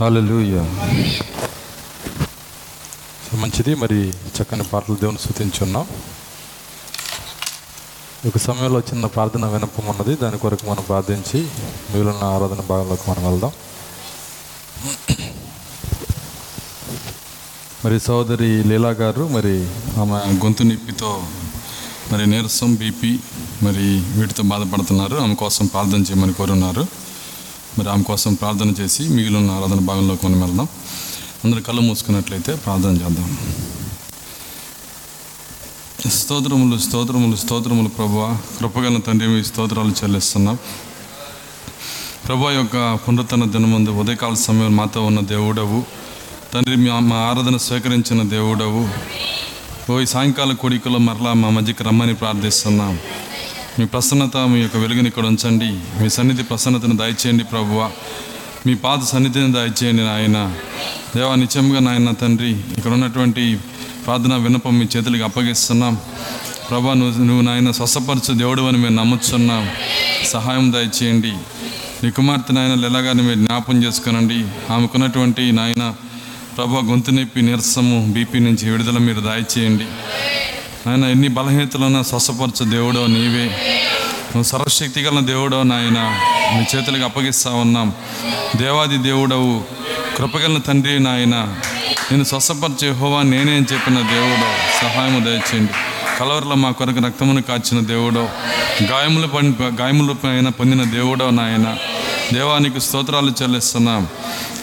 హల్లెలూయా మంచిది. మరి చక్కని పాటలు దేవుని స్థుతించున్నాం ఒక సమయంలో చిన్న ప్రార్థన వినపం ఉన్నది. దాని కొరకు మనం ప్రార్థించి మిగిలిన ఆరాధన భాగంలోకి మనం వెళ్దాం. మరి సోదరి లీలా గారు మరి ఆమె గొంతు నొప్పితో మరి నీరసం బీపీ మరి వీటితో బాధపడుతున్నారు. ఆమె కోసం ప్రార్థన చేయమని కోరున్నారు. మరి ఆమె కోసం ప్రార్థన చేసి మిగిలిన ఆరాధన భాగంలోకి మనం వెళ్దాం అందరూ కళ్ళు మూసుకున్నట్లయితే ప్రార్థన చేద్దాం. స్తోత్రములు స్తోత్రములు స్తోత్రములు ప్రభు కృపగల తండ్రి మీ స్తోత్రాలు చెల్లిస్తున్నాం. ప్రభు యొక్క పునరుత్తన దినమందు ఉదయకాల సమయం మాతో ఉన్న దేవుడవు. తండ్రి మా ఆరాధన స్వీకరించిన దేవుడవు. ఓ ఈ సాయంకాల కోడికలో మరలా మా మధ్యకి రమ్మని ప్రార్థిస్తున్నాం. మీ ప్రసన్నత మీ యొక్క వెలుగుని ఇక్కడ ఉంచండి. మీ సన్నిధి ప్రసన్నతను దయచేయండి ప్రభువ. మీ పాత సన్నిధిని దయచేయండి నాయన. దేవా నిత్యంగా నాయన తండ్రి ఇక్కడ ఉన్నటువంటి ప్రార్థన విన్నపం మీ చేతులకి అప్పగిస్తున్నాం. ప్రభా నువ్వు నువ్వు నాయన స్వసపరచు దేవుడు అని మేము నమ్ముతున్నాం. సహాయం దయచేయండి. నీ కుమార్తె నాయన లెలగాని మీరు జ్ఞాపం చేసుకునండి. ఆమెకున్నటువంటి నాయన ప్రభా గొంతు నొప్పి నీరసము బీపీ నుంచి విడుదల మీరు దయచేయండి. ఆయన ఎన్ని బలహీనతలున్నా స్వసపరచు దేవుడో నీవే. నువ్వు సర్వశక్తి గల దేవుడో నాయన. మీ చేతులకు అప్పగిస్తా ఉన్నాం. దేవాది దేవుడవు కృపగల తండ్రి నాయన. నేను స్వసపరిచే హోవా నేనే అని చెప్పిన దేవుడో సహాయము దయచేయండి. కలవరలో మా కొరకు రక్తమును కాచిన దేవుడో గాయములు పని గాయముల పైన పొందిన దేవుడో నాయన. దేవానికి స్తోత్రాలు చెల్లిస్తున్నాం.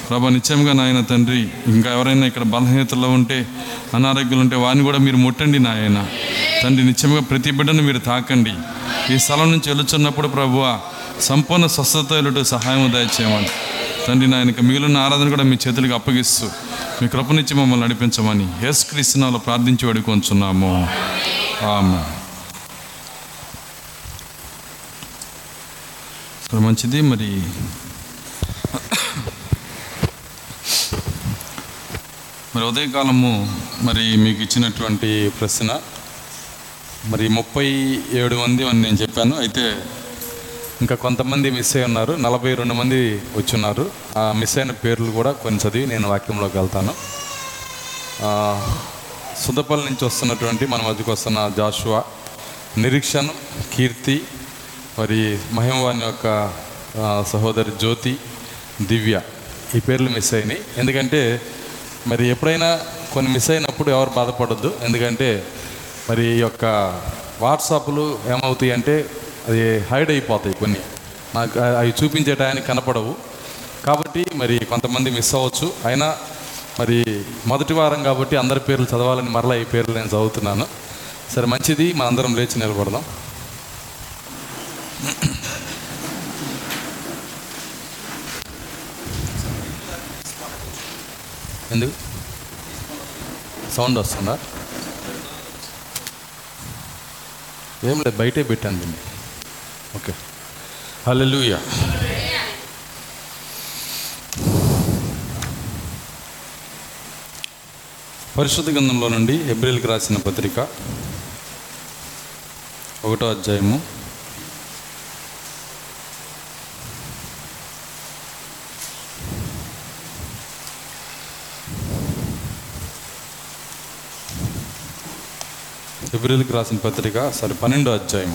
ప్రభా నిత్యంగా నాయన తండ్రి ఇంకా ఎవరైనా ఇక్కడ బలహీనతలో ఉంటే అనారోగ్యాలు ఉంటే వారిని కూడా మీరు ముట్టండి నాయన. తండ్రి నిత్యంగా ప్రతి బిడ్డను మీరు తాకండి. ఈ స్థలం నుంచి వెళుచున్నప్పుడు ప్రభువ సంపూర్ణ స్వస్థత వెళ్ళటం సహాయం దయచేయమని. తండ్రి నాయనకి మిగిలిన ఆరాధన కూడా మీ చేతులకు అప్పగిస్తూ మీ కృపనిచ్చి మమ్మల్ని నడిపించమని యేసు క్రీస్తునాలో ప్రార్థించి వేడుకొంచున్నాము. ఆమె మంచిది మరి మరి ఉదయకాలము మరి మీకు ఇచ్చినటువంటి ప్రశ్న. మరి ముప్పై ఏడు మంది అని నేను చెప్పాను. అయితే ఇంకా కొంతమంది మిస్ అయి ఉన్నారు. నలభై రెండు మంది వచ్చున్నారు. ఆ మిస్ అయిన పేర్లు కూడా కొన్ని చదివి నేను వాక్యంలోకి వెళ్తాను. సుందపల్లి నుంచి వస్తున్నటువంటి మన మధ్యకు వస్తున్న జాషువా. నిరీక్షణ కీర్తి మరి మహిమవాణి యొక్క సహోదరి జ్యోతి దివ్య ఈ పేర్లు మిస్ అయినాయి. ఎందుకంటే మరి ఎప్పుడైనా కొన్ని మిస్ అయినప్పుడు ఎవరు బాధపడద్దు. ఎందుకంటే మరి ఈ యొక్క వాట్సాప్లు ఏమవుతాయి అంటే అది హైడ్ అయిపోతాయి కొన్ని. నాకు అవి చూపించే టయానికి కనపడవు. కాబట్టి మరి కొంతమంది మిస్ అవ్వచ్చు. అయినా మరి మొదటి వారం కాబట్టి అందరి పేర్లు చదవాలని మరలా ఈ పేర్లు నేను చదువుతున్నాను. సరే మంచిది. మనందరం లేచి నిలబడదాం. ఎందుకు? సౌండ్ వస్తుందా? ఏం లేదు బయటే పెట్టాను దీన్ని. ఓకే. హల్లెలూయా. పరిశుద్ధ గ్రంథంలో నుండి ఏప్రిల్కి రాసిన పత్రిక ఒకటో అధ్యాయము. ఏప్రిల్కి రాసిన పత్రిక సరే పన్నెండో అధ్యాయం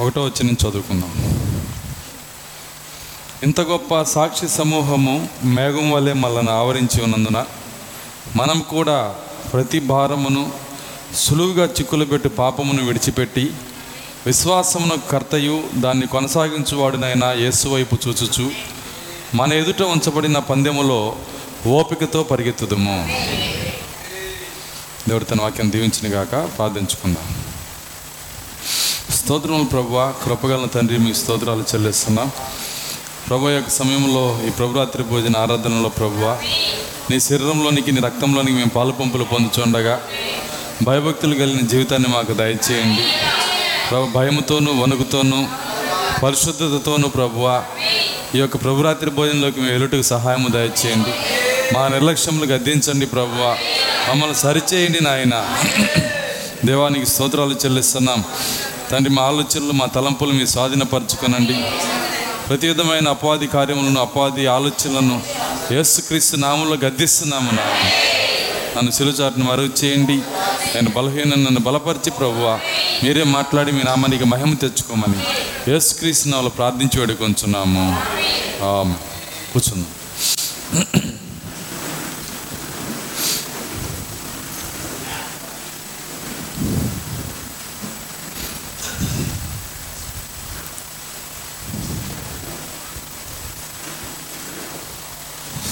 ఒకటో వచ్చి నేను చదువుకుందాం. ఇంత గొప్ప సాక్షి సమూహము మేఘం వలె మనల్ని ఆవరించి ఉన్నందున మనం కూడా ప్రతి భారమును సులువుగా చిక్కులు పెట్టి పాపమును విడిచిపెట్టి విశ్వాసమును కర్తయు దాన్ని కొనసాగించువాడినైనా యేసు వైపు చూచుచు మన ఎదుట ఉంచబడిన పందెములో ఓపికతో పరిగెత్తుదము. దేవుడు తన వాక్యం దీవించిన గాక ప్రార్థించుకుందాం. స్తోత్రములు ప్రభు కృపగల తండ్రి మీకు స్తోత్రాలు చెల్లిస్తున్నాం. ప్రభు యొక్క సమయంలో ఈ ప్రభురాత్రి భోజన ఆరాధనలో ప్రభువ నీ శరీరంలోనికి నీ రక్తంలోనికి మేము పాలు పంపులు పొందుచుండగా భయభక్తులు కలిగిన జీవితాన్ని మాకు దయచేయండి. ప్రభు భయముతోనూ వణుకుతోనూ పరిశుద్ధతతోనూ ప్రభువ ఈ యొక్క ప్రభురాత్రి భోజనంలోకి మేము ఎలుటకు సహాయము దయచేయండి. మా నిర్లక్ష్యములు గద్దించండి ప్రభువ. మమ్మల్ని సరిచేయండి నాయన. దేవానికి స్తోత్రాలు చెల్లిస్తున్నాం. తండ్రి మా ఆలోచనలు మా తలంపులు మీ స్వాధీనపరచుకునండి. ప్రతి విధమైన అపవాది కార్యములను అపవాది ఆలోచనలను యేసుక్రీస్తు నామంలో గద్దిస్తున్నాము నాయన. నన్ను సిలుచాటును మరుగు చేయండి. నేను బలహీన నన్ను బలపరిచి ప్రభువా మీరే మాట్లాడి మీ నామానికి మహిమ తెచ్చుకోమని యేసుక్రీస్తు వాళ్ళు ప్రార్థించి వేడుకొంచున్నాము. ఆమేన్. కూర్చుందాం.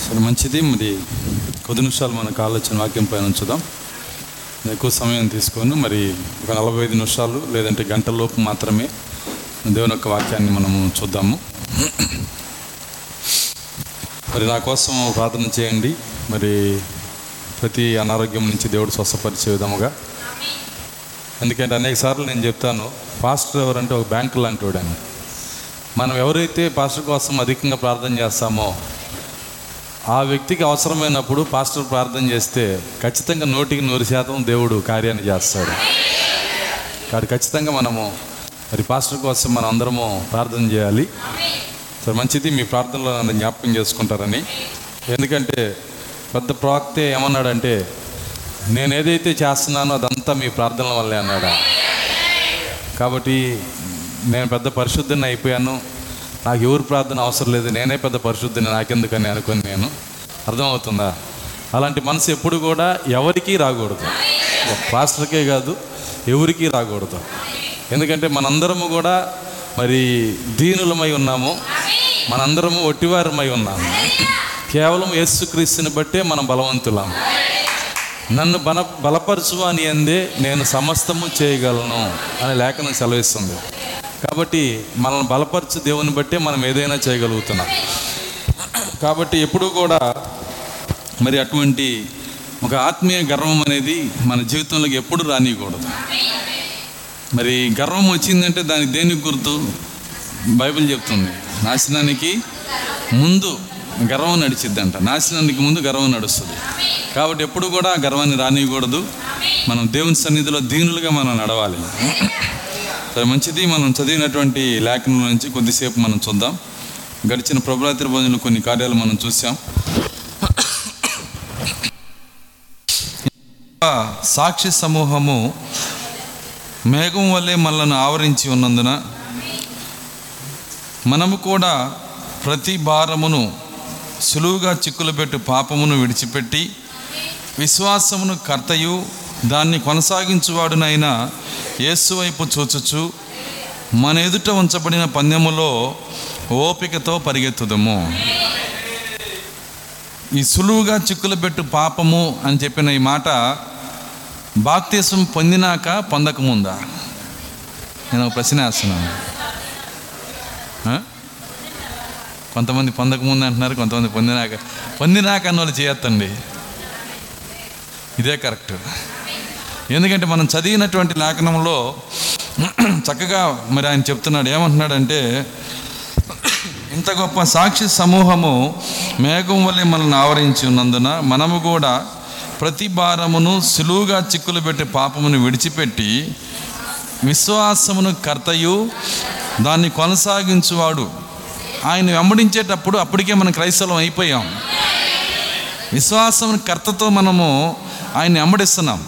సరే మంచిది. మరి కొద్ది నిమిషాలు మనకు ఆలోచన వాక్యం పైన ఉంచుదాం. ఎక్కువ సమయం తీసుకొని మరి ఒక నలభై ఐదు నిమిషాలు లేదంటే గంటలోపు మాత్రమే దేవుని యొక్క వాక్యాన్ని మనము చూద్దాము. మరి నా కోసం ప్రార్థన చేయండి. మరి ప్రతి అనారోగ్యం నుంచి దేవుడు స్వస్థపరిచే విధముగా. ఎందుకంటే అనేక సార్లు నేను చెప్తాను పాస్టర్ ఎవరంటే ఒక బ్యాంకు లాంటి వాడని మనం ఎవరైతే పాస్టర్ కోసం అధికంగా ప్రార్థన చేస్తామో ఆ వ్యక్తికి అవసరమైనప్పుడు పాస్టర్ ప్రార్థన చేస్తే ఖచ్చితంగా నూటికి నూరు శాతం దేవుడు కార్యాన్ని చేస్తాడు. కాబట్టి ఖచ్చితంగా మనము మరి పాస్టర్ కోసం మనం అందరము ప్రార్థన చేయాలి. సరే మంచిది మీ ప్రార్థనలో నన్ను జ్ఞాపకం చేసుకుంటారని. ఎందుకంటే పెద్ద ప్రవక్తే ఏమన్నాడంటే నేను ఏదైతే చేస్తున్నానో అదంతా మీ ప్రార్థనల వల్లే అన్నాడు. కాబట్టి నేను పెద్ద పరిశుద్ధిని అయిపోయాను. నాకు ఎవరు ప్రార్థన అవసరం లేదు. నేనే పెద్ద పరిశుద్ధిని నాకెందుకని అనుకుని నేను. అర్థమవుతుందా? అలాంటి మనసు ఎప్పుడు కూడా ఎవరికీ రాకూడదు. పాస్టర్కే కాదు ఎవరికీ రాకూడదు. ఎందుకంటే మనందరము కూడా మరి దీనులమై ఉన్నాము. మనందరము ఒట్టివారమై ఉన్నాము. కేవలం యేసుక్రీస్తుని బట్టే మనం బలవంతులాము నన్ను బల బలపరచు అని అందే నేను సమస్తము చేయగలను అనే లేఖనం సెలవిస్తుంది. కాబట్టి మనల్ని బలపరచు దేవుని బట్టే మనం ఏదైనా చేయగలుగుతున్నాం. కాబట్టి ఎప్పుడూ కూడా మరి అటువంటి ఒక ఆత్మీయ గర్వం అనేది మన జీవితంలోకి ఎప్పుడు రానియకూడదు. మరి గర్వం వచ్చిందంటే దానికి దేనికి గుర్తు? బైబిల్ చెప్తుంది నాశనానికి ముందు గర్వం నడిచిద్దంట. నాశనానికి ముందు గర్వం నడుస్తుంది. కాబట్టి ఎప్పుడు కూడా గర్వాన్ని రానియకూడదు. మనం దేవుని సన్నిధిలో దీనులుగా మనం నడవాలి. సరే మంచిది మనం చదివినటువంటి లేఖనం నుంచి కొద్దిసేపు మనం చూద్దాం. గడిచిన ప్రభురాత్రి భోజనంలో కొన్ని కార్యాలు మనం చూసాం. సాక్షి సమూహము మేఘం వల్లే మనల్ని ఆవరించి ఉన్నందున మనము కూడా ప్రతి భారమును సులువుగా చిక్కులు పెట్టు పాపమును విడిచిపెట్టి విశ్వాసమును కర్తయు దాన్ని కొనసాగించువాడునైనా యేసు వైపు చూచుచు మన ఎదుట ఉంచబడిన పందెములో ఓపికతో పరిగెత్తుదము. ఈ సులువుగా చిక్కులు పెట్టు పాపము అని చెప్పిన ఈ మాట బాప్తీసం పొందినాక పొందకముందా? నేను ఒక ప్రశ్న వేస్తున్నాను. కొంతమంది పొందకముందు అంటున్నారు కొంతమంది పొందినాక పొందినాక అన్న వాళ్ళు చేయొద్దండి. ఇదే కరెక్ట్. ఎందుకంటే మనం చదివినటువంటి లేఖనంలో చక్కగా మరి ఆయన చెప్తున్నాడు. ఏమంటున్నాడంటే ఇంత గొప్ప సాక్షి సమూహము మేఘం వల్లే మనల్ని ఆవరించి ఉన్నందున మనము కూడా ప్రతి భారమును సులువుగా చిక్కులు పెట్టి పాపమును విడిచిపెట్టి విశ్వాసమును కర్తయు దాన్ని కొనసాగించువాడు. ఆయన వెంబడించేటప్పుడు అప్పటికే మనం క్రైస్తవం అయిపోయాం. విశ్వాసం కర్తతో మనము ఆయన్ని వెంబడిస్తున్నాం.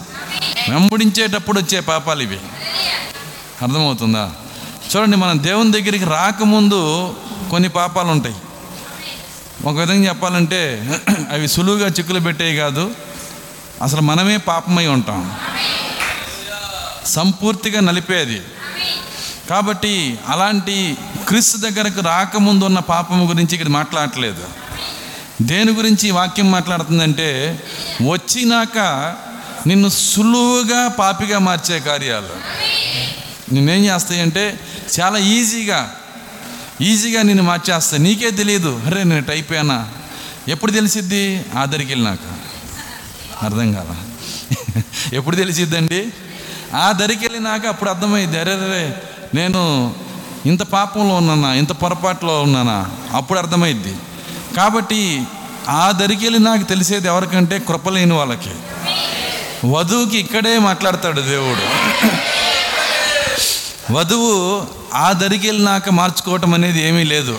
వెంబడించేటప్పుడు వచ్చే పాపాలు ఇవి. అర్థమవుతుందా? చూడండి మనం దేవుని దగ్గరికి రాకముందు కొన్ని పాపాలు ఉంటాయి. ఒక విధంగా చెప్పాలంటే అవి సులువుగా చిక్కులు పెట్టేవి కాదు. అసలు మనమే పాపమై ఉంటాం. సంపూర్తిగా నలిపేది. కాబట్టి అలాంటి క్రీస్తు దగ్గరకు రాకముందు ఉన్న పాపం గురించి ఇక్కడ మాట్లాడట్లేదు. దేని గురించి వాక్యం మాట్లాడుతుందంటే వచ్చినాక నిన్ను సులువుగా పాపిగా మార్చే కార్యాలు. నిన్నేం చేస్తాయంటే చాలా ఈజీగా ఈజీగా నిన్ను మార్చేస్తాయి. నీకే తెలియదు అరే నేను ఇటు అయిపోయానా? ఎప్పుడు తెలిసిద్ది? ఆదరికి వెళ్ళినాక. అర్థం కాల. ఎప్పుడు తెలిసిద్దండి? ఆ దరికి వెళ్ళినాక అప్పుడు అర్థమైంది అరే రే నేను ఇంత పాపంలో ఉన్నానా? ఇంత పొరపాటులో ఉన్నానా? అప్పుడు అర్థమైద్ది. కాబట్టి ఆ దరికి వెళ్ళి నాకు తెలిసేది ఎవరికంటే కృపలేని వాళ్ళకి. వధువుకి ఇక్కడే మాట్లాడతాడు దేవుడు. వధువు ఆ దరికి వెళ్ళినాక మార్చుకోవటం అనేది ఏమీ లేదు.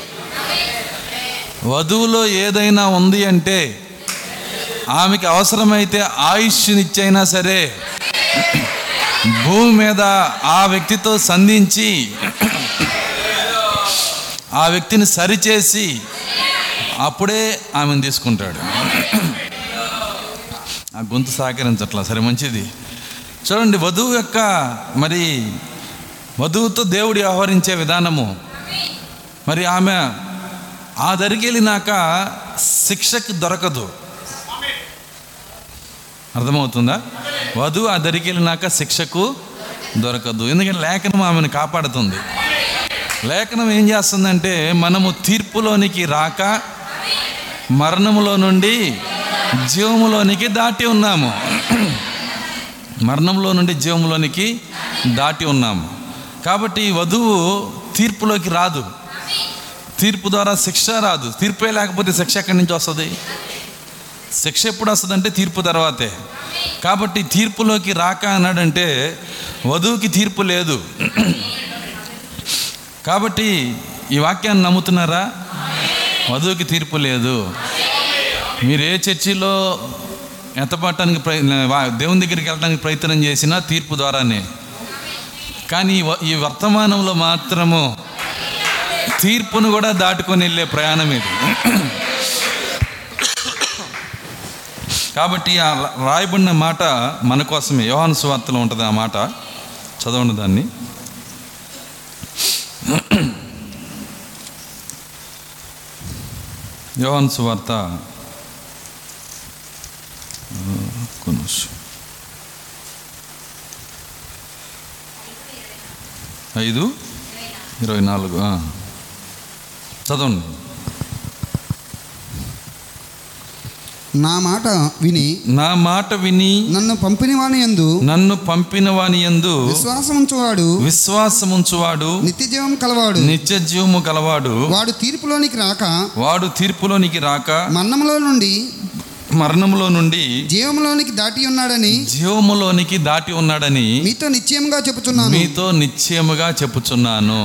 వధువులో ఏదైనా ఉంది అంటే ఆమెకి అవసరమైతే ఆయుష్నిచ్చైనా సరే భూమి మీద ఆ వ్యక్తితో సంధించి ఆ వ్యక్తిని సరిచేసి అప్పుడే ఆమెను తీసుకుంటాడు. ఆ గొంతు సహకరించట్లా? సరే మంచిది. చూడండి వధువు యొక్క మరి వధువుతో దేవుడు వ్యవహరించే విధానము. మరి ఆమె ఆ దరికి వెళ్ళినాక శిక్షకు దొరకదు. అర్థమవుతుందా? వధువు ఆ దరికి వెళ్ళినాక శిక్షకు దొరకదు. ఎందుకంటే లేఖనం ఆమెను కాపాడుతుంది. లేఖనం ఏం చేస్తుందంటే మనము తీర్పులోనికి రాక మరణములో నుండి జీవములోనికి దాటి ఉన్నాము. మరణంలో నుండి జీవములోనికి దాటి ఉన్నాము. కాబట్టి వధువు తీర్పులోకి రాదు. తీర్పు ద్వారా శిక్ష రాదు. తీర్పే లేకపోతే శిక్ష ఎక్కడి నుంచి వస్తుంది? శిక్ష ఎప్పుడు వస్తుందంటే తీర్పు తర్వాతే. కాబట్టి తీర్పులోకి రాక అన్నాడంటే వధువుకి తీర్పు లేదు. కాబట్టి ఈ వాక్యాన్ని నమ్ముతున్నారా? వధువుకి తీర్పు లేదు. మీరు ఏ చర్చిలో ఎత్తపట్టడానికి ప్రయ దేవుని దగ్గరికి వెళ్ళడానికి ప్రయత్నం చేసినా తీర్పు ద్వారానే. కానీ ఈ వ- ఈ వర్తమానంలో మాత్రము తీర్పును కూడా దాటుకొని వెళ్ళే ప్రయాణం ఇది. కాబట్టి ఆ రాయబడిన మాట మన కోసమే. యోహాను సువార్తలో ఉంటుంది ఆ మాట. చదవండి దాన్ని. యోహాను సువార్త ఆ, ఒక్క నిమిషం. ఐదు ఇరవై నాలుగు. చదవండి. నా మాట విని నా మాట విని నన్ను పంపిన వాని యందు నన్ను పంపిన వాని యందు విశ్వాసం ఉంచువాడు విశ్వాసముంచువాడు నిత్య జీవం కలవాడు. నిత్య జీవము గలవాడు. వాడు తీర్పులోనికి రాక వాడు తీర్పులోనికి రాక మరణములో నుండి మరణములో నుండి జీవంలోనికి దాటి ఉన్నాడని జీవములోనికి దాటి ఉన్నాడని మీతో నిశ్చయంగా చెబుతున్నాను. మీతో నిశ్చయముగా చెప్పుచున్నాను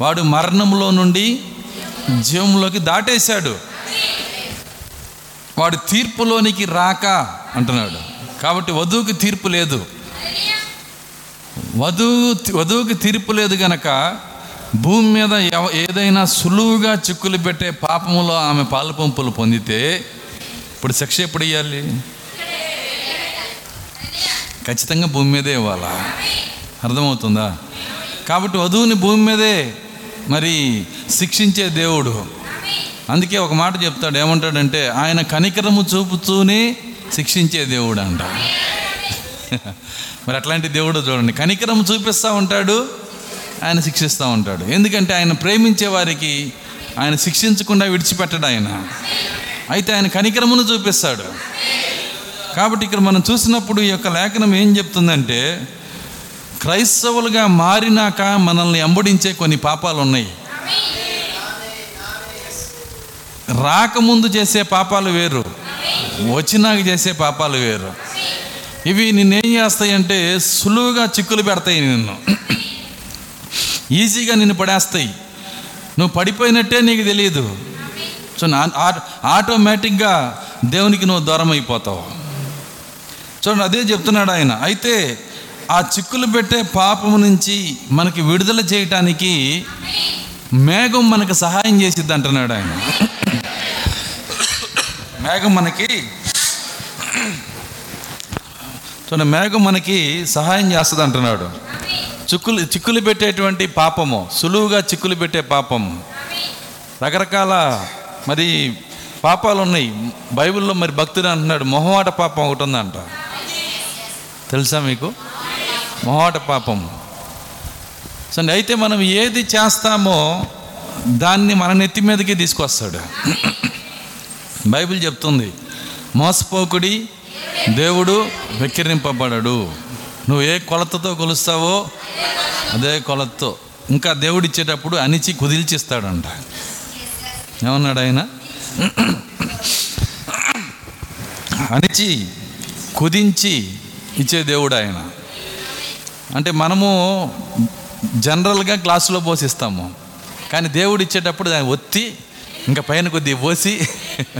వాడు మరణములో నుండి జీవంలోకి దాటేశాడు. వాడు తీర్పులోనికి రాక అంటున్నాడు. కాబట్టి వధువుకి తీర్పు లేదు. వధువు వధువుకి తీర్పు లేదు గనక భూమి మీద ఏదైనా సులువుగా చిక్కులు పెట్టే పాపములో ఆమె పాలు పంపులు పొందితే ఇప్పుడు శిక్ష ఎప్పుడు ఇవ్వాలి ఖచ్చితంగా భూమి మీదే ఇవ్వాలా? అర్థమవుతుందా? కాబట్టి వధువుని భూమి మీదే మరి శిక్షించే దేవుడు. అందుకే ఒక మాట చెప్తాడు ఏమంటాడంటే ఆయన కనికరము చూపుతూనే శిక్షించే దేవుడు అంట మరి అట్లాంటి దేవుడు చూడండి కనికరము చూపిస్తూ ఉంటాడు ఆయన శిక్షిస్తూ ఉంటాడు. ఎందుకంటే ఆయన ప్రేమించే వారికి ఆయన శిక్షించకుండా విడిచిపెట్టడు ఆయన. అయితే ఆయన కనికరమును చూపిస్తాడు. కాబట్టి ఇక్కడ మనం చూసినప్పుడు ఈ యొక్క లేఖనం ఏం చెప్తుందంటే క్రైస్తవులుగా మారినాక మనల్ని అంబడించే కొన్ని పాపాలు ఉన్నాయి రాకముందు చేసే పాపాలు వేరు వచ్చినాక చేసే పాపాలు వేరు. ఇవి నిన్నేం చేస్తాయంటే సులువుగా చిక్కులు పెడతాయి నిన్ను. ఈజీగా నిన్ను పడేస్తాయి. నువ్వు పడిపోయినట్టే నీకు తెలియదు సో నా- ఆటోమేటిక్గా దేవునికి నువ్వు దూరం అయిపోతావు చూడండి అదే చెప్తున్నాడు ఆయన. అయితే ఆ చిక్కులు పెట్టే పాపము నుంచి మనకి విడుదల చేయటానికి మేఘం మనకు సహాయం చేసిద్ది అంటున్నాడు ఆయన. మేఘం మనకి చూడండి మేఘం మనకి సహాయం చేస్తుంది అంటున్నాడు. చిక్కులు చిక్కులు పెట్టేటువంటి పాపము సులువుగా చిక్కులు పెట్టే పాపము. రకరకాల మరి పాపాలు ఉన్నాయి బైబిల్లో మరి భక్తుడు అంటున్నాడు మొహమాట పాపం ఒకటి ఉందంట తెలుసా మీకు? మొహమాట పాపం. సో అయితే మనం ఏది చేస్తామో దాన్ని మన నెత్తి మీదకి తీసుకొస్తాడు. బైబిల్ చెప్తుంది మోసపోకుడి దేవుడు వెక్కిరింపబడడు. నువ్వు ఏ కొలతతో కొలుస్తావో అదే కొలతతో. ఇంకా దేవుడిచ్చేటప్పుడు అణిచి కుదిల్చిస్తాడంట. ఏమన్నాడు ఆయన? అణిచి కుదించి ఇచ్చే దేవుడు ఆయన. అంటే మనము జనరల్గా గ్లాసులో పోసిస్తాము కానీ దేవుడు ఇచ్చేటప్పుడు దాన్ని ఒత్తి ఇంకా పైన కొద్దిగా పోసి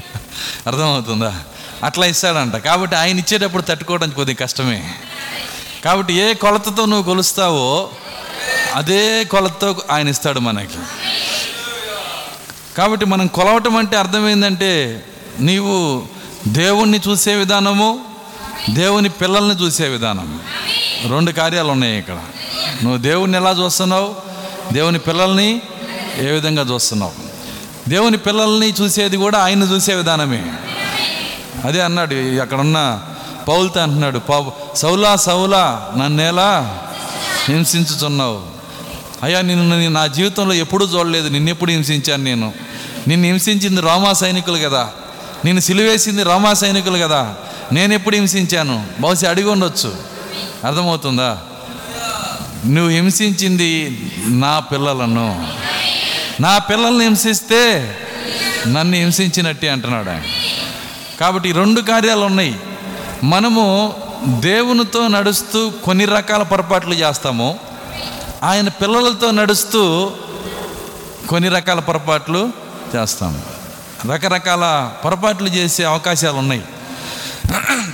అర్థమవుతుందా? అట్లా ఇస్తాడంట. కాబట్టి ఆయన ఇచ్చేటప్పుడు తట్టుకోవడం కొద్దిగా కష్టమే. కాబట్టి ఏ కొలతతో నువ్వు కొలుస్తావో అదే కొలతతో ఆయన ఇస్తాడు మనకి. కాబట్టి మనం కొలవటం అంటే అర్థమైందంటే నీవు దేవుణ్ణి చూసే విధానము దేవుని పిల్లల్ని చూసే విధానం. రెండు కార్యాలు ఉన్నాయి ఇక్కడ. నువ్వు దేవుణ్ణి ఎలా చూస్తున్నావు? దేవుని పిల్లల్ని ఏ విధంగా చూస్తున్నావు? దేవుని పిల్లల్ని చూసేది కూడా ఆయన చూసే విధానమే. అదే అన్నాడు అక్కడున్న పౌలతో అంటున్నాడు పౌ సౌలా సౌలా నన్నేలా హింసించుచున్నావు? అయ్యా నిన్ను నా జీవితంలో ఎప్పుడూ చూడలేదు నిన్నెప్పుడు హింసించాను నేను? నిన్ను హింసించింది రోమా సైనికులు కదా. నిన్ను సిలివేసింది రోమా సైనికులు కదా. నేను ఎప్పుడు హింసించాను? బహుశా అడిగి ఉండొచ్చు. అర్థమవుతుందా? నువ్వు హింసించింది నా పిల్లలను. నా పిల్లల్ని హింసిస్తే నన్ను హింసించినట్టే అంటున్నాడు ఆయన. కాబట్టి రెండు కార్యాలు ఉన్నాయి. మనము దేవునితో నడుస్తూ కొన్ని రకాల పొరపాట్లు చేస్తాము. ఆయన పిల్లలతో నడుస్తూ కొన్ని రకాల పొరపాట్లు చేస్తాము. రకరకాల పొరపాట్లు చేసే అవకాశాలు ఉన్నాయి.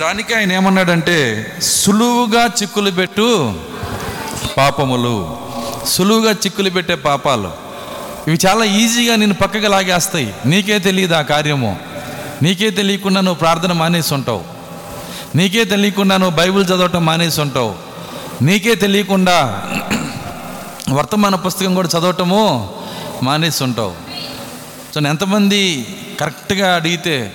దానికి ఆయన ఏమన్నాడంటే సులువుగా చిక్కులు పెట్టు పాపములు. సులువుగా చిక్కులు పెట్టే పాపాలు. ఇవి చాలా ఈజీగా నేను పక్కకు లాగేస్తాయి. నీకే తెలియదు ఆ కార్యము. నీకే తెలియకుండా నువ్వు ప్రార్థన మానేసి ఉంటావు నీకే తెలియకుండా నువ్వు బైబిల్ చదవటం మానేసి ఉంటావు నీకే తెలియకుండా వర్తమాన పుస్తకం కూడా చదవటము మానేసి ఉంటావు సో ఎంతమంది కరెక్ట్గా అడిగితే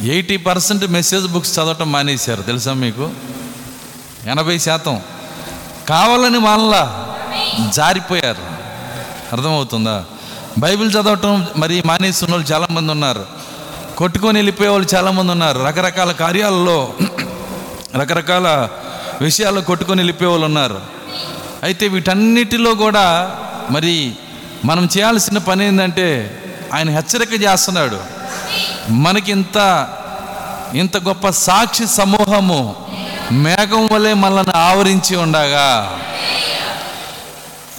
ఎయిటీ పర్సెంట్ మెసేజ్ బుక్స్ చదవటం మానేశారు తెలుసా మీకు? ఎనభై శాతం. కావాలని వాళ్ళ జారిపోయారు. అర్థమవుతుందా? బైబిల్ చదవటం మరి మానేస్తున్న వాళ్ళు చాలామంది ఉన్నారు. కొట్టుకొని వెళ్ళిపోయే వాళ్ళు చాలామంది ఉన్నారు. రకరకాల కార్యాలలో రకరకాల విషయాల్లో కొట్టుకొని వెళ్ళిపోయే వాళ్ళు ఉన్నారు. అయితే వీటన్నిటిలో కూడా మరి మనం చేయాల్సిన పని ఏంటంటే ఆయన హెచ్చరిక చేస్తున్నాడు. మనకి ఇంత ఇంత గొప్ప సాక్షి సమూహము మేఘం వలె మనల్ని ఆవరించి ఉండగా.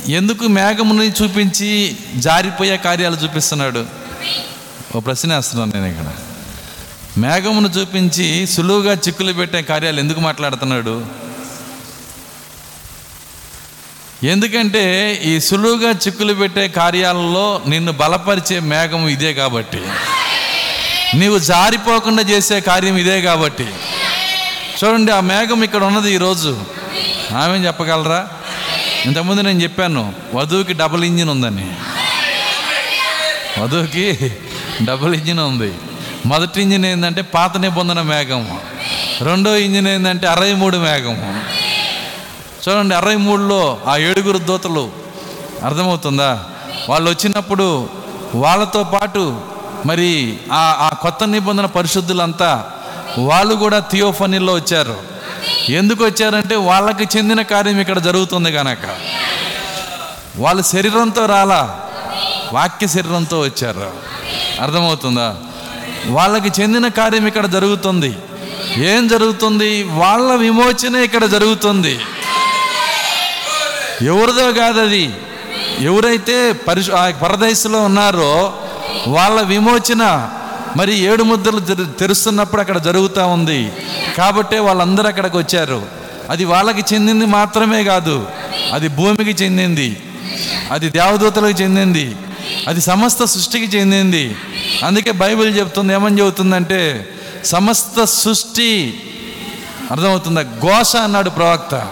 ఎందుకు మేఘముని చూపించి జారిపోయే కార్యాలు చూపిస్తున్నాడు? ఓ ప్రశ్న వేస్తున్నాను నేను ఇక్కడ. మేఘమును చూపించి సులువుగా చిక్కులు పెట్టే కార్యాలు ఎందుకు మాట్లాడుతున్నాడు? ఎందుకంటే ఈ సులువుగా చిక్కులు పెట్టే కార్యాలలో నిన్ను బలపరిచే మేఘం ఇదే కాబట్టి. నీవు జారిపోకుండా చేసే కార్యం ఇదే కాబట్టి. చూడండి ఆ మేఘం ఇక్కడ ఉన్నది ఈరోజు. ఆమె చెప్పగలరా? ఇంతకుముందు నేను చెప్పాను వధువుకి డబుల్ ఇంజిన్ ఉందని. వధువుకి డబుల్ ఇంజిన్ ఉంది. మొదటి ఇంజిన్ ఏంటంటే పాత నిబంధన మేఘం రెండో ఇంజిన్ ఏంటంటే అరవై మూడు మేఘము. చూడండి అరవై మూడులో ఆ ఏడుగురు దూతలు. అర్థమవుతుందా? వాళ్ళు వచ్చినప్పుడు వాళ్ళతో పాటు మరి ఆ ఆ కొత్త నిబంధన పరిశుద్ధులంతా వాళ్ళు కూడా థియోఫనీలో వచ్చారు. ఎందుకు వచ్చారంటే వాళ్ళకి చెందిన కార్యం ఇక్కడ జరుగుతుంది కనుక వాళ్ళు శరీరంతో రాలా వాక్య శరీరంతో వచ్చారు. అర్థమవుతుందా? వాళ్ళకి చెందిన కార్యం ఇక్కడ జరుగుతుంది. ఏం జరుగుతుంది? వాళ్ళ విమోచన ఇక్కడ జరుగుతుంది. ఎవరిదో కాదు అది ఎవరైతే పరిశు ఆ పరదేశంలో ఉన్నారో వాళ్ళ విమోచన మరి ఏడు ముద్దలు తెరు- తెరుస్తున్నప్పుడు అక్కడ జరుగుతూ ఉంది. కాబట్టే వాళ్ళందరూ అక్కడికి వచ్చారు. అది వాళ్ళకి చెందింది మాత్రమే కాదు. అది భూమికి చెందింది. అది దేవదూతలకు చెందింది. అది సమస్త సృష్టికి చెందింది. అందుకే బైబిల్ చెప్తుంది ఏమని చెబుతుందంటే సమస్త సృష్టి అర్థమవుతుందా? ఘోష అన్నాడు ప్రవక్త.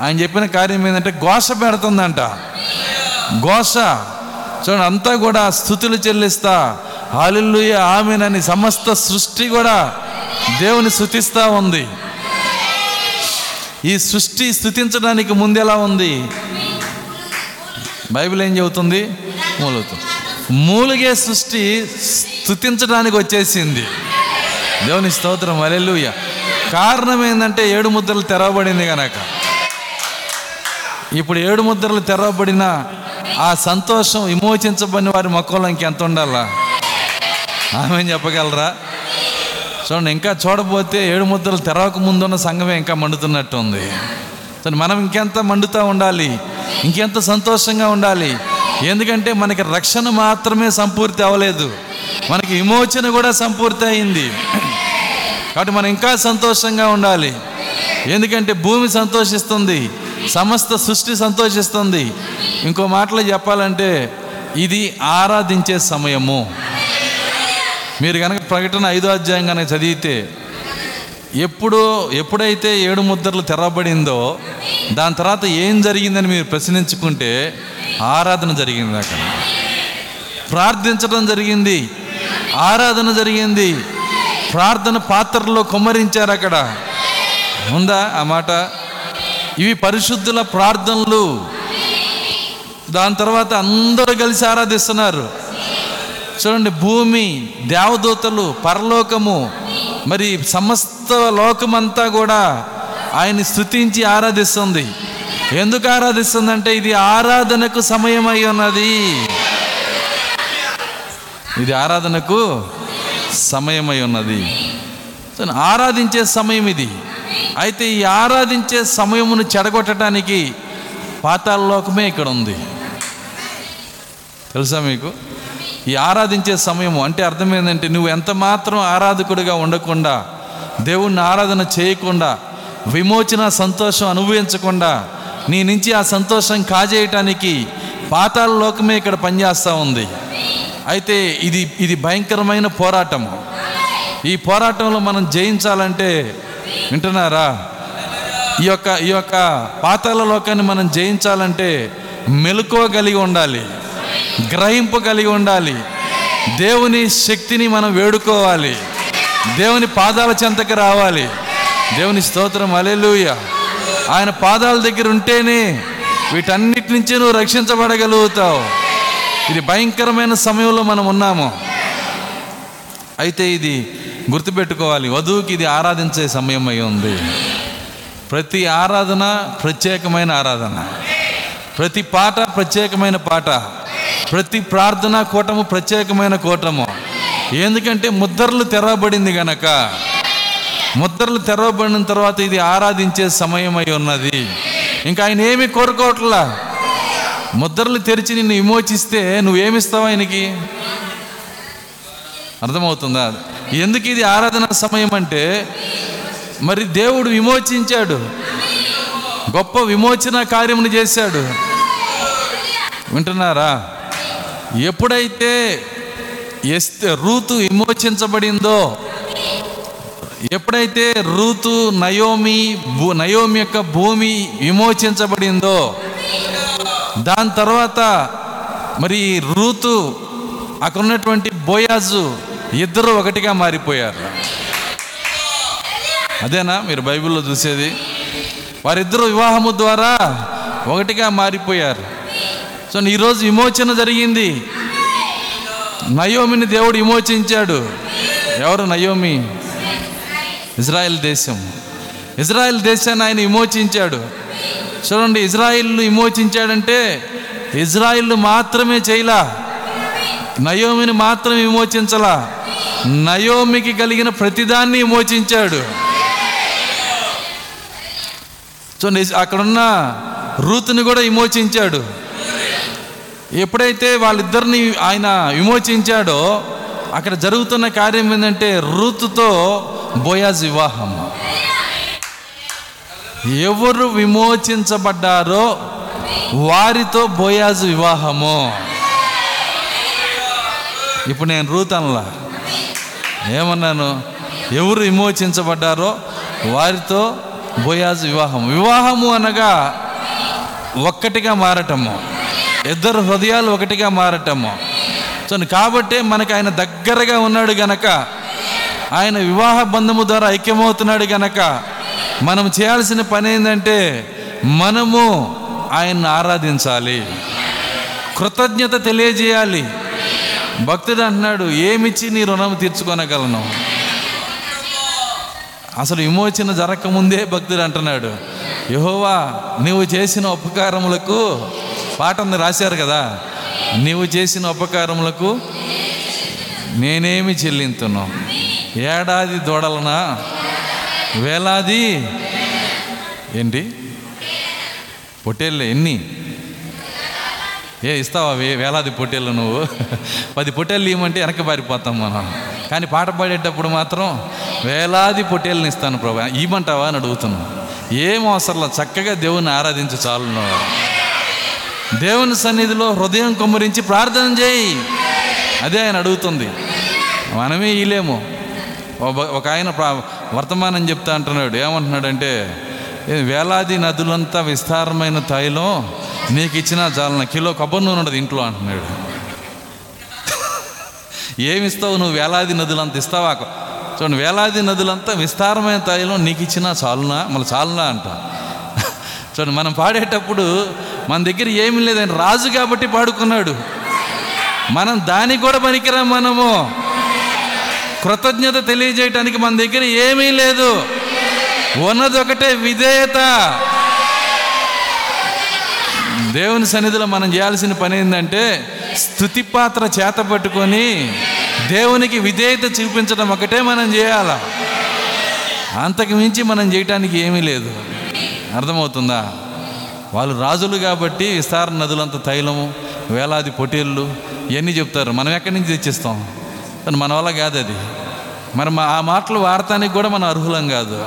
ఆయన చెప్పిన కార్యం ఏంటంటే గోస పెడుతుందంట. గోస. చూడండి అంతా కూడా స్థుతులు చెల్లిస్తా. హాలిల్లుయ ఆమెనని సమస్త సృష్టి కూడా దేవుని స్థుతిస్తూ ఉంది. ఈ సృష్టి స్థుతించడానికి ముందు ఎలా ఉంది? బైబిల్ ఏం చెబుతుంది? మూలుగుతుంది. మూలిగే సృష్టి స్థుతించడానికి వచ్చేసింది. దేవుని స్తోత్రం అలెలుయ కారణం ఏంటంటే ఏడు ముద్రలు తెరవబడింది కనుక ఇప్పుడు ఏడు ముద్రలు తెరవబడిన ఆ సంతోషం విమోచించబడిన వారి మొక్కలో ఇంకెంత ఉండాలా? ఆమె చెప్పగలరా? చూడండి ఇంకా చూడబోతే ఏడు ముద్రలు తెరవక ముందున్న సంఘమే ఇంకా మండుతున్నట్టు ఉంది చూడండి మనం ఇంకెంత మండుతూ ఉండాలి? ఇంకెంత సంతోషంగా ఉండాలి? ఎందుకంటే మనకి రక్షణ మాత్రమే సంపూర్తి అవ్వలేదు. మనకి విమోచన కూడా సంపూర్తి అయింది. కాబట్టి మనం ఇంకా సంతోషంగా ఉండాలి. ఎందుకంటే భూమి సంతోషిస్తుంది. సమస్త సృష్టి సంతోషిస్తుంది. ఇంకో మాటలో చెప్పాలంటే ఇది ఆరాధించే సమయము. మీరు కనుక ప్రకటన ఐదో అధ్యాయం కనుక చదివితే ఎప్పుడు ఎప్పుడైతే ఏడు ముద్రలు తెరవబడిందో దాని తర్వాత ఏం జరిగిందని మీరు ప్రశ్నించుకుంటే ఆరాధన జరిగింది అక్కడ. ప్రార్థించడం జరిగింది. ఆరాధన జరిగింది. ప్రార్థన పాత్రలో కుమ్మరించారు అక్కడ. ఉందా ఆ మాట? ఇవి పరిశుద్ధుల ప్రార్థనలు. దాని తర్వాత అందరూ కలిసి ఆరాధిస్తున్నారు. చూడండి భూమి దేవదూతలు పరలోకము మరి సమస్త లోకమంతా కూడా ఆయన్ని స్థుతించి ఆరాధిస్తుంది. ఎందుకు ఆరాధిస్తుందంటే ఇది ఆరాధనకు సమయమై ఉన్నది. ఇది ఆరాధనకు సమయమై ఉన్నది. ఆరాధించే సమయం ఇది. అయితే ఈ ఆరాధించే సమయమును చెడగొట్టడానికి పాతాళలోకమే ఇక్కడ ఉంది తెలుసా మీకు? ఈ ఆరాధించే సమయము అంటే అర్థం ఏంటంటే నువ్వు ఎంత మాత్రం ఆరాధకుడిగా ఉండకుండా దేవుణ్ణి ఆరాధన చేయకుండా విమోచన సంతోషం అనుభవించకుండా నీ నుంచి ఆ సంతోషం కాజేయటానికి పాతాల లోకమే ఇక్కడ పనిచేస్తూ ఉంది. అయితే ఇది ఇది భయంకరమైన పోరాటము. ఈ పోరాటంలో మనం జయించాలంటే వింటున్నారా? ఈ యొక్క ఈ యొక్క పాతాల లోకాన్ని మనం జయించాలంటే మెలకువ కలిగి ఉండాలి గ్రహింపు కలిగి ఉండాలి దేవుని శక్తిని మనం వేడుకోవాలి దేవుని పాదాల చెంతకి రావాలి. దేవుని స్తోత్రం అలెలుయ ఆయన పాదాల దగ్గర ఉంటేనే వీటన్నిటి నుంచి నువ్వు రక్షించబడగలుగుతావు. ఇది భయంకరమైన సమయంలో మనం ఉన్నాము. అయితే ఇది గుర్తుపెట్టుకోవాలి. వధువుకి ఇది ఆరాధించే సమయం అయి ఉంది. ప్రతి ఆరాధన ప్రత్యేకమైన ఆరాధన. ప్రతి పాట ప్రత్యేకమైన పాట. ప్రతి ప్రార్థన కూటము ప్రత్యేకమైన కూటము. ఎందుకంటే ముద్రలు తెరవబడింది గనక ముద్రలు తెరవబడిన తర్వాత ఇది ఆరాధించే సమయం అయి ఉన్నది. ఇంకా ఆయన ఏమి కోరుకోవట్లా? ముద్రలు తెరిచి నిన్ను విమోచిస్తే నువ్వేమిస్తావు ఆయనకి? అర్థమవుతుందా? ఎందుకు ఇది ఆరాధన సమయం అంటే మరి దేవుడు విమోచించాడు. గొప్ప విమోచన కార్యమును చేశాడు. వింటున్నారా? ఎప్పుడైతే ఎస్తే రూతు విమోచించబడిందో ఎప్పుడైతే రూతు నయోమి భూ నయోమి యొక్క భూమి విమోచించబడిందో దాని తర్వాత మరి రూతు అక్కడ ఉన్నటువంటి బోయాజు ఇద్దరు ఒకటిగా మారిపోయారు. అదేనా? మీరు బైబిల్లో చూసేది. వారిద్దరు వివాహము ద్వారా ఒకటిగా మారిపోయారు. సో ఈరోజు విమోచన జరిగింది. నయోమిని దేవుడు విమోచించాడు. ఎవరు? నయోమి. ఇజ్రాయెల్ దేశం. ఇజ్రాయెల్ దేశాన్ని ఆయన విమోచించాడు. చూడండి ఇజ్రాయిల్ విమోచించాడంటే ఇజ్రాయిల్ మాత్రమే చేయలా. నయోమిని మాత్రం విమోచించలా. నయోమికి కలిగిన ప్రతిదాన్ని విమోచించాడు. చూడండి అక్కడున్న రూతుని కూడా విమోచించాడు. ఎప్పుడైతే వాళ్ళిద్దరిని ఆయన విమోచించాడో అక్కడ జరుగుతున్న కార్యం ఏంటంటే రూతుతో బోయాజ్ వివాహం. ఎవరు విమోచించబడ్డారో వారితో బోయాజ్ వివాహము. ఇప్పుడు నేను రూత్ అనలా. ఏమన్నాను? ఎవరు విమోచించబడ్డారో వారితో బోయాజ్ వివాహం. వివాహము అనగా ఒక్కటిగా మారటము. ఇద్దరు హృదయాలు ఒకటిగా మారటము. సో కాబట్టే మనకు ఆయన దగ్గరగా ఉన్నాడు గనక ఆయన వివాహ బంధము ద్వారా ఐక్యమవుతున్నాడు గనక మనం చేయాల్సిన పని ఏంటంటే మనము ఆయన్ని ఆరాధించాలి. కృతజ్ఞత తెలియజేయాలి. భక్తుడు అంటున్నాడు ఏమిచ్చి నీ రుణం తీర్చుకోనగలను? అసలు విమోచన జరగకముందే భక్తుడు అంటున్నాడు యహోవా నీవు చేసిన ఉపకారములకు పాటను రాశారు కదా నీవు చేసిన ఉపకారములకు నేనేమి చెల్లింతును? ఏడాది దూడలనా? వేలాది? ఏంటి? పొట్టేళ్ళే ఎన్ని? ఏ ఇస్తావా వేలాది పొట్టేళ్ళు నువ్వు? పది పొట్టేళ్ళు ఇవ్వమంటే వెనక పారిపోతాం మనం. కానీ పాట పాడేటప్పుడు మాత్రం వేలాది పొట్టేళ్ళని ఇస్తాను ప్రభా. ఇవ్వమంటావా అని అడుగుతున్నాను ఏం అవసరంలో చక్కగా దేవుని ఆరాధించు చాలు దేవుని సన్నిధిలో హృదయం కుమ్మరించి ప్రార్థన చేయి. అదే ఆయన అడుగుతుంది. మనమే ఇలేము ఒక- ఒక ఆయన ప్రా- వర్తమానం చెప్తా అంటున్నాడు. ఏమంటున్నాడంటే వేలాది నదులంతా విస్తారమైన తైలం నీకు ఇచ్చినా చాలన కిలో కొబ్బరి నూనె ఉండదు ఇంట్లో అంటున్నాడు. ఏమి ఇస్తావు నువ్వు వేలాది నదులంత ఇస్తావా? చూడండి వేలాది నదులంతా విస్తారమైన తాయిలో నీకు ఇచ్చినా చాలునా? మళ్ళీ చాలునా అంట. చూడండి మనం పాడేటప్పుడు మన దగ్గర ఏమీ లేదని రాజు కాబట్టి పాడుకున్నాడు. మనం దానికి కూడా పనికిరా మనము. కృతజ్ఞత తెలియజేయటానికి మన దగ్గర ఏమీ లేదు. ఉన్నది ఒకటే విధేయత. దేవుని సన్నిధిలో మనం చేయాల్సిన పని ఏంటంటే స్థుతి పాత్ర చేత పట్టుకొని దేవునికి విధేయత చూపించడం ఒకటే మనం చేయాల? అంతకు మించి మనం చేయటానికి ఏమీ లేదు. అర్థమవుతుందా? వాళ్ళు రాజులు కాబట్టి విస్తార నదులంత తైలము వేలాది పొటీళ్ళు ఇవన్నీ చెప్తారు. మనం ఎక్కడి నుంచి తెచ్చిస్తాం? కానీ మన వల్ల కాదు అది మరి మా- ఆ మాటలు వాడటానికి కూడా మనం అర్హులం కాదు.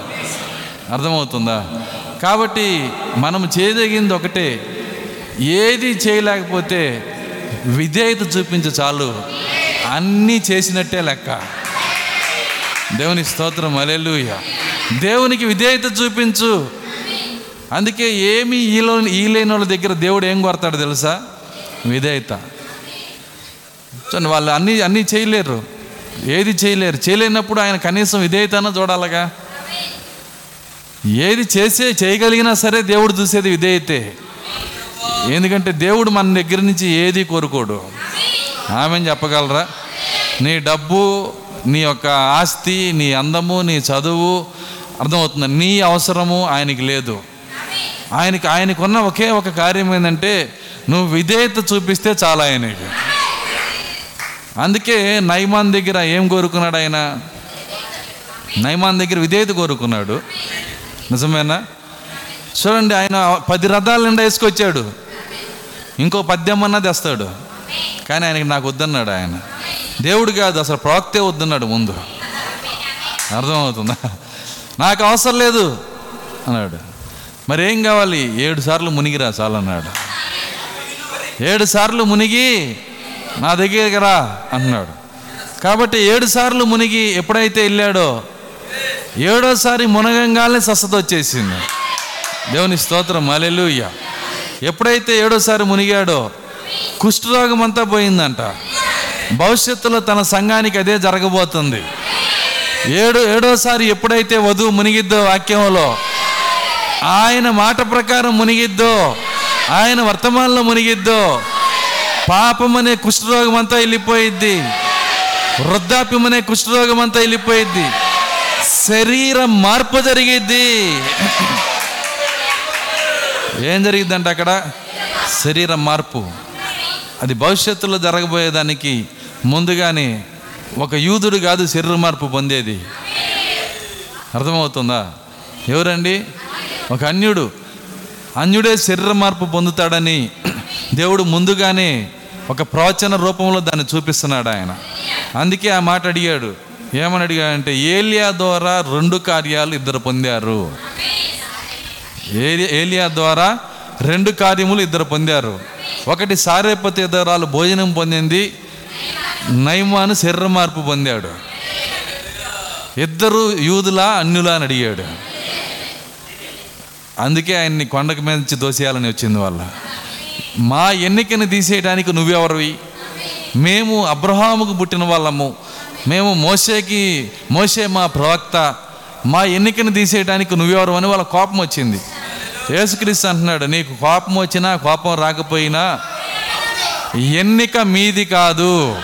అర్థమవుతుందా? కాబట్టి మనం చేయదగింది ఒకటే. ఏది చేయలేకపోతే విధేయత చూపించు చాలు. అన్నీ చేసినట్టే లెక్క. దేవుని స్తోత్రం అలెలుయ దేవునికి విధేయత చూపించు. అందుకే ఏమి ఈలో ఈలేని వాళ్ళ దగ్గర దేవుడు ఏం కొడతాడు తెలుసా? విధేయత. చూడండి వాళ్ళు అన్నీ అన్నీ చేయలేరు. ఏది చేయలేరు. చేయలేనప్పుడు ఆయన కనీసం విధేయతన చూడాలగా. ఏది చేసే చేయగలిగినా సరే దేవుడు చూసేది విధేయతే. ఎందుకంటే దేవుడు మన దగ్గర నుంచి ఏది కోరుకోడు. ఆమె చెప్పగలరా? నీ డబ్బు నీ యొక్క ఆస్తి నీ అందము నీ చదువు అర్థమవుతుంది. నీ అవసరము ఆయనకి లేదు. ఆయనకి ఆయనకున్న ఒకే ఒక కార్యం ఏంటంటే నువ్వు విధేయత చూపిస్తే చాలా ఆయనకి. అందుకే నైమాన్ దగ్గర ఏం కోరుకున్నాడు ఆయన? నైమాన్ దగ్గర విధేయత కోరుకున్నాడు. నిజమేనా? చూడండి ఆయన పది రథాలు నిండా వేసుకొచ్చాడు. ఇంకో పద్యమన్నా తెస్తాడు. కానీ ఆయనకి నాకు వద్దన్నాడు ఆయన. దేవుడు కాదు అసలు ప్రవక్తే వద్దన్నాడు ముందు. అర్థమవుతుందా? నాకు అవసరం లేదు అన్నాడు. మరి ఏం కావాలి? ఏడు సార్లు మునిగిరా చాలన్నాడు ఏడు సార్లు మునిగి నా దగ్గరికి రా అంటున్నాడు కాబట్టి ఏడు సార్లు మునిగి ఎప్పుడైతే వెళ్ళాడో ఏడోసారి మునగంగానే స్వస్థత వచ్చేసింది దేవుని స్తోత్రం అలెలుయ్య ఎప్పుడైతే ఏడోసారి మునిగాడో కుష్ఠరోగం అంతా పోయిందంట. భవిష్యత్తులో తన సంఘానికి అదే జరగబోతుంది. ఏడు ఏడోసారి ఎప్పుడైతే వధువు మునిగిద్దో వాక్యంలో ఆయన మాట ప్రకారం మునిగిద్దో ఆయన వర్తమానంలో మునిగిద్దో పాపం అనే కుష్ఠరోగం అంతా వెళ్ళిపోయిద్ది. వృద్ధాప్యం అనే కుష్ఠరోగం అంతా వెళ్ళిపోయిద్ది. శరీర మార్పు జరిగిద్ది. ఏం జరిగిందంటే అక్కడ శరీర మార్పు. అది భవిష్యత్తులో జరగబోయేదానికి ముందుగానే ఒక యూదుడు కాదు శరీర మార్పు పొందేది. అర్థమవుతుందా? ఎవరండి? ఒక అన్యుడు. అన్యుడే శరీర మార్పు పొందుతాడని దేవుడు ముందుగానే ఒక ప్రవచన రూపంలో దాన్ని చూపిస్తున్నాడు ఆయన. అందుకే ఆ మాట అడిగాడు. ఏమని అడిగాడంటే ఏలియా ద్వారా రెండు కార్యాలు ఇద్దరు పొందారు. ఏలి- ఏలియా ద్వారా రెండు కార్యములు ఇద్దరు పొందారు. ఒకటి సారేపతి ఇద్దరాలు భోజనం పొందింది నైమాను శరీర మార్పు పొందాడు. ఇద్దరు యూదులా అన్యులా అని అడిగాడు. అందుకే ఆయన్ని కొండకు మీద నుంచి దోసేయాలని వచ్చింది వాళ్ళ. మా ఎన్నికను తీసేయడానికి నువ్వెవరివి? మేము అబ్రహాముకు పుట్టిన వాళ్ళము. మేము మోసేకి మోసే మా ప్రవక్త. మా ఎన్నికను తీసేయడానికి నువ్వెవరు అని వాళ్ళ కోపం వచ్చింది. యేసుక్రీస్తు అంటున్నాడు నీకు కోపం వచ్చినా కోపం రాకపోయినా ఎన్నిక మీది కాదు.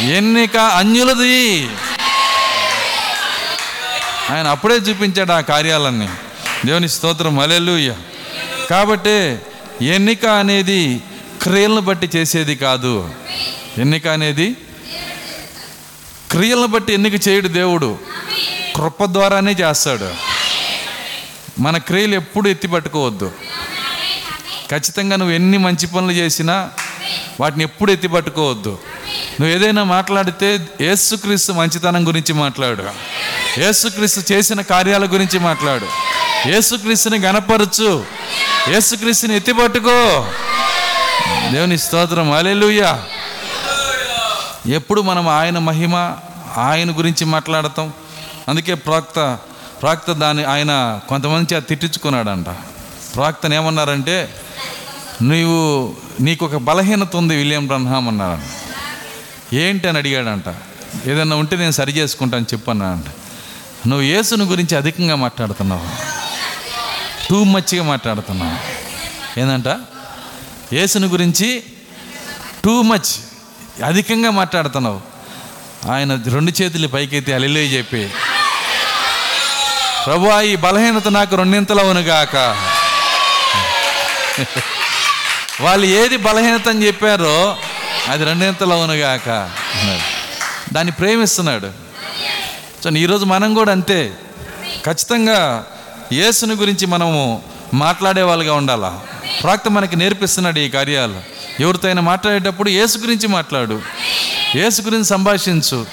ఎన్నిక అన్యులది. ఆయన అప్పుడే చూపించాడు ఆ కార్యాలన్నీ. దేవుని స్తోత్రం అలెలుయ్య కాబట్టి ఎన్నిక అనేది క్రియలను బట్టి చేసేది కాదు. ఎన్నిక అనేది క్రియలను బట్టి ఎన్నిక చేయడు దేవుడు? కృప ద్వారానే చేస్తాడు. మన క్రియలు ఎప్పుడు ఎత్తి పట్టుకోవద్దు. ఖచ్చితంగా నువ్వు ఎన్ని మంచి పనులు చేసినా వాటిని ఎప్పుడు ఎత్తి పట్టుకోవద్దు. నువ్వు ఏదైనా మాట్లాడితే ఏసుక్రీస్తు మంచితనం గురించి మాట్లాడు. ఏసుక్రీస్తు చేసిన కార్యాల గురించి మాట్లాడు. ఏసుక్రీస్తుని గనపరచు ఏసుక్రీస్తుని ఎత్తిపట్టుకో దేవుని స్తోత్రం. అలెలుయ్యా ఎప్పుడు మనం ఆయన మహిమ ఆయన గురించి మాట్లాడతాం. అందుకే ప్రాక్త ప్రాక్త దాన్ని ఆయన కొంతమంది చేత తిట్టించుకున్నాడంట. ప్రాక్తను ఏమన్నారంటే నీవు నీకు ఒక బలహీనత ఉంది విలియం బ్రహ్మాం అన్నారంట. ఏంటి అని అడిగాడంట. ఏదన్నా ఉంటే నేను సరి చేసుకుంటాను చెప్పన్నాడంట. నువ్వు యేసుని గురించి అధికంగా మాట్లాడుతున్నావు. టూ మచ్గా మాట్లాడుతున్నావు. ఏందంట? యేసుని గురించి టూ మచ్ అధికంగా మాట్లాడుతున్నావు. ఆయన రెండు చేతులు పైకెత్తి అలిలే చెప్పి ప్రభు ఈ బలహీనత నాకు రెండింతలవునుగాక. వాళ్ళు ఏది బలహీనత అని చెప్పారో అది రెండింతలవునుగాక. అన్నాడు దాన్ని ప్రేమిస్తున్నాడు. సో ఈరోజు మనం కూడా అంతే. ఖచ్చితంగా యేసుని గురించి మనము మాట్లాడే వాళ్ళుగా ఉండాలా? ప్రాక్త మనకి నేర్పిస్తున్నాడు ఈ కార్యాలు. ఎవరితో అయినా మాట్లాడేటప్పుడు యేసు గురించి మాట్లాడు. యేసు గురించి సంభాషించు.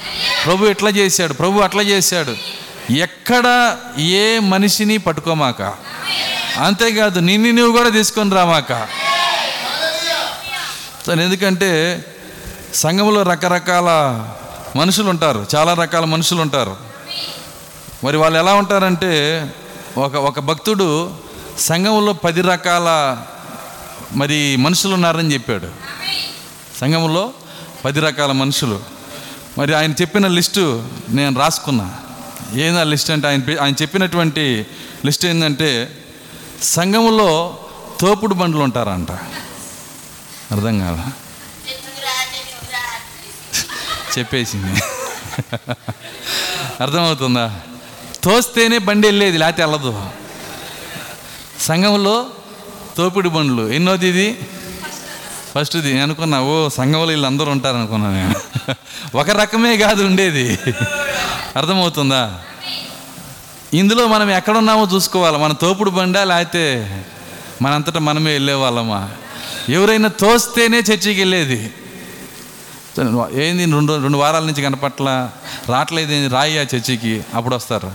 ప్రభు ఎట్లా చేశాడు? ప్రభు అట్లా చేశాడు. ఎక్కడ ఏ మనిషిని పట్టుకోమాక? అంతేకాదు నిన్ను నువ్వు కూడా తీసుకొని రామాక? ఎందుకంటే సంఘంలో రకరకాల మనుషులు ఉంటారు చాలా రకాల మనుషులు ఉంటారు మరి వాళ్ళు ఎలా ఉంటారంటే ఒక ఒక భక్తుడు సంఘంలో పది రకాల మరి మనుషులు ఉన్నారని చెప్పాడు. సంఘంలో పది రకాల మనుషులు. మరి ఆయన చెప్పిన లిస్టు నేను రాసుకున్నా. ఏందా లిస్ట్ అంటే ఆయన పె- ఆయన చెప్పినటువంటి లిస్ట్ ఏంటంటే సంఘంలో తోపుడు బండ్లు ఉంటారంట. అర్థం కాదా? చెప్పేసింది. అర్థమవుతుందా? తోస్తేనే బండి వెళ్ళేది లేకపోతే వెళ్ళదు. సంఘంలో తోపిడి బండ్లు. ఎన్నోది ఇది? ఫస్ట్ది అనుకున్నా ఓ సంఘంలో వీళ్ళందరూ ఉంటారు అనుకున్నా నేను. ఒక రకమే కాదు ఉండేది. అర్థమవుతుందా? ఇందులో మనం ఎక్కడున్నామో చూసుకోవాలి. మన తోపుడు బండా లేకపోతే మనంతటా మనమే వెళ్ళేవాళ్ళమా? ఎవరైనా తోస్తేనే చర్చికి వెళ్ళేది. ఏంది రెండు రెండు వారాల నుంచి కనపట్ల? రావట్లేదు రాయి ఆ చర్చికి. అప్పుడు వస్తారు.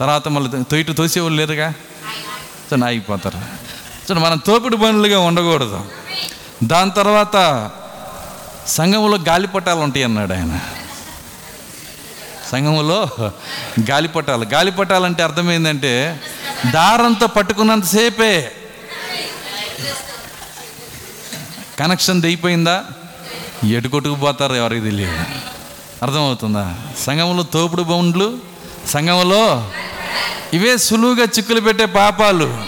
తర్వాత మళ్ళీ తొయిటు తోసేవాళ్ళు లేరుగా? సో ఆగిపోతారు. సో మనం తోపుడు బండ్లుగా ఉండకూడదు. దాని తర్వాత సంఘంలో గాలిపటాలు ఉంటాయి అన్నాడు ఆయన. సంఘంలో గాలిపటాలు. గాలిపటాలంటే అర్థమైందంటే దారంతో పట్టుకున్నంతసేపే కనెక్షన్ దిగిపోయిందా? ఎటుకొట్టుకుపోతారు ఎవరికి తెలియదు. అర్థమవుతుందా? సంఘంలో తోపుడు బౌండ్లు సంఘంలో ఇవే సులువుగా చిక్కులు పెట్టే పాపాలు.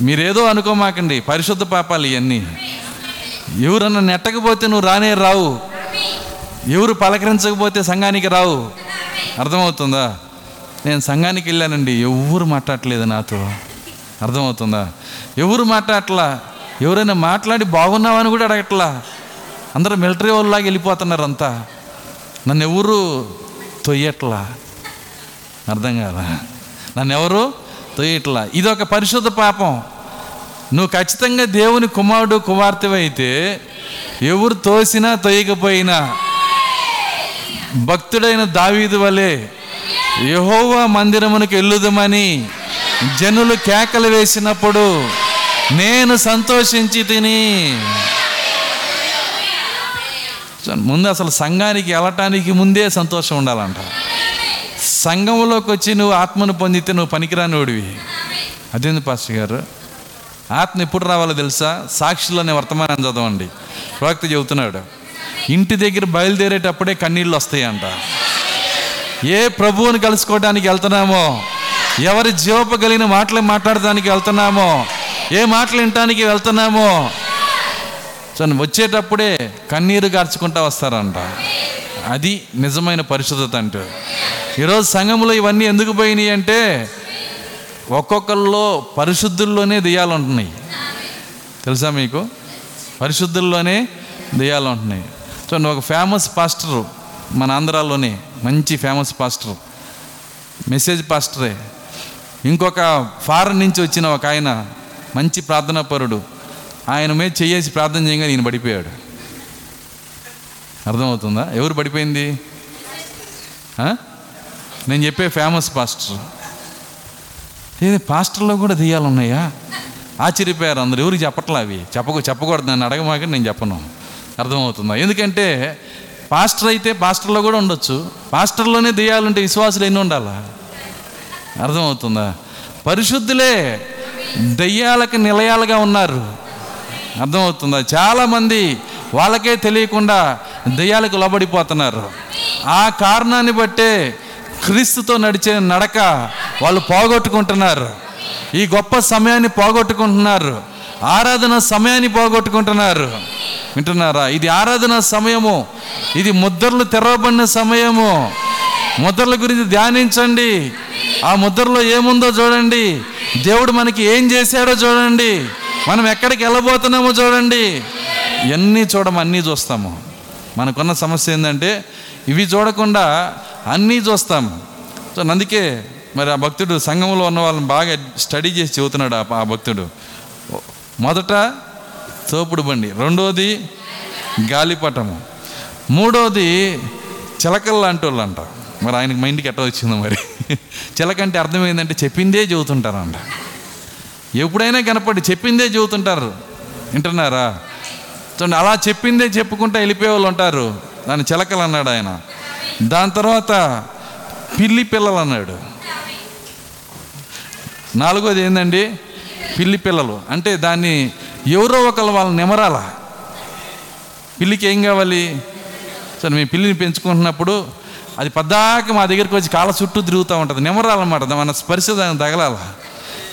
మీరేదో అనుకోమాకండి పరిశుద్ధ పాపాలు ఇవన్నీ. ఎవరన్నా నెట్టకపోతే నువ్వు రానే రావు. ఎవరు పలకరించకపోతే సంఘానికి రావు. అర్థమవుతుందా? నేను సంఘానికి వెళ్ళానండి. ఎవరు మాట్లాడలేదు నాతో. అర్థమవుతుందా? ఎవరు మాట్లాడట్లా? ఎవరైనా మాట్లాడి బాగున్నావని కూడా అడగట్లా? అందరూ మిలిటరీ వాళ్ళలాగా వెళ్ళిపోతున్నారు అంతా నన్ను ఎవరు తొయ్యట్లా? అర్థం కాదా నన్ను ఎవరు తొయ్యట్లా? ఇది ఒక పరిశుద్ధ పాపం. నువ్వు ఖచ్చితంగా దేవుని కుమారుడు కుమార్తె అయితే ఎవరు తోసినా తొయ్యకపోయినా భక్తుడైన దావీదు వలె యహోవా మందిరమునకు వెళ్ళుదమని జనులు కేకలు వేసినప్పుడు నేను సంతోషించి తిని. ముందు అసలు సంఘానికి వెళ్ళటానికి ముందే సంతోషం ఉండాలంట. సంఘంలోకి వచ్చి నువ్వు ఆత్మను పొందితే నువ్వు పనికిరానివాడివి అదేంది పాస్టర్ గారు? ఆత్మ ఎప్పుడు రావాలో తెలుసా? సాక్షిలోనే వర్తమానం చదవండి. ప్రవక్త చెబుతున్నాడు ఇంటి దగ్గర బయలుదేరేటప్పుడే కన్నీళ్ళు వస్తాయంట. ఏ ప్రభువుని కలుసుకోవడానికి వెళ్తున్నామో ఎవరి జీవపగలిగిన మాటలు మాట్లాడడానికి వెళ్తున్నామో ఏ మాటలు వినటానికి వెళ్తున్నామో సో వచ్చేటప్పుడే కన్నీరు గార్చుకుంటా వస్తారంట. అది నిజమైన పరిశుద్ధత అంటే. ఈరోజు సంఘంలో ఇవన్నీ ఎందుకు పోయినాయి అంటే ఒక్కొక్కరిలో పరిశుద్ధుల్లోనే దెయ్యాలు ఉంటున్నాయి తెలుసా మీకు? పరిశుద్ధుల్లోనే దెయ్యాలు ఉంటున్నాయి చూడండి ఒక ఫేమస్ పాస్టరు మన ఆంధ్రాలోనే మంచి ఫేమస్ పాస్టర్ మెసేజ్ పాస్టరే ఇంకొక ఫారెన్ నుంచి వచ్చిన ఒక ఆయన మంచి ప్రార్థనా పరుడు ఆయన మీద చెయ్యేసి ప్రార్థన చేయగా ఈయన పడిపోయాడు. అర్థమవుతుందా? ఎవరు పడిపోయింది? నేను చెప్పే ఫేమస్ పాస్టర్ ఏది పాస్టర్లో కూడా దెయ్యాలు ఉన్నాయా ఆశ్చర్యపోయారు అందరు. ఎవరికి చెప్పట్లా అవి? చెప్పకు చెప్పకూడదు. నన్ను అడగమాక నేను చెప్పను. అర్థమవుతుందా. ఎందుకంటే పాస్టర్ అయితే పాస్టర్లో కూడా ఉండొచ్చు. పాస్టర్లోనే దెయ్యాలంటే విశ్వాసులు ఎన్ని ఉండాలా? అర్థమవుతుందా? పరిశుద్ధులే దెయ్యాలకు నిలయాలుగా ఉన్నారు. అర్థమవుతుందా? చాలామంది వాళ్ళకే తెలియకుండా దెయ్యాలకు లోబడిపోతున్నారు. ఆ కారణాన్ని బట్టే క్రీస్తుతో నడిచే నడక వాళ్ళు పోగొట్టుకుంటున్నారు. ఈ గొప్ప సమయాన్ని పోగొట్టుకుంటున్నారు. ఆరాధన సమయాన్ని పోగొట్టుకుంటున్నారు. వింటున్నారా? ఇది ఆరాధన సమయము. ఇది ముద్రలు తెరవబడిన సమయము. ముద్రల గురించి ధ్యానించండి. ఆ ముద్రలో ఏముందో చూడండి. దేవుడు మనకి ఏం చేశాడో చూడండి. మనం ఎక్కడికి వెళ్ళబోతున్నామో చూడండి. ఇవన్నీ చూడము అన్నీ చూస్తాము. మనకున్న సమస్య ఏంటంటే ఇవి చూడకుండా అన్నీ చూస్తాము. సో అందుకే మరి ఆ భక్తుడు సంఘంలో ఉన్న వాళ్ళని బాగా స్టడీ చేసి చెబుతున్నాడు ఆ- ఆ భక్తుడు. మొదట తోపుడు బండి రెండోది గాలిపటము మూడోది చిలకలు లాంటి వాళ్ళు అంట. మరి ఆయనకి మైండ్కి ఎట్ట వచ్చిందో మరి. చిలక అంటే అర్థమైందంటే చెప్పిందే చెబుతుంటారంట. ఎప్పుడైనా కనపడి చెప్పిందే చెబుతుంటారు. వింటున్నారా? చూడండి అలా చెప్పిందే చెప్పుకుంటా వెళ్ళిపోయే వాళ్ళు ఉంటారు. దాని చిలకలు అన్నాడు ఆయన. దాని తర్వాత పిల్లి పిల్లలు అన్నాడు. నాలుగోది ఏంటండి పిల్లి పిల్లలు. అంటే దాన్ని ఎవరో ఒకరు వాళ్ళని నిమరాల? పిల్లికి ఏం కావాలి? సరే మేము పిల్లిని పెంచుకుంటున్నప్పుడు అది పద్దాక మా దగ్గరికి వచ్చి కాళ్ళ చుట్టూ తిరుగుతూ ఉంటుంది. నిమరాలన్నమాట. మన స్పర్శ దాన్ని తగలాల?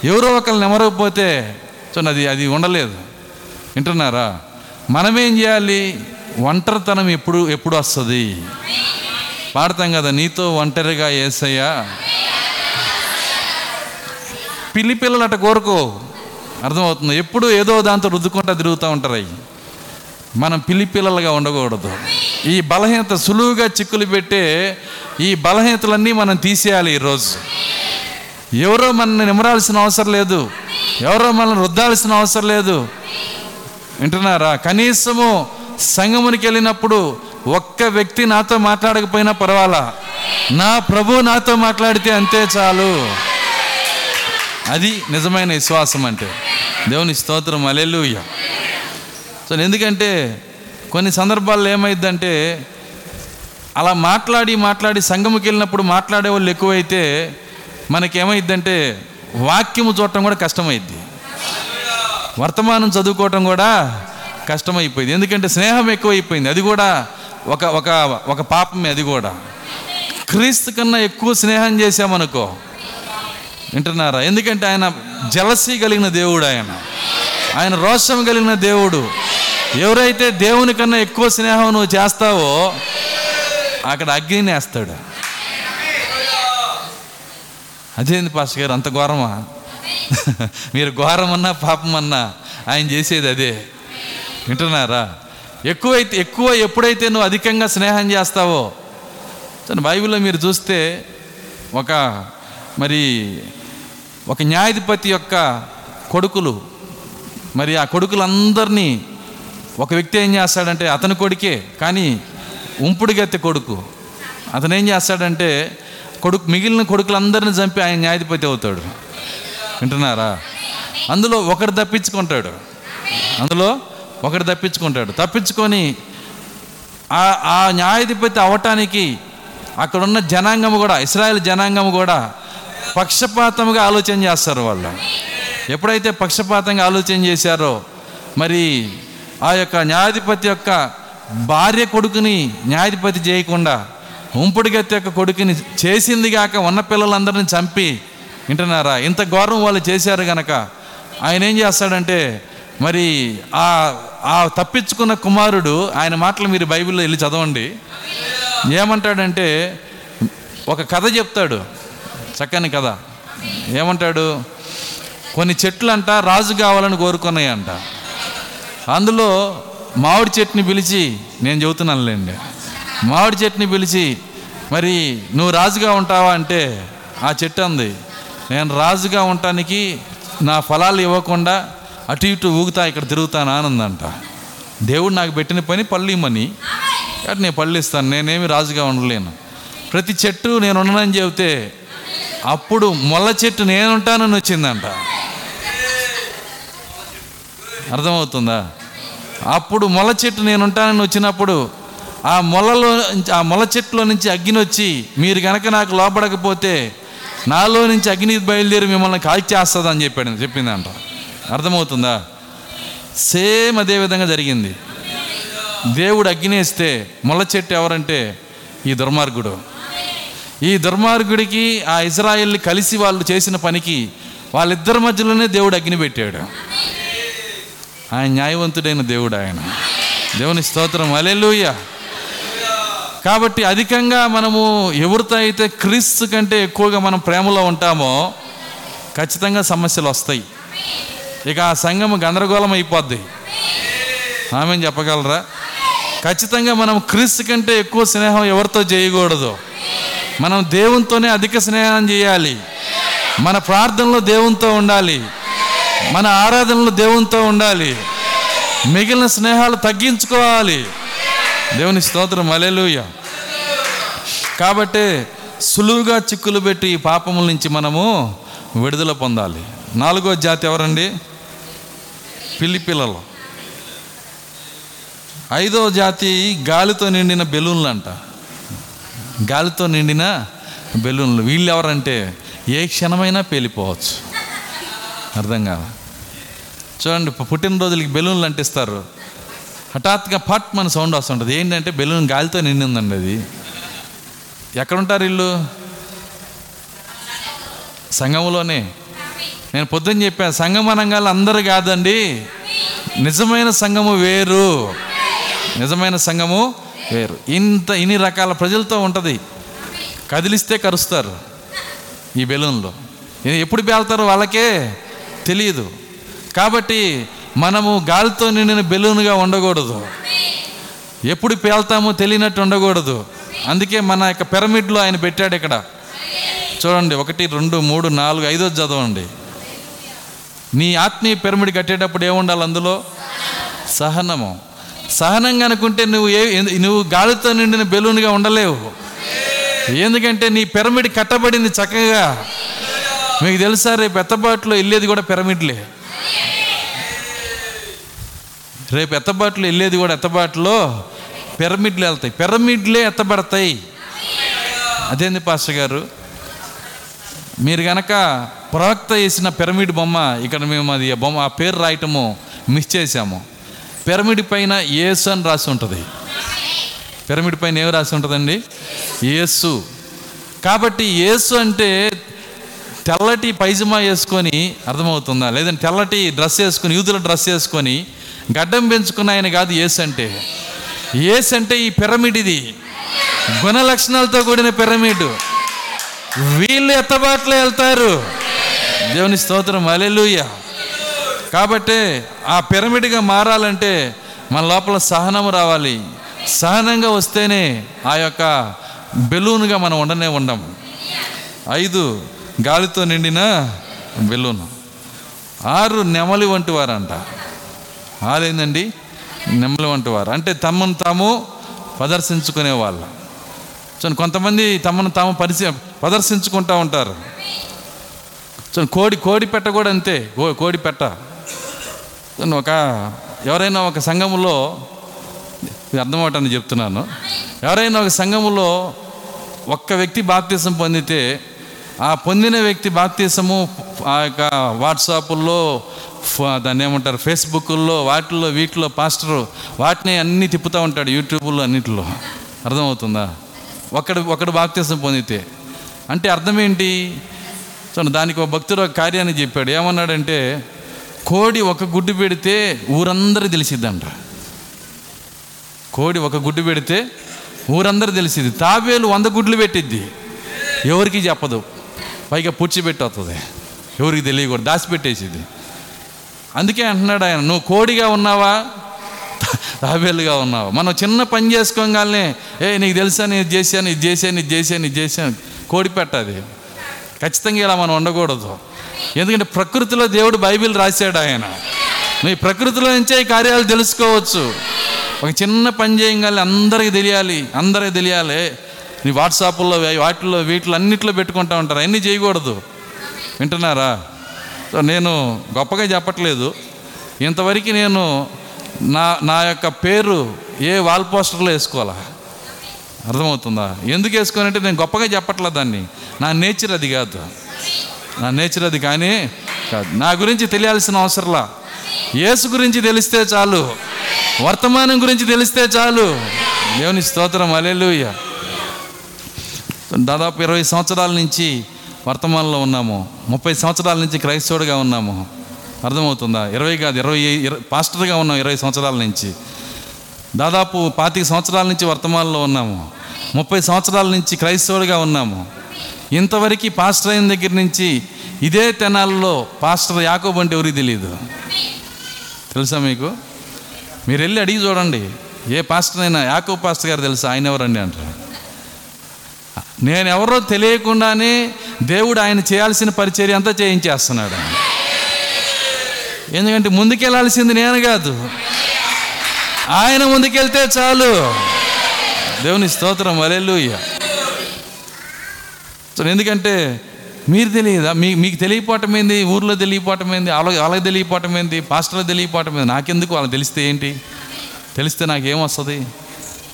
ఎవరో ఒకరు నిమరకపోతే చూడండి అది అది ఉండలేదు. వింటున్నారా? మనమేం చేయాలి? ఒంటరితనం ఎప్పుడు ఎప్పుడు వస్తుంది? పాడతాం కదా నీతో ఒంటరిగా ఏసయ్యా. పిల్లి పిల్లలు కోరుకో. అర్థమవుతుంది? ఎప్పుడు ఏదో దాంతో రుద్దుకుంటా తిరుగుతూ ఉంటారు. అవి మనం పిల్లి పిల్లలుగా ఉండకూడదు. ఈ బలహీనత సులువుగా చిక్కులు పెట్టే ఈ బలహీనతలన్నీ మనం తీసేయాలి ఈరోజు. ఎవరో మనల్ని నిమరాల్సిన అవసరం లేదు. ఎవరో మనల్ని రుద్దాల్సిన అవసరం లేదు. వింటున్నారా? కనీసము సంగమునికి వెళ్ళినప్పుడు ఒక్క వ్యక్తి నాతో మాట్లాడకపోయినా పర్వాలా? నా ప్రభు నాతో మాట్లాడితే అంతే చాలు. అది నిజమైన విశ్వాసం అంటే. దేవుని స్తోత్రం అలెలుయ్య సో ఎందుకంటే కొన్ని సందర్భాల్లో ఏమైందంటే అలా మాట్లాడి మాట్లాడి సంఘముకి వెళ్ళినప్పుడు మాట్లాడే వాళ్ళు ఎక్కువైతే మనకేమైందంటే వాక్యము చూడటం కూడా కష్టమైద్ది. వర్తమానం చదువుకోవటం కూడా కష్టమైపోయింది. ఎందుకంటే స్నేహం ఎక్కువైపోయింది. అది కూడా ఒక ఒక ఒక పాపమే అది కూడా. క్రీస్తు కన్నా ఎక్కువ స్నేహం చేశామనుకో వింటున్నారా? ఎందుకంటే ఆయన జలసీ కలిగిన దేవుడు ఆయన. ఆయన రోషం కలిగిన దేవుడు. ఎవరైతే దేవుని కన్నా ఎక్కువ స్నేహం నువ్వు చేస్తావో అక్కడ అగ్ని వేస్తాడు అదేంది పాస్ గారు? అంత ఘోరమా? మీరు ఘోరమన్నా పాపమన్నా ఆయన చేసేది అదే. వింటున్నారా? ఎక్కువైతే ఎక్కువ ఎప్పుడైతే నువ్వు అధికంగా స్నేహం చేస్తావో బైబిల్లో మీరు చూస్తే ఒక మరి ఒక న్యాయాధిపతి యొక్క కొడుకులు మరి ఆ కొడుకులందరినీ ఒక వ్యక్తి ఏం చేస్తాడంటే అతని కొడుకే కానీ ఉంపుడుగత్తె కొడుకు. అతను ఏం చేస్తాడంటే కొడుకు మిగిలిన కొడుకులందరిని చంపి ఆయన న్యాయాధిపతి అవుతాడు. వింటున్నారా? అందులో ఒకడు తప్పించుకుంటాడు. అందులో ఒకడు తప్పించుకుంటాడు. తప్పించుకొని ఆ న్యాయాధిపతి అవటానికి అక్కడున్న జనాంగము కూడా ఇస్రాయల్ జనాంగము కూడా పక్షపాతముగా ఆలోచన చేస్తారు వాళ్ళు. ఎప్పుడైతే పక్షపాతంగా ఆలోచన చేశారో మరి ఆ యొక్క న్యాయాధిపతి యొక్క భార్య కొడుకుని న్యాయాధిపతి చేయకుండా ఉంపుడుగత్తి యొక్క కొడుకుని చేసింది కాక ఉన్న పిల్లలందరిని చంపి వింటున్నారా? ఇంత గౌరవం వాళ్ళు చేశారు గనక ఆయన ఏం చేస్తాడంటే మరి ఆ ఆ తప్పించుకున్న కుమారుడు ఆయన మాటలు మీరు బైబిల్లో వెళ్ళి చదవండి. ఏమంటాడంటే ఒక కథ చెప్తాడు. చక్కని కదా ఏమంటాడు? కొన్ని చెట్లు అంట రాజు కావాలని కోరుకున్నాయంట. అందులో మామిడి చెట్టుని పిలిచి నేను చెబుతున్నానులేండి. మామిడి చెట్టుని పిలిచి మరి నువ్వు రాజుగా ఉంటావా? అంటే ఆ చెట్టు అంది నేను రాజుగా ఉండటానికి నా ఫలాలు ఇవ్వకుండా అటు ఇటు ఊగుతా ఇక్కడ తిరుగుతాను ఆనందంట దేవుడు నాకు పెట్టిన పని పళ్ళు ఇమ్మని. కాబట్టి నేను పళ్ళు ఇస్తాను. నేనేమి రాజుగా ఉండలేను. ప్రతి చెట్టు నేను ఉండనని చెబితే అప్పుడు మొల్ల చెట్టు నేను ఉంటానని వచ్చిందంట. అర్థమవుతుందా? అప్పుడు మొల చెట్టు నేను ఉంటానని వచ్చినప్పుడు ఆ మొలలో ఆ మొల చెట్టులో నుంచి అగ్ని వచ్చి మీరు కనుక నాకు లోపడకపోతే నాలో నుంచి అగ్ని బయలుదేరి మిమ్మల్ని కాల్చేస్తుంది అని చెప్పాడు చెప్పిందంట. అర్థమవుతుందా? సేమ్ అదే విధంగా జరిగింది. దేవుడు అగ్ని వేస్తే మొల చెట్టు ఎవరంటే ఈ దుర్మార్గుడు. ఈ దుర్మార్గుడికి ఆ ఇజ్రాయిల్ని కలిసి వాళ్ళు చేసిన పనికి వాళ్ళిద్దరి మధ్యలోనే దేవుడు అగ్ని పెట్టాడు. ఆయన న్యాయవంతుడైన దేవుడు ఆయన. దేవుని స్తోత్రం. అలెలుయ్య కాబట్టి అధికంగా మనము ఎవరితో అయితే క్రీస్తు కంటే ఎక్కువగా మనం ప్రేమలో ఉంటామో ఖచ్చితంగా సమస్యలు వస్తాయి. ఇక ఆ సంఘం గందరగోళం అయిపోద్ది. ఆమె చెప్పగలరా? ఖచ్చితంగా మనం క్రీస్తు కంటే ఎక్కువ స్నేహం ఎవరితో చేయకూడదు. మనం దేవునితోనే అధిక స్నేహం చేయాలి. మన ప్రార్థనలో దేవునితో ఉండాలి. మన ఆరాధనలో దేవునితో ఉండాలి. మిగిలిన స్నేహాలు తగ్గించుకోవాలి. దేవుని స్తోత్రం. అలెలుయ కాబట్టి సులువుగా చిక్కులు పెట్టి ఈ పాపముల నుంచి మనము విడుదల పొందాలి. నాలుగో జాతి ఎవరండి? పిల్లి పిల్లలు ఐదో జాతి గాలితో నిండిన బెలూన్లు అంట గాలితో నిండిన బెలూన్లు. వీళ్ళు ఎవరంటే ఏ క్షణమైనా పేలిపోవచ్చు. అర్థం కాదు చూడండి పుట్టినరోజులకి బెలూన్లు అంటిస్తారు హఠాత్తుగా పట్ మన సౌండ్ వస్తుంటుంది. ఏంటంటే బెలూన్ గాలితో నిండిందండి అది. ఎక్కడుంటారు ఇల్లు సంఘంలోనే నేను పొద్దున్న చెప్పాను సంఘం అనగాలు అందరు కాదండి. నిజమైన సంఘము వేరు. నిజమైన సంఘము వేరు ఇంత ఇన్ని రకాల ప్రజలతో ఉంటుంది. కదిలిస్తే కరుస్తారు ఈ బెలూన్లో. ఎప్పుడు పేలుతారో వాళ్ళకే తెలియదు. కాబట్టి మనము గాలితో నిండిన బెలూన్గా ఉండకూడదు. ఎప్పుడు పేల్తామో తెలియనట్టు ఉండకూడదు. అందుకే మన యొక్క పిరమిడ్లో ఆయన పెట్టాడు ఇక్కడ. చూడండి ఒకటి రెండు మూడు నాలుగు ఐదో చదవండి. నీ ఆత్మీయ పిరమిడ్ కట్టేటప్పుడు ఏముండాలి అందులో? సహనము. సహనంగా అనుకుంటే నువ్వు ఏ ఎందు- నువ్వు గాలితో నిండిన బెలూన్గా ఉండలేవు. ఎందుకంటే నీ పిరమిడ్ కట్టబడింది చక్కగా. మీకు తెలుసా రేపు ఎత్తబాటులో వెళ్ళేది కూడా పిరమిడ్లే. రేపు ఎత్తబాటులో వెళ్ళేది కూడా ఎత్తబాటులో పిరమిడ్లు వెళ్తాయి. పిరమిడ్లే ఎత్తబడతాయి. అదేంది పాస్టర్ గారు? మీరు కనుక ప్రవక్త వేసిన పిరమిడ్ బొమ్మ ఇక్కడ మేము అది బొమ్మ ఆ పేరు రాయటము మిస్ చేసాము పిరమిడ్ పైన ఏసు అని రాసి ఉంటుంది. పిరమిడ్ పైన ఏం రాసి ఉంటుందండి? ఏసు కాబట్టి ఏసు అంటే తెల్లటి పైజమా వేసుకొని అర్థమవుతుందా? లేదంటే తెల్లటి డ్రెస్ వేసుకొని యూదుల డ్రెస్ వేసుకొని గడ్డం పెంచుకున్న ఆయన కాదు ఏసు అంటే. ఏసు అంటే ఈ పిరమిడ్ ఇది. గుణ లక్షణాలతో కూడిన పిరమిడ్. వీళ్ళు ఎత్తబాట్లో వెళ్తారు. దేవుని స్తోత్రం. అలెలుయ్యా కాబట్టి ఆ పిరమిడ్గా మారాలంటే మన లోపల సహనము రావాలి. సహనంగా వస్తేనే ఆ యొక్క బెలూన్గా మనం ఉండనే ఉండం. ఐదు గాలితో నిండిన బెలూన్. ఆరు నెమలి వంటి వారంట. ఆరేందండి నెమలి వంటి వారు. అంటే తమను తాము ప్రదర్శించుకునే వాళ్ళు. చూడండి కొంతమంది తమను తాము పరిచయం ప్రదర్శించుకుంటూ ఉంటారు. చూడండి కోడి కోడి పెట్ట కూడా అంతే. కోడి పెట్ట. ఒక ఎవరైనా ఒక సంఘములో ఇది అర్థమవటాన్ని చెప్తున్నాను. ఎవరైనా ఒక సంఘములో ఒక్క వ్యక్తి బాప్తీసం పొందితే ఆ పొందిన వ్యక్తి బాప్తీసము ఆ యొక్క వాట్సాపుల్లో దాన్ని ఏమంటారు ఫేస్బుక్లో వాటిల్లో వీటిలో పాస్టరు వాటిని అన్నీ తిప్పుతూ ఉంటాడు యూట్యూబ్లో అన్నిటిలో. అర్థమవుతుందా? ఒకడు ఒకడు బాప్తీసం పొందితే. అంటే అర్థం ఏంటి చూడండి దానికి ఒక భక్తుడు ఒక కార్యాన్ని చెప్పాడు. ఏమన్నాడంటే కోడి ఒక గుడ్డు పెడితే ఊరందరూ తెలిసిద్దంట. కోడి ఒక గుడ్డు పెడితే ఊరందరూ తెలిసింది తాబేలు వంద గుడ్లు పెట్టిద్ది. ఎవరికి చెప్పదు. పైగా పుచ్చిపెట్టవుతుంది ఎవరికి తెలియకూడదు. దాచిపెట్టేసిద్ది. అందుకే అంటున్నాడు ఆయన నువ్వు కోడిగా ఉన్నావా? తాబేలుగా ఉన్నావా? మనం చిన్న పని చేసుకోగానే ఏ నీకు తెలుసా నేను చేశాను ఇది చేశాను ఇది చేశాను ఇది చేశాను. కోడి పెట్టది. ఖచ్చితంగా ఇలా మనం ఉండకూడదు. ఎందుకంటే ప్రకృతిలో దేవుడు బైబిల్ రాశాడు ఆయన. మీ ప్రకృతిలో నుంచే ఈ కార్యాలు తెలుసుకోవచ్చు. ఒక చిన్న పని చేయగానే అందరికీ తెలియాలి అందరికీ తెలియాలి. నీ వాట్సాప్లో వాటిల్లో వీటిలో అన్నిట్లో పెట్టుకుంటా ఉంటారు. అన్నీ చేయకూడదు. వింటున్నారా? సో నేను గొప్పగా చెప్పట్లేదు. ఇంతవరకు నేను నా నా యొక్క పేరు ఏ వాల్ పోస్టర్లో వేసుకోవాలా? అర్థమవుతుందా? ఎందుకు వేసుకోనంటే నేను గొప్పగా చెప్పట్లేదు దాన్ని. నా నేచర్ అది కాదు. నా నేచర్ అది కానీ కాదు. నా గురించి తెలియాల్సిన అవసరంలా. యేసు గురించి తెలిస్తే చాలు. వర్తమానం గురించి తెలిస్తే చాలు. దేవుని స్తోత్రం అలెలుయ్య దాదాపు ఇరవై సంవత్సరాల నుంచి వర్తమానంలో ఉన్నాము. ముప్పై సంవత్సరాల నుంచి క్రైస్తవుడిగా ఉన్నాము. అర్థమవుతుందా? ఇరవై కాదు ఇరవై పాస్టర్గా ఉన్నాం ఇరవై సంవత్సరాల నుంచి. దాదాపు పాతిక సంవత్సరాల నుంచి వర్తమానంలో ఉన్నాము. ముప్పై సంవత్సరాల నుంచి క్రైస్తవుడిగా ఉన్నాము. ఇంతవరకు పాస్టర్ అయిన దగ్గర నుంచి ఇదే తెనాల్లో పాస్టర్ యాకోబు అంటే ఎవరికి తెలియదు తెలుసా మీకు? మీరు వెళ్ళి అడిగి చూడండి. ఏ పాస్టర్ అయినా యాకో పాస్టర్ గారు తెలుసా? ఆయన ఎవరండి అంటారు. నేను ఎవరో తెలియకుండానే దేవుడు ఆయన చేయాల్సిన పరిచర్య అంతా చేయించేస్తున్నాడు. ఎందుకంటే ముందుకెళ్ళాల్సింది నేను కాదు. ఆయన ముందుకెళ్తే చాలు. దేవుని స్తోత్రం. అలెలుయ్య సో ఎందుకంటే మీరు తెలియదా? మీ మీకు తెలియపోవటం ఏంది? ఊర్లో తెలియపోవటం ఏంది? వాళ్ళ వాళ్ళకి తెలియపోవటం ఏంది? పాస్టర్లకు తెలియపోవటం ఏంది? నాకెందుకు వాళ్ళకి తెలిస్తే ఏంటి? తెలిస్తే నాకేమొస్తుంది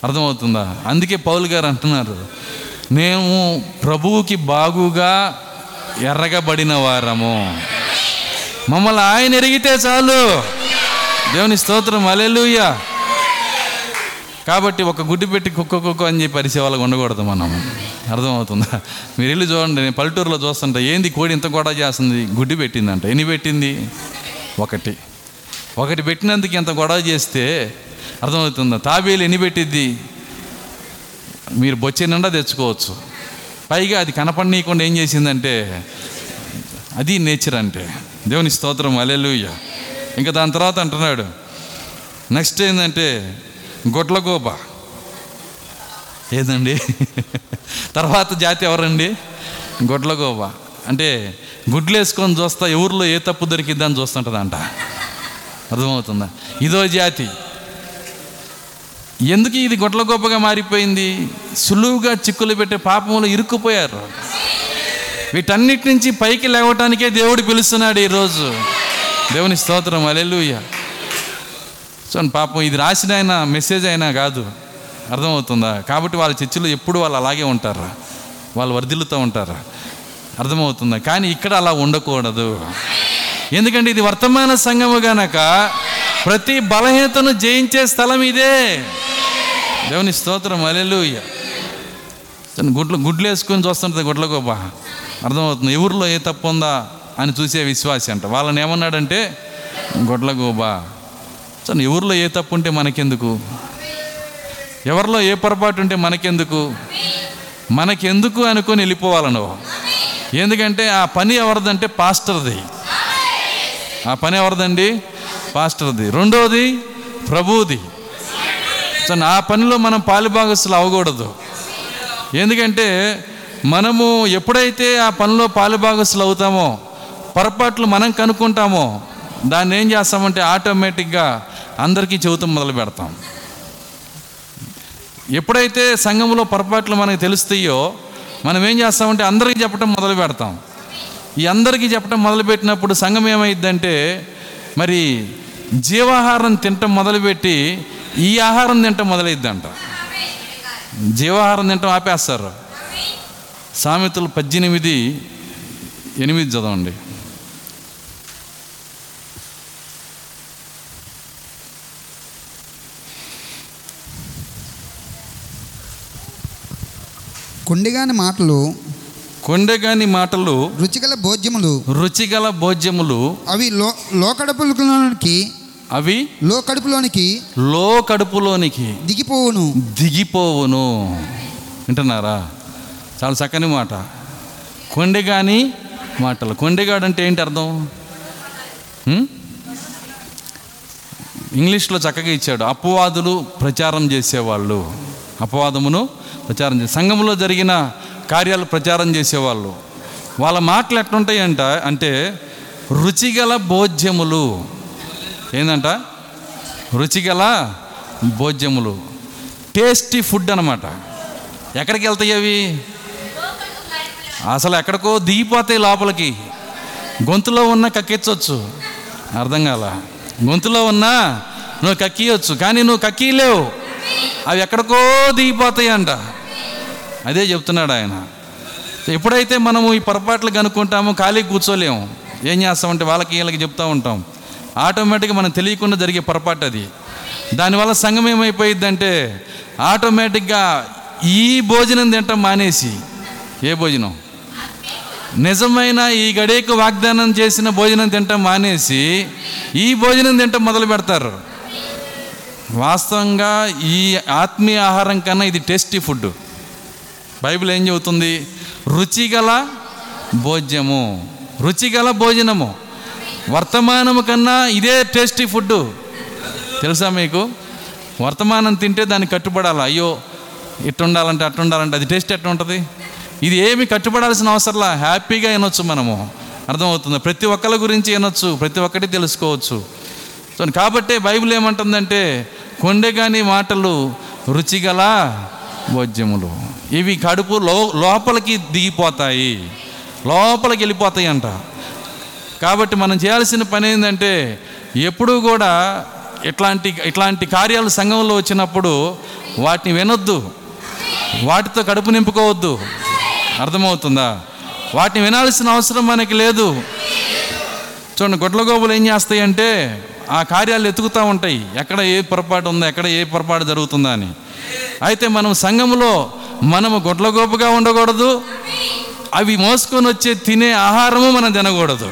అర్థమవుతుందా? అందుకే పౌలు గారు అంటున్నారు మేము ప్రభువుకి బాగుగా ఎర్రగబడిన వారము. మమ్మల్ని ఆయన ఎరిగితే చాలు. దేవుని స్తోత్రం. అలెలుయ్య కాబట్టి ఒక గుడ్డు పెట్టి కుక్క కుక్క అని చెప్పి పరిసే వాళ్ళకి ఉండకూడదు మనం. అర్థమవుతుందా? మీరు వెళ్ళి చూడండి నేను పల్లెటూరులో చూస్తుంటే. ఏంది కోడి ఇంత గొడవ చేస్తుంది? గుడ్డి పెట్టిందంట. ఎన్ని పెట్టింది? ఒకటి. ఒకటి పెట్టినందుకు ఇంత గొడవ చేస్తే అర్థమవుతుందా? తాబేలు ఎన్ని పెట్టిద్ది? మీరు బొచ్చే నిండా తెచ్చుకోవచ్చు. పైగా అది కనపడనీయకుండా ఏం చేసిందంటే అది నేచర్ అంటే. దేవుని స్తోత్రం. అలెలుయ్య ఇంకా దాని తర్వాత అంటున్నాడు నెక్స్ట్ ఏంటంటే గొడ్లగోబ ఏదండి? తర్వాత జాతి ఎవరండి? గొడ్లగోబ. అంటే గుడ్లు వేసుకొని చూస్తా ఎవరిలో ఏ తప్పు దొరికిద్దని చూస్తుంటుందంట. అర్థమవుతుందా? ఇదో జాతి. ఎందుకు ఇది గొడ్ల గొప్పగా మారిపోయింది? సులువుగా చిక్కులు పెట్టే పాపంలో ఇరుక్కుపోయారు. వీటన్నిటి నుంచి పైకి లేవటానికే దేవుడు పిలుస్తున్నాడు ఈరోజు. దేవుని స్తోత్రం. అలెలుయ్య చూడండి పాపం ఇది రాసిన ఆయన మెసేజ్ అయినా కాదు. అర్థమవుతుందా? కాబట్టి వాళ్ళ చర్చిలో ఎప్పుడు వాళ్ళు అలాగే ఉంటారు? వాళ్ళు వర్ధిల్లుతూ ఉంటారు? అర్థమవుతుందా? కానీ ఇక్కడ అలా ఉండకూడదు. ఎందుకంటే ఇది వర్తమాన సంఘము గనక ప్రతి బలహీనతను జయించే స్థలం ఇదే. దేవుని స్తోత్రం. అలెలు గుడ్లు గుడ్లు వేసుకొని చూస్తుంటుంది గుడ్ల గొప్ప అర్థమవుతుంది ఎవరిలో ఏ తప్పు ఉందా? అని చూసే విశ్వాసి అంట. వాళ్ళని ఏమన్నాడంటే గొడ్ల గోబా ఎవరిలో ఏ తప్పు ఉంటే మనకెందుకు? ఎవరిలో ఏ పొరపాటు ఉంటే మనకెందుకు? మనకెందుకు అనుకొని వెళ్ళిపోవాలి నువ్వు ఎందుకంటే ఆ పని ఎవరిదంటే పాస్టర్ది. ఆ పని ఎవరిదండి? పాస్టర్ది. రెండోది ప్రభువుది. సో ఆ పనిలో మనం పాలుభాగస్తులు అవ్వకూడదు. ఎందుకంటే మనము ఎప్పుడైతే ఆ పనిలో పాలుభాగస్తులు అవుతామో పొరపాట్లు మనం కనుక్కుంటామో దాన్ని ఏం చేస్తామంటే ఆటోమేటిక్గా అందరికీ చెబుతూ మొదలు పెడతాం ఎప్పుడైతే సంఘంలో పొరపాట్లు మనకు తెలుస్తాయో మనం ఏం చేస్తామంటే అందరికీ చెప్పడం మొదలు పెడతాం. ఈ అందరికీ చెప్పడం మొదలుపెట్టినప్పుడు సంఘం ఏమైందంటే మరి జీవాహారం తినటం మొదలుపెట్టి ఈ ఆహారం తినటం మొదలైద్దంట. జీవాహారం తినటం ఆపేస్తారు. సామెతలు పద్దెనిమిది ఎనిమిది చదవండి. కొండిగాని మాటలు కొండగాని మాటలు రుచిగల భోజ్యములు రుచిగల భోజ్యములు అవి లో లోకడుపులోనికి అవి లోకడుపులోనికి లో కడుపులోనికి దిగిపోవును. దిగిపోవును. వింటున్నారా? చాలా చక్కని మాట. కొండెగాని మాటలు. కొండెగాడు అంటే ఏంటి అర్థం? ఇంగ్లీష్లో చక్కగా ఇచ్చాడు. అపవాదులు ప్రచారం చేసేవాళ్ళు. అపవాదమును ప్రచారం చేసి సంఘంలో జరిగిన కార్యాలు ప్రచారం చేసేవాళ్ళు. వాళ్ళ మాటలు ఎట్లుంటాయంట అంటే రుచిగల భోజ్యములు. ఏంటంట రుచిగల భోజ్యములు. టేస్టీ ఫుడ్ అనమాట ఎక్కడికి వెళ్తాయి అవి? అసలు ఎక్కడికో దిగిపోతాయి లోపలికి. గొంతులో ఉన్న కక్కించవచ్చు అర్థం కాల. గొంతులో ఉన్నా నువ్వు కక్కియొచ్చు. కానీ నువ్వు కక్కీలేవు అవి ఎక్కడికో దిగిపోతాయి అంట అదే చెప్తున్నాడు ఆయన. ఎప్పుడైతే మనము ఈ పొరపాట్లు కనుక్కుంటామో ఖాళీ కూర్చోలేము. ఏం చేస్తామంటే వాళ్ళకి వీళ్ళకి చెప్తూ ఉంటాం. ఆటోమేటిక్గా మనం తెలియకుండా జరిగే పొరపాటు అది. దానివల్ల సంఘం ఏమైపోయిద్దంటే ఆటోమేటిక్గా ఈ భోజనం తింటాం మానేసి. ఏ భోజనం? నిజమైన ఈ గడియకు వాగ్దానం చేసిన భోజనం తింటాం మానేసి ఈ భోజనం తింటాం మొదలు పెడతారు వాస్తవంగా ఈ ఆత్మీయ ఆహారం కన్నా ఇది టేస్టీ ఫుడ్. బైబిల్ ఏం చెబుతుంది? రుచిగల భోజ్యము. రుచిగల భోజనము. వర్తమానము కన్నా ఇదే టేస్టీ ఫుడ్. తెలుసా మీకు? వర్తమానం తింటే దానికి కట్టుబడాలి. అయ్యో ఇట్టుండాలంటే అట్టుండాలంటే అట్టు ఉండాలంటే అది టేస్ట్ ఎట్లా ఉంటుంది ఇది ఏమి కట్టుబడాల్సిన అవసరంలా? హ్యాపీగా వినొచ్చు మనము. అర్థమవుతుంది? ప్రతి ఒక్కరి గురించి వినొచ్చు ప్రతి ఒక్కటి తెలుసుకోవచ్చు. సో కాబట్టే బైబిల్ ఏమంటుందంటే కొండెగాని మాటలు రుచిగల భోజ్యములు. ఇవి కడుపు లో లోపలికి దిగిపోతాయి. లోపలికి వెళ్ళిపోతాయి అంట. కాబట్టి మనం చేయాల్సిన పని ఏంటంటే ఎప్పుడూ కూడా ఇట్లాంటి ఇట్లాంటి కార్యాలు సంఘంలో వచ్చినప్పుడు వాటిని వినొద్దు. వాటితో కడుపు నింపుకోవద్దు. అర్థమవుతుందా? వాటిని వినాల్సిన అవసరం మనకి లేదు. చూడండి గొడ్లగోబులు ఏం చేస్తాయంటే ఆ కార్యాలు ఎతుకుతూ ఉంటాయి. ఎక్కడ ఏ పొరపాటు ఉందో ఎక్కడ ఏ పొరపాటు జరుగుతుందా అని. అయితే మనం సంఘంలో మనము గొడ్లగోపుగా ఉండకూడదు. అవి మోసుకొని వచ్చే తినే ఆహారము మనం తినకూడదు.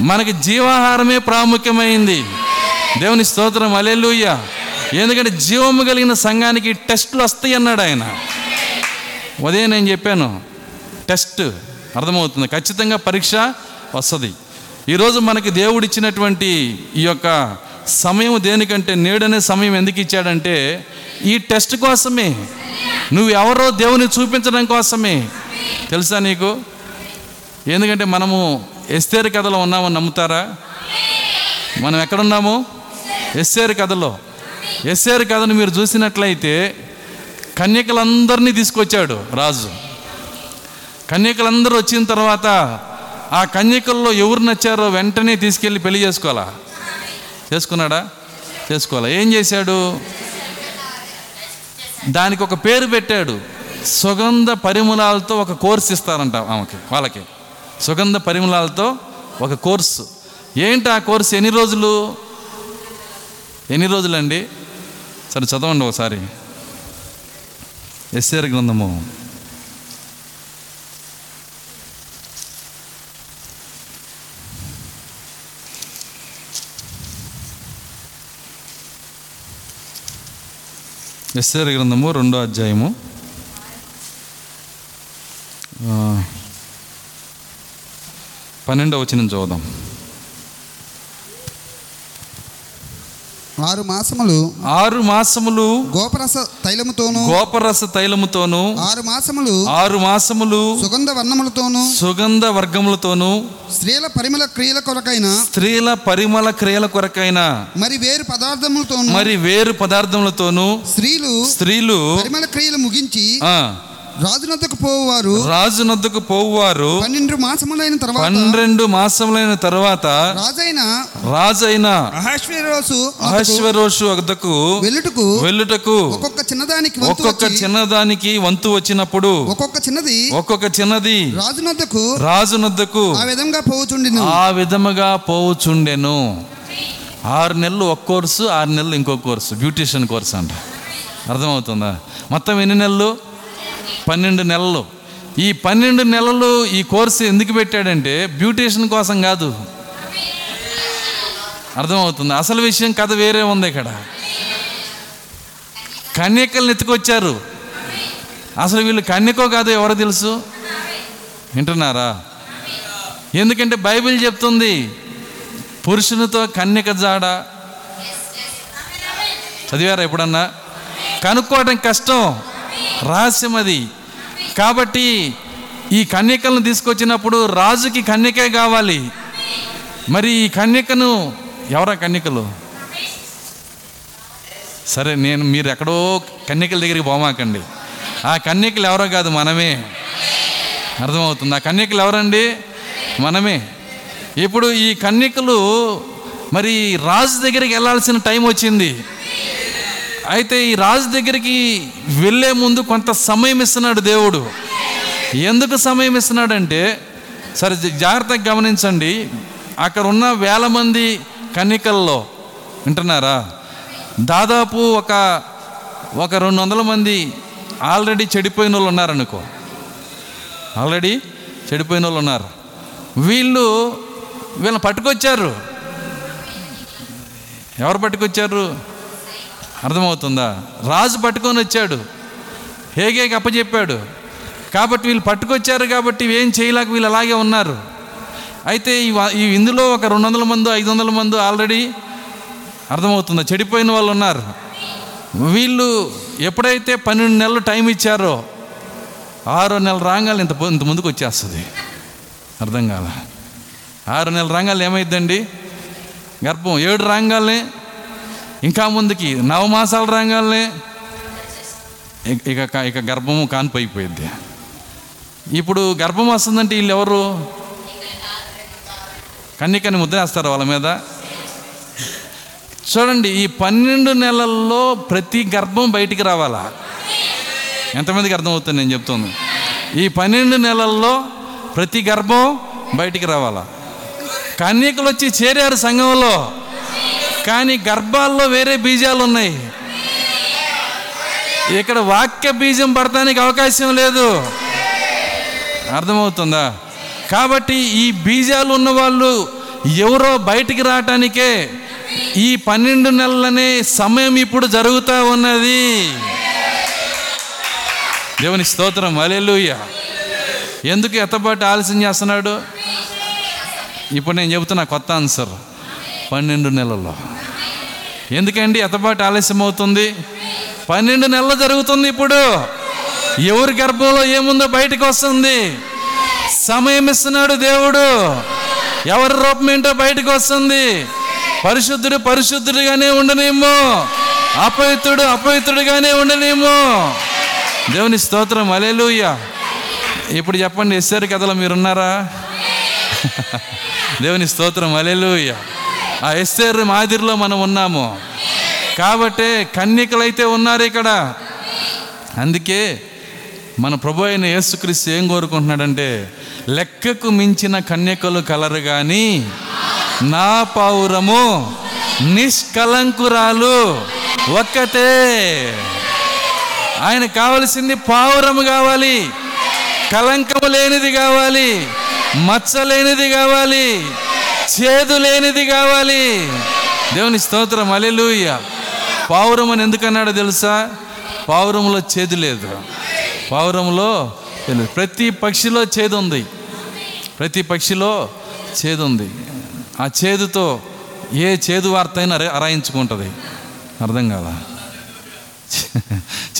మనకి జీవాహారమే ప్రాముఖ్యమైంది. దేవుని స్తోత్రం అలెలుయ్య ఎందుకంటే జీవము కలిగిన సంఘానికి టెస్టులు వస్తాయి అన్నాడు ఆయన. ఉదయం నేను చెప్పాను టెస్ట్ అర్థమవుతుంది. ఖచ్చితంగా పరీక్ష వస్తుంది. ఈరోజు మనకి దేవుడిచ్చినటువంటి ఈ యొక్క సమయం దేనికంటే నేడనే సమయం ఎందుకు ఇచ్చాడంటే ఈ టెస్ట్ కోసమే. నువ్వు ఎవరో దేవుని చూపించడం కోసమే. తెలుసా నీకు? ఎందుకంటే మనము ఎస్తేరు కథలో ఉన్నామని నమ్ముతారా? మనం ఎక్కడున్నాము? ఎస్సేరు కథలో. ఎస్సేరు కథను మీరు చూసినట్లయితే కన్యకలందరినీ తీసుకొచ్చాడు రాజు. కన్యకలందరూ వచ్చిన తర్వాత ఆ కన్యకల్లో ఎవరు నచ్చారో వెంటనే తీసుకెళ్ళి పెళ్ళి చేసుకోవాలా? చేసుకున్నాడా? చేసుకోవాలా. ఏం చేశాడు? దానికి ఒక పేరు పెట్టాడు. సుగంధ పరిమళాలతో ఒక కోర్సు ఇస్తారంట ఆమెకి వాళ్ళకి. సుగంధ పరిమళాలతో ఒక కోర్సు. ఏంటి ఆ కోర్సు? ఎన్ని రోజులు? ఎన్ని రోజులండి? సరే చదవండి ఒకసారి. ఎస్ఆర్ గ్రంథము. ఎస్ఆర్ గ్రంథము రెండో అధ్యాయము. పన్నెండవ వచనం చూద్దాం ఆరు మాసములు ఆరు మాసములు గోపరస తైలముతోను గోపరస తైలముతోను ఆరు మాసములు ఆరు మాసములు సుగంధ వర్ణములతోను సుగంధ వర్గములతోను స్త్రీల పరిమళ క్రియల కొరకైన స్త్రీల పరిమళ క్రియల కొరకైన మరి వేరు పదార్థములతోను మరి వేరు పదార్థములతోను స్త్రీలు స్త్రీలు పరిమళ క్రియలు ముగించి రాజునద్దకు పోవారు రాజు నద్దకు పోవారు పన్నెండు మాసములైన తర్వాత పన్నెండు మాసములైన తర్వాత రాజైన రాజైన అహశ్వరోసు అహశ్వరోషు వద్దకు వెళ్ళుటకు వెళ్ళుటకు ఒక్కొక్క చిన్నదానికి ఒక్కొక్క చిన్నదానికి వంతు వచ్చినప్పుడు ఒక్కొక్క చిన్నది ఒక్కొక్క చిన్నది రాజునద్దకు రాజు నద్దకు ఆ విధంగా పోవుచుండిను. ఆ విధముగా పోవుచుండెను. ఆరు నెలలు ఒక కోర్సు ఆరు నెలలు ఇంకో కోర్సు. బ్యూటిషియన్ కోర్స్ అంట. అర్థమవుతుందా? మొత్తం ఎన్ని నెలలు? పన్నెండు నెలలు. ఈ పన్నెండు నెలలు ఈ కోర్సు ఎందుకు పెట్టాడంటే బ్యూటీషియన్ కోసం కాదు. అర్థమవుతుంది? అసలు విషయం కథ వేరే ఉంది ఇక్కడ. కన్యకల్ని ఎత్తుకొచ్చారు. అసలు వీళ్ళు కన్యకో కాదు ఎవరో తెలుసు? వింటున్నారా? ఎందుకంటే బైబిల్ చెప్తుంది పురుషునితో కన్యక జాడ. చదివారా ఎప్పుడన్నా? కనుక్కోవడం కష్టం. రహస్యం అది కాబట్టి ఈ కన్యకలను తీసుకొచ్చినప్పుడు రాజుకి కన్యకే కావాలి. మరి ఈ కన్యకను ఎవరా కన్యకలు? సరే నేను మీరు ఎక్కడో కన్యకల దగ్గరికి పోమాకండి. ఆ కన్యకలు ఎవరో కాదు మనమే. అర్థమవుతుంది. ఆ కన్యకలు ఎవరండి? మనమే. ఇప్పుడు ఈ కన్యకలు మరి రాజు దగ్గరికి వెళ్ళాల్సిన టైం వచ్చింది. అయితే ఈ రాజు దగ్గరికి వెళ్ళే ముందు కొంత సమయం ఇస్తున్నాడు దేవుడు. ఎందుకు సమయం ఇస్తున్నాడంటే సరే జా- జాగ్రత్తగా గమనించండి. అక్కడ ఉన్న వేల మంది కన్యకల్లో వింటున్నారా? దాదాపు ఒక ఒక రెండు వందల మంది ఆల్రెడీ చెడిపోయిన వాళ్ళు ఉన్నారనుకో. ఆల్రెడీ చెడిపోయిన వాళ్ళు ఉన్నారు. వీళ్ళు వీళ్ళని పట్టుకొచ్చారు. ఎవరు పట్టుకొచ్చారు? అర్థమవుతుందా? రాజు పట్టుకొని వచ్చాడు. హేగేకి అప్పచెప్పాడు కాబట్టి వీళ్ళు పట్టుకొచ్చారు కాబట్టి ఏం చేయలేక వీళ్ళు అలాగే ఉన్నారు. అయితే ఈ ఇందులో ఒక రెండు వందల మంది ఐదు వందల మంది ఆల్రెడీ అర్థమవుతుందా? చెడిపోయిన వాళ్ళు ఉన్నారు. వీళ్ళు ఎప్పుడైతే పన్నెండు నెలలు టైం ఇచ్చారో ఆరో నెలలు రాగాలి ఇంత ఇంత ముందుకు వచ్చేస్తుంది. అర్థం కాల. ఆరు నెలల రంగాలు ఏమైందండి గర్భం. ఏడు రంగాల్ని ఇంకా ముందుకి నవమాసాల రాగానే ఇక ఇక ఇక గర్భము కానిపోయిపోయింది ఇప్పుడు గర్భం వస్తుందంటే వీళ్ళు ఎవరు కన్నికని ముద్రేస్తారు వాళ్ళ మీద? చూడండి ఈ పన్నెండు నెలల్లో ప్రతి గర్భం బయటికి రావాలా? ఎంతమందికి అర్థమవుతుంది నేను చెప్తుంది? ఈ పన్నెండు నెలల్లో ప్రతి గర్భం బయటికి రావాలా? కన్యకలు వచ్చి చేరారు సంఘంలో. కానీ గర్భాల్లో వేరే బీజాలు ఉన్నాయి. ఇక్కడ వాక్య బీజం పడటానికి అవకాశం లేదు. అర్థమవుతుందా? కాబట్టి ఈ బీజాలు ఉన్న వాళ్ళు ఎవరో బయటికి రావటానికే ఈ పన్నెండు నెలలనే సమయం ఇప్పుడు జరుగుతూ ఉన్నది. దేవుని స్తోత్రం. అలెలుయ్య ఎందుకు ఎత్తపాటు ఆలస్యం చేస్తున్నాడు? ఇప్పుడు నేను చెబుతున్నా కొత్త ఆన్సర్. పన్నెండు నెలల్లో. ఎందుకండి ఎంతపాటు ఆలస్యం అవుతుంది పన్నెండు నెలలు జరుగుతుంది ఇప్పుడు. ఎవరి గర్భంలో ఏముందో బయటకు వస్తుంది? సమయం ఇస్తున్నాడు దేవుడు. ఎవరి రూపం ఏంటో బయటకు వస్తుంది? పరిశుద్ధుడు పరిశుద్ధుడిగానే ఉండనేమో అపవిత్రుడు అపవిత్రుడిగానే ఉండనేమో దేవుని స్తోత్రం. అలేలుయ్య ఇప్పుడు చెప్పండి ఎస్ఆర్ కథలో మీరున్నారా? దేవుని స్తోత్రం. అలెలుయ్య ఆ ఎస్ఆర్ మాదిరిలో మనం ఉన్నాము. కాబట్టే కన్యకలైతే ఉన్నారు ఇక్కడ. అందుకే మన ప్రభు అయిన యేసుక్రీస్తు ఏం కోరుకుంటున్నాడంటే లెక్కకు మించిన కన్యకలు కలరు కానీ నా పౌరము నిష్కలంకురాలు ఒక్కతే ఆయన కావలసింది పావురము కావాలి కలంకము లేనిది కావాలి మచ్చ లేనిది కావాలి చేదు లేనిది కావాలి. దేవుని స్తోత్రం అలెలుయ్య పావురం అని ఎందుకన్నాడో తెలుసా? పావురంలో చేదు లేదు. పావురంలో ప్రతి పక్షిలో చేదు ఉంది. ప్రతి పక్షిలో చేదు ఉంది. ఆ చేదుతో ఏ చేదు వార్త అయినా అర- అరాయించుకుంటుంది. అర్థం కాదా?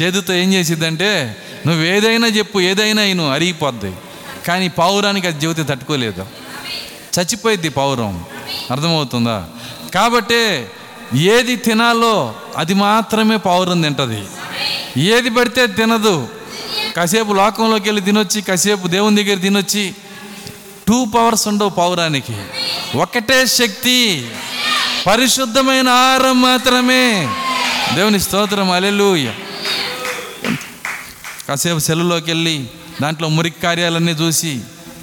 చేదుతో ఏం చేసిద్దంటే నువ్వు ఏదైనా చెప్పు ఏదైనా నువ్వు అరిగిపోద్ది. కానీ పావురానికి అది జీవితం తట్టుకోలేదు. చచ్చిపోయిద్ది పావురం అర్థమవుతుందా? కాబట్టే ఏది తినాలో అది మాత్రమే పావురం తింటుంది. ఏది పడితే తినదు. కాసేపు లోకంలోకి వెళ్ళి తినొచ్చి కాసేపు దేవుని దగ్గర తినొచ్చి టూ పవర్స్ ఉండవు పావురానికి ఒకటే శక్తి పరిశుద్ధమైన ఆహారం మాత్రమే. దేవుని స్తోత్రం అలెలుయ్య కాసేపు సెల్లులోకి వెళ్ళి దాంట్లో మురికి కార్యాలన్నీ చూసి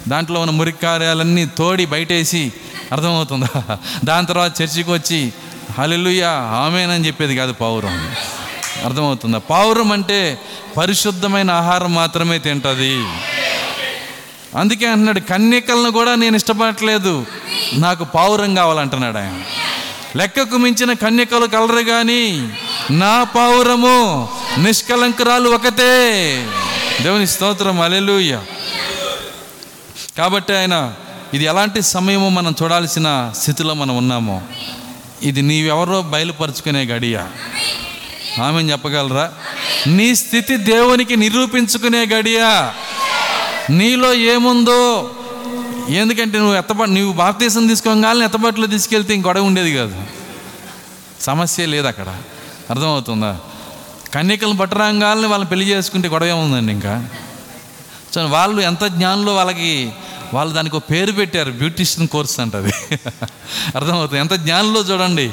దాంట్లో ఉన్న మురికి కార్యాలన్నీ తోడి బయటేసి అర్థమవుతుందా? దాని తర్వాత చర్చికి వచ్చి హలెలుయ్య ఆమెనని చెప్పేది కాదు పావురం. అర్థమవుతుందా? పావురం అంటే పరిశుద్ధమైన ఆహారం మాత్రమే తింటుంది. అందుకే అంటున్నాడు కన్యకలను కూడా నేను ఇష్టపడట్లేదు. నాకు పావురం కావాలంటున్నాడు ఆయన. లెక్కకు మించిన కన్యకలు కలరు కానీ నా పావురము నిష్కలంకురాలు ఒకతే దేవుని స్తోత్రం అలెలుయ్యా కాబట్టి ఆయన ఇది ఎలాంటి సమయమో మనం చూడాల్సిన స్థితిలో మనం ఉన్నాము ఇది నీవెవరో బయలుపరుచుకునే గడియ. ఆమె చెప్పగలరా? నీ స్థితి దేవునికి నిరూపించుకునే గడియ. నీలో ఏముందో ఎందుకంటే నువ్వు ఎత్తబ నువ్వు భారతదేశం తీసుకోగానే ఎత్తబట్లో తీసుకెళ్తే ఇంక గొడవ ఉండేది కాదు. సమస్య లేదు అక్కడ. అర్థమవుతుందా? కన్యకలను పట్టరాగాలని వాళ్ళని పెళ్ళి చేసుకుంటే గొడవ ఏముందండి ఇంకా? సో వాళ్ళు ఎంత జ్ఞానంలో వాళ్ళకి వాళ్ళు దానికి ఒక పేరు పెట్టారు బ్యూటిషియన్ కోర్స్ అంట అది. అర్థమవుతుంది. ఎంత జ్ఞానంలో చూడండి.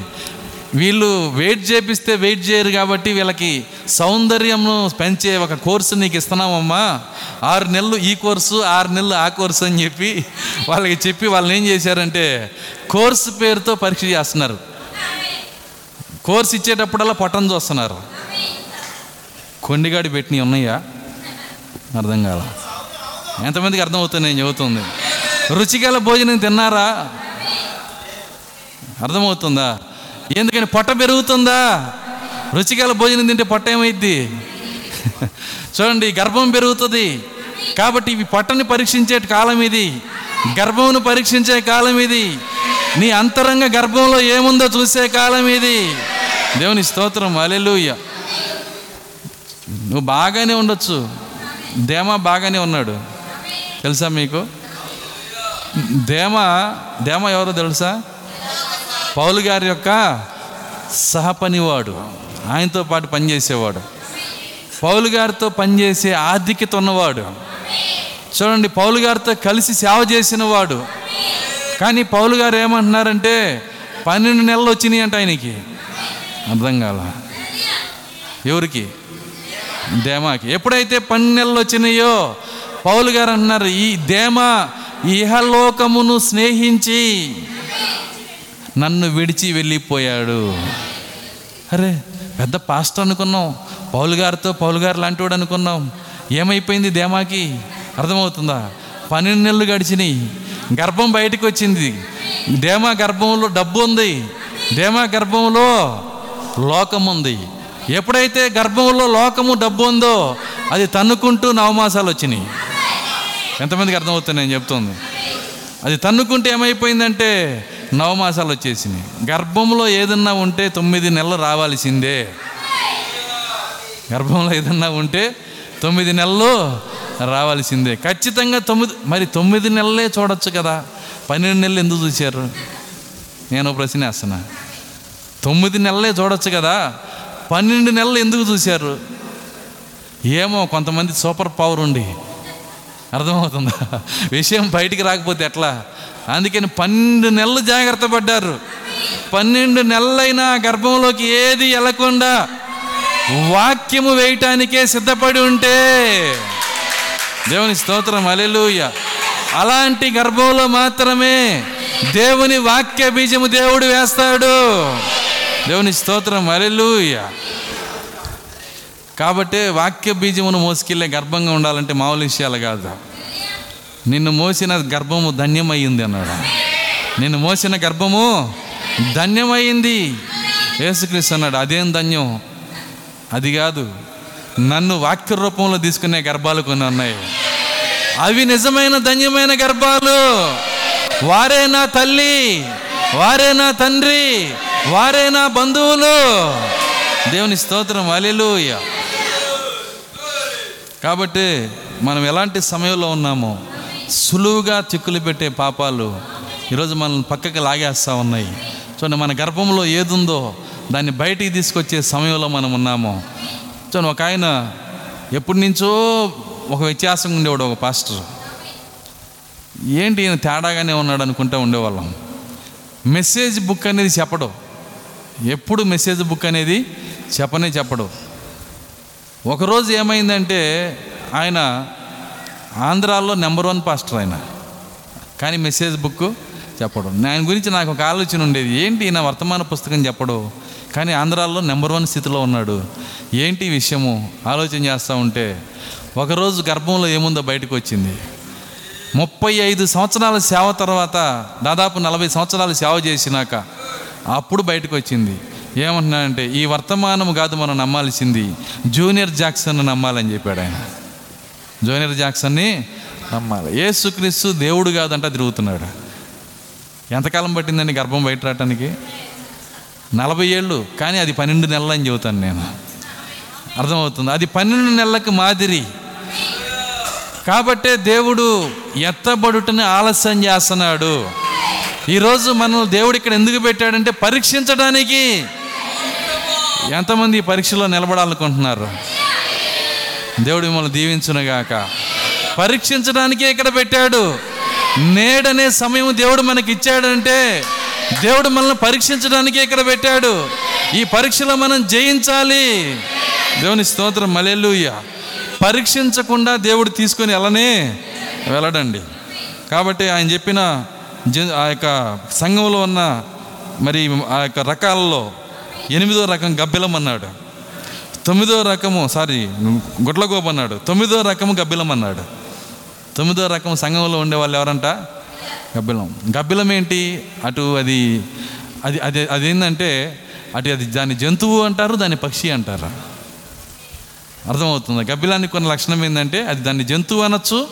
వీళ్ళు వెయిట్ చేపిస్తే వెయిట్ చేయరు కాబట్టి వీళ్ళకి సౌందర్యంను పెంచే ఒక కోర్సు నీకు ఇస్తున్నామమ్మా. ఆరు నెలలు ఈ కోర్సు ఆరు నెలలు ఆ కోర్సు అని చెప్పి వాళ్ళకి చెప్పి వాళ్ళని ఏం చేశారంటే కోర్సు పేరుతో పరీక్ష చేస్తున్నారు. కోర్సు ఇచ్చేటప్పుడల్లా పొట్టం చూస్తున్నారు. కొండిగాడి పెట్టినవి ఉన్నాయా? అర్థం కాలా? ఎంతమందికి అర్థమవుతుంది నేను చెబుతుంది? రుచిగల భోజనం తిన్నారా? అర్థమవుతుందా? ఎందుకని పొట్ట పెరుగుతుందా? రుచిగల భోజనం తింటే పొట్ట ఏమైద్ది? చూడండి గర్భం పెరుగుతుంది. కాబట్టి ఇవి పొట్టని పరీక్షించే కాలం ఇది. గర్భమును పరీక్షించే కాలం ఇది. నీ అంతరంగ గర్భంలో ఏముందో చూసే కాలం ఇది. దేవుని స్తోత్రం అలెలుయ్య నువ్వు బాగానే ఉండొచ్చు. దేమా బాగానే ఉన్నాడు. తెలుసా మీకు? దేమ దేమ ఎవరో తెలుసా? పౌలు గారి యొక్క సహపనివాడు. ఆయనతో పాటు పనిచేసేవాడు. పౌలు గారితో పనిచేసే ఆధిక్యత ఉన్నవాడు. చూడండి పౌలు గారితో కలిసి సేవ చేసిన వాడు కానీ పౌలు గారు ఏమంటున్నారంటే పన్నెండు నెలలు వచ్చినాయి అంట ఆయనకి. అర్థం కాల. ఎవరికి? దేమాకి. ఎప్పుడైతే పన్నెండు నెలలు వచ్చినాయో పౌలు గారు అంటున్నారు ఈ దేమ ఇహలోకమును స్నేహించి నన్ను విడిచి వెళ్ళిపోయాడు. అరే పెద్ద పాస్టర్ అనుకున్నాం పౌలు గారితో పౌలు గారు లాంటివాడు అనుకున్నాం. ఏమైపోయింది దేమాకి? అర్థమవుతుందా? పన్నెండు నెలలు గడిచినాయి గర్భం బయటకు వచ్చింది. దేమా గర్భంలో డబ్బు ఉంది దేమా గర్భంలో లోకం ఉంది. ఎప్పుడైతే గర్భంలో లోకము డబ్బు ఉందో అది తన్నుకుంటూ నవమాసాలు వచ్చినాయి. ఎంతమందికి అర్థమవుతుంది నేను చెప్తుంది? అది తన్నుకుంటే ఏమైపోయిందంటే నవమాసాలు వచ్చేసినాయి. గర్భంలో ఏదన్నా ఉంటే తొమ్మిది నెలలు రావాల్సిందే. గర్భంలో ఏదన్నా ఉంటే తొమ్మిది నెలలు రావాల్సిందే. ఖచ్చితంగా తొమ్మిది మరి తొమ్మిది నెలలే చూడొచ్చు కదా. పన్నెండు నెలలు ఎందుకు చూశారు? నేను ప్రశ్న వేస్తున్నా. తొమ్మిది నెలలే చూడొచ్చు కదా. పన్నెండు నెలలు ఎందుకు చూశారు? ఏమో కొంతమంది సూపర్ పవర్ ఉండి అర్థమవుతుందా? విషయం బయటికి రాకపోతే ఎట్లా? అందుకని పన్నెండు నెలలు జాగ్రత్త పడ్డారు. పన్నెండు నెలలైనా గర్భంలోకి ఏది వెళ్ళకుండా వాక్యము వేయటానికే సిద్ధపడి ఉంటే దేవుని స్తోత్రం అలెలుయ అలాంటి గర్భంలో మాత్రమే దేవుని వాక్య బీజము దేవుడు వేస్తాడు. దేవుని స్తోత్రం అలెలుయ కాబట్టి వాక్య బీజమును మోసుకెళ్ళే గర్భంగా ఉండాలంటే మామూలు విషయాలు కాదు. నిన్ను మోసిన గర్భము ధన్యమయ్యింది అన్నాడు. నిన్ను మోసిన గర్భము ధన్యమైంది. యేసుక్రీస్తు అన్నాడు అదేం ధన్యం? అది కాదు. నన్ను వాక్య రూపంలో తీసుకునే గర్భాలు కొన్ని ఉన్నాయి. అవి నిజమైన ధన్యమైన గర్భాలు. వారే నా తల్లి వారే నా తండ్రి వారే నా బంధువులు. దేవుని స్తోత్రం అలెలుయ్యా కాబట్టి మనం ఎలాంటి సమయంలో ఉన్నామో సులువుగా చిక్కులు పెట్టే పాపాలు ఈరోజు మనల్ని పక్కకి లాగేస్తూ ఉన్నాయి. చూడండి మన గర్భంలో ఏదుందో దాన్ని బయటికి తీసుకొచ్చే సమయంలో మనం ఉన్నాము. చూడండి ఒక ఆయన ఎప్పటి నుంచో ఒక వ్యత్యాసం ఉండేవాడు ఒక పాస్టర్. ఏంటి ఈయన తేడాగానే ఉన్నాడు అనుకుంటూ ఉండేవాళ్ళం. మెసేజ్ బుక్ అనేది చెప్పడు. ఎప్పుడు మెసేజ్ బుక్ అనేది చెప్పనే చెప్పడు. ఒకరోజు ఏమైందంటే ఆయన ఆంధ్రాలో నెంబర్ వన్ పాస్టర్ ఆయన. కానీ మెసేజ్ బుక్ చెప్పడు. ఆయన గురించి నాకు ఒక ఆలోచన ఉండేది. ఏంటి నా వర్తమాన పుస్తకం చెప్పడు? కానీ ఆంధ్రాలో నెంబర్ వన్ స్థితిలో ఉన్నాడు. ఏంటి విషయము? ఆలోచన చేస్తూ ఉంటే ఒకరోజు గర్భంలో ఏముందో బయటకు వచ్చింది. ముప్పై ఐదు సంవత్సరాల సేవ తర్వాత దాదాపు నలభై సంవత్సరాలు సేవ చేసినాక అప్పుడు బయటకు వచ్చింది. ఏమంటున్నాడంటే ఈ వర్తమానం కాదు మనం నమ్మాల్సింది. జూనియర్ జాక్సన్ నమ్మాలని చెప్పాడు ఆయన. జూనియర్ జాక్సన్ని నమ్మాలి. ఏసుక్రీస్తు దేవుడు కాదంట తిరుగుతున్నాడు. ఎంతకాలం పట్టిందండి గర్భం బయట రావటానికి? నలభై ఏళ్ళు. కానీ అది పన్నెండు నెలలు అని చెబుతాను నేను. అర్థమవుతుంది? అది పన్నెండు నెలలకు మాదిరి. కాబట్టే దేవుడు ఎత్తబడుటని ఆలస్యం చేస్తున్నాడు. ఈరోజు మనల్ని దేవుడు ఇక్కడ ఎందుకు పెట్టాడంటే పరీక్షించడానికి ఎంతమంది ఈ పరీక్షలో నిలబడాలనుకుంటున్నారు? దేవుడు మిమ్మల్ని దీవించునుగాక. పరీక్షించడానికే ఇక్కడ పెట్టాడు. నేడనే సమయం దేవుడు మనకి ఇచ్చాడంటే దేవుడు మనల్ని పరీక్షించడానికే ఇక్కడ పెట్టాడు. ఈ పరీక్షలో మనం జయించాలి. దేవుని స్తోత్రం. మలెల్లుయ్య పరీక్షించకుండా దేవుడు తీసుకొని వెళ్ళనే వెళ్ళడండి. కాబట్టి ఆయన చెప్పిన జ ఆ యొక్క సంఘంలో ఉన్న మరి ఆ యొక్క రకాలలో ఎనిమిదో రకం గబ్బిలం అన్నాడు. తొమ్మిదో రకము సారీ గుడ్లగోపు అన్నాడు. తొమ్మిదో రకము గబ్బిలం అన్నాడు. తొమ్మిదో రకం సంఘంలో ఉండే వాళ్ళు ఎవరంట? గబ్బిలం. గబ్బిలం ఏంటి? అటు అది అది అది అదేంటంటే అటు అది దాని జంతువు అంటారు దాని పక్షి అంటారు. అర్థమవుతుంది. గబ్బిలానికి కొన్ని లక్షణం ఏంటంటే అది దాన్ని జంతువు అనొచ్చు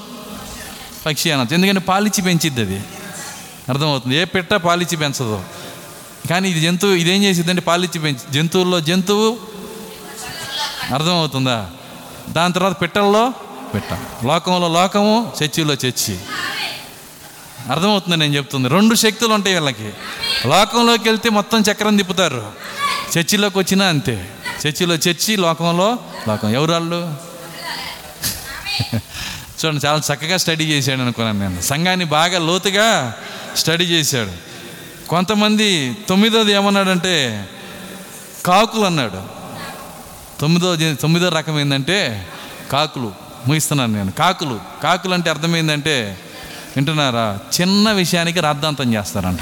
పక్షి అనొచ్చు. ఎందుకంటే పాలిచ్చి పెంచిద్ది అది అర్థమవుతుంది. ఏ పెట్ట పాలిచ్చి పెంచదు. కానీ ఇది జంతువు ఇదేం చేసిద్దంటే పాలిచ్చి పెంచి జంతువుల్లో జంతువు అర్థమవుతుందా? దాని తర్వాత పెట్టల్లో పెట్ట. లోకంలో లోకము చర్చిలో చర్చి. అర్థమవుతుంది నేను చెప్తుంది? రెండు శక్తులు ఉంటాయి వీళ్ళకి. లోకంలోకి వెళ్తే మొత్తం చక్రం తిప్పుతారు. చర్చిలోకి వచ్చినా అంతే. చర్చిలో చర్చి లోకంలో లోకం. ఎవరు వాళ్ళు? చూడండి చాలా చక్కగా స్టడీ చేశాడు అనుకున్నాను నేను. సంఘాన్ని బాగా లోతుగా స్టడీ చేశాడు. కొంతమంది తొమ్మిదోది ఏమన్నాడంటే కాకులు అన్నాడు. తొమ్మిదో తొమ్మిదో రకం ఏంటంటే కాకులు. ముగిస్తున్నాను నేను. కాకులు. కాకులు అంటే అర్థమైందంటే వింటున్నారా? చిన్న విషయానికి రాద్ధాంతం చేస్తారంట.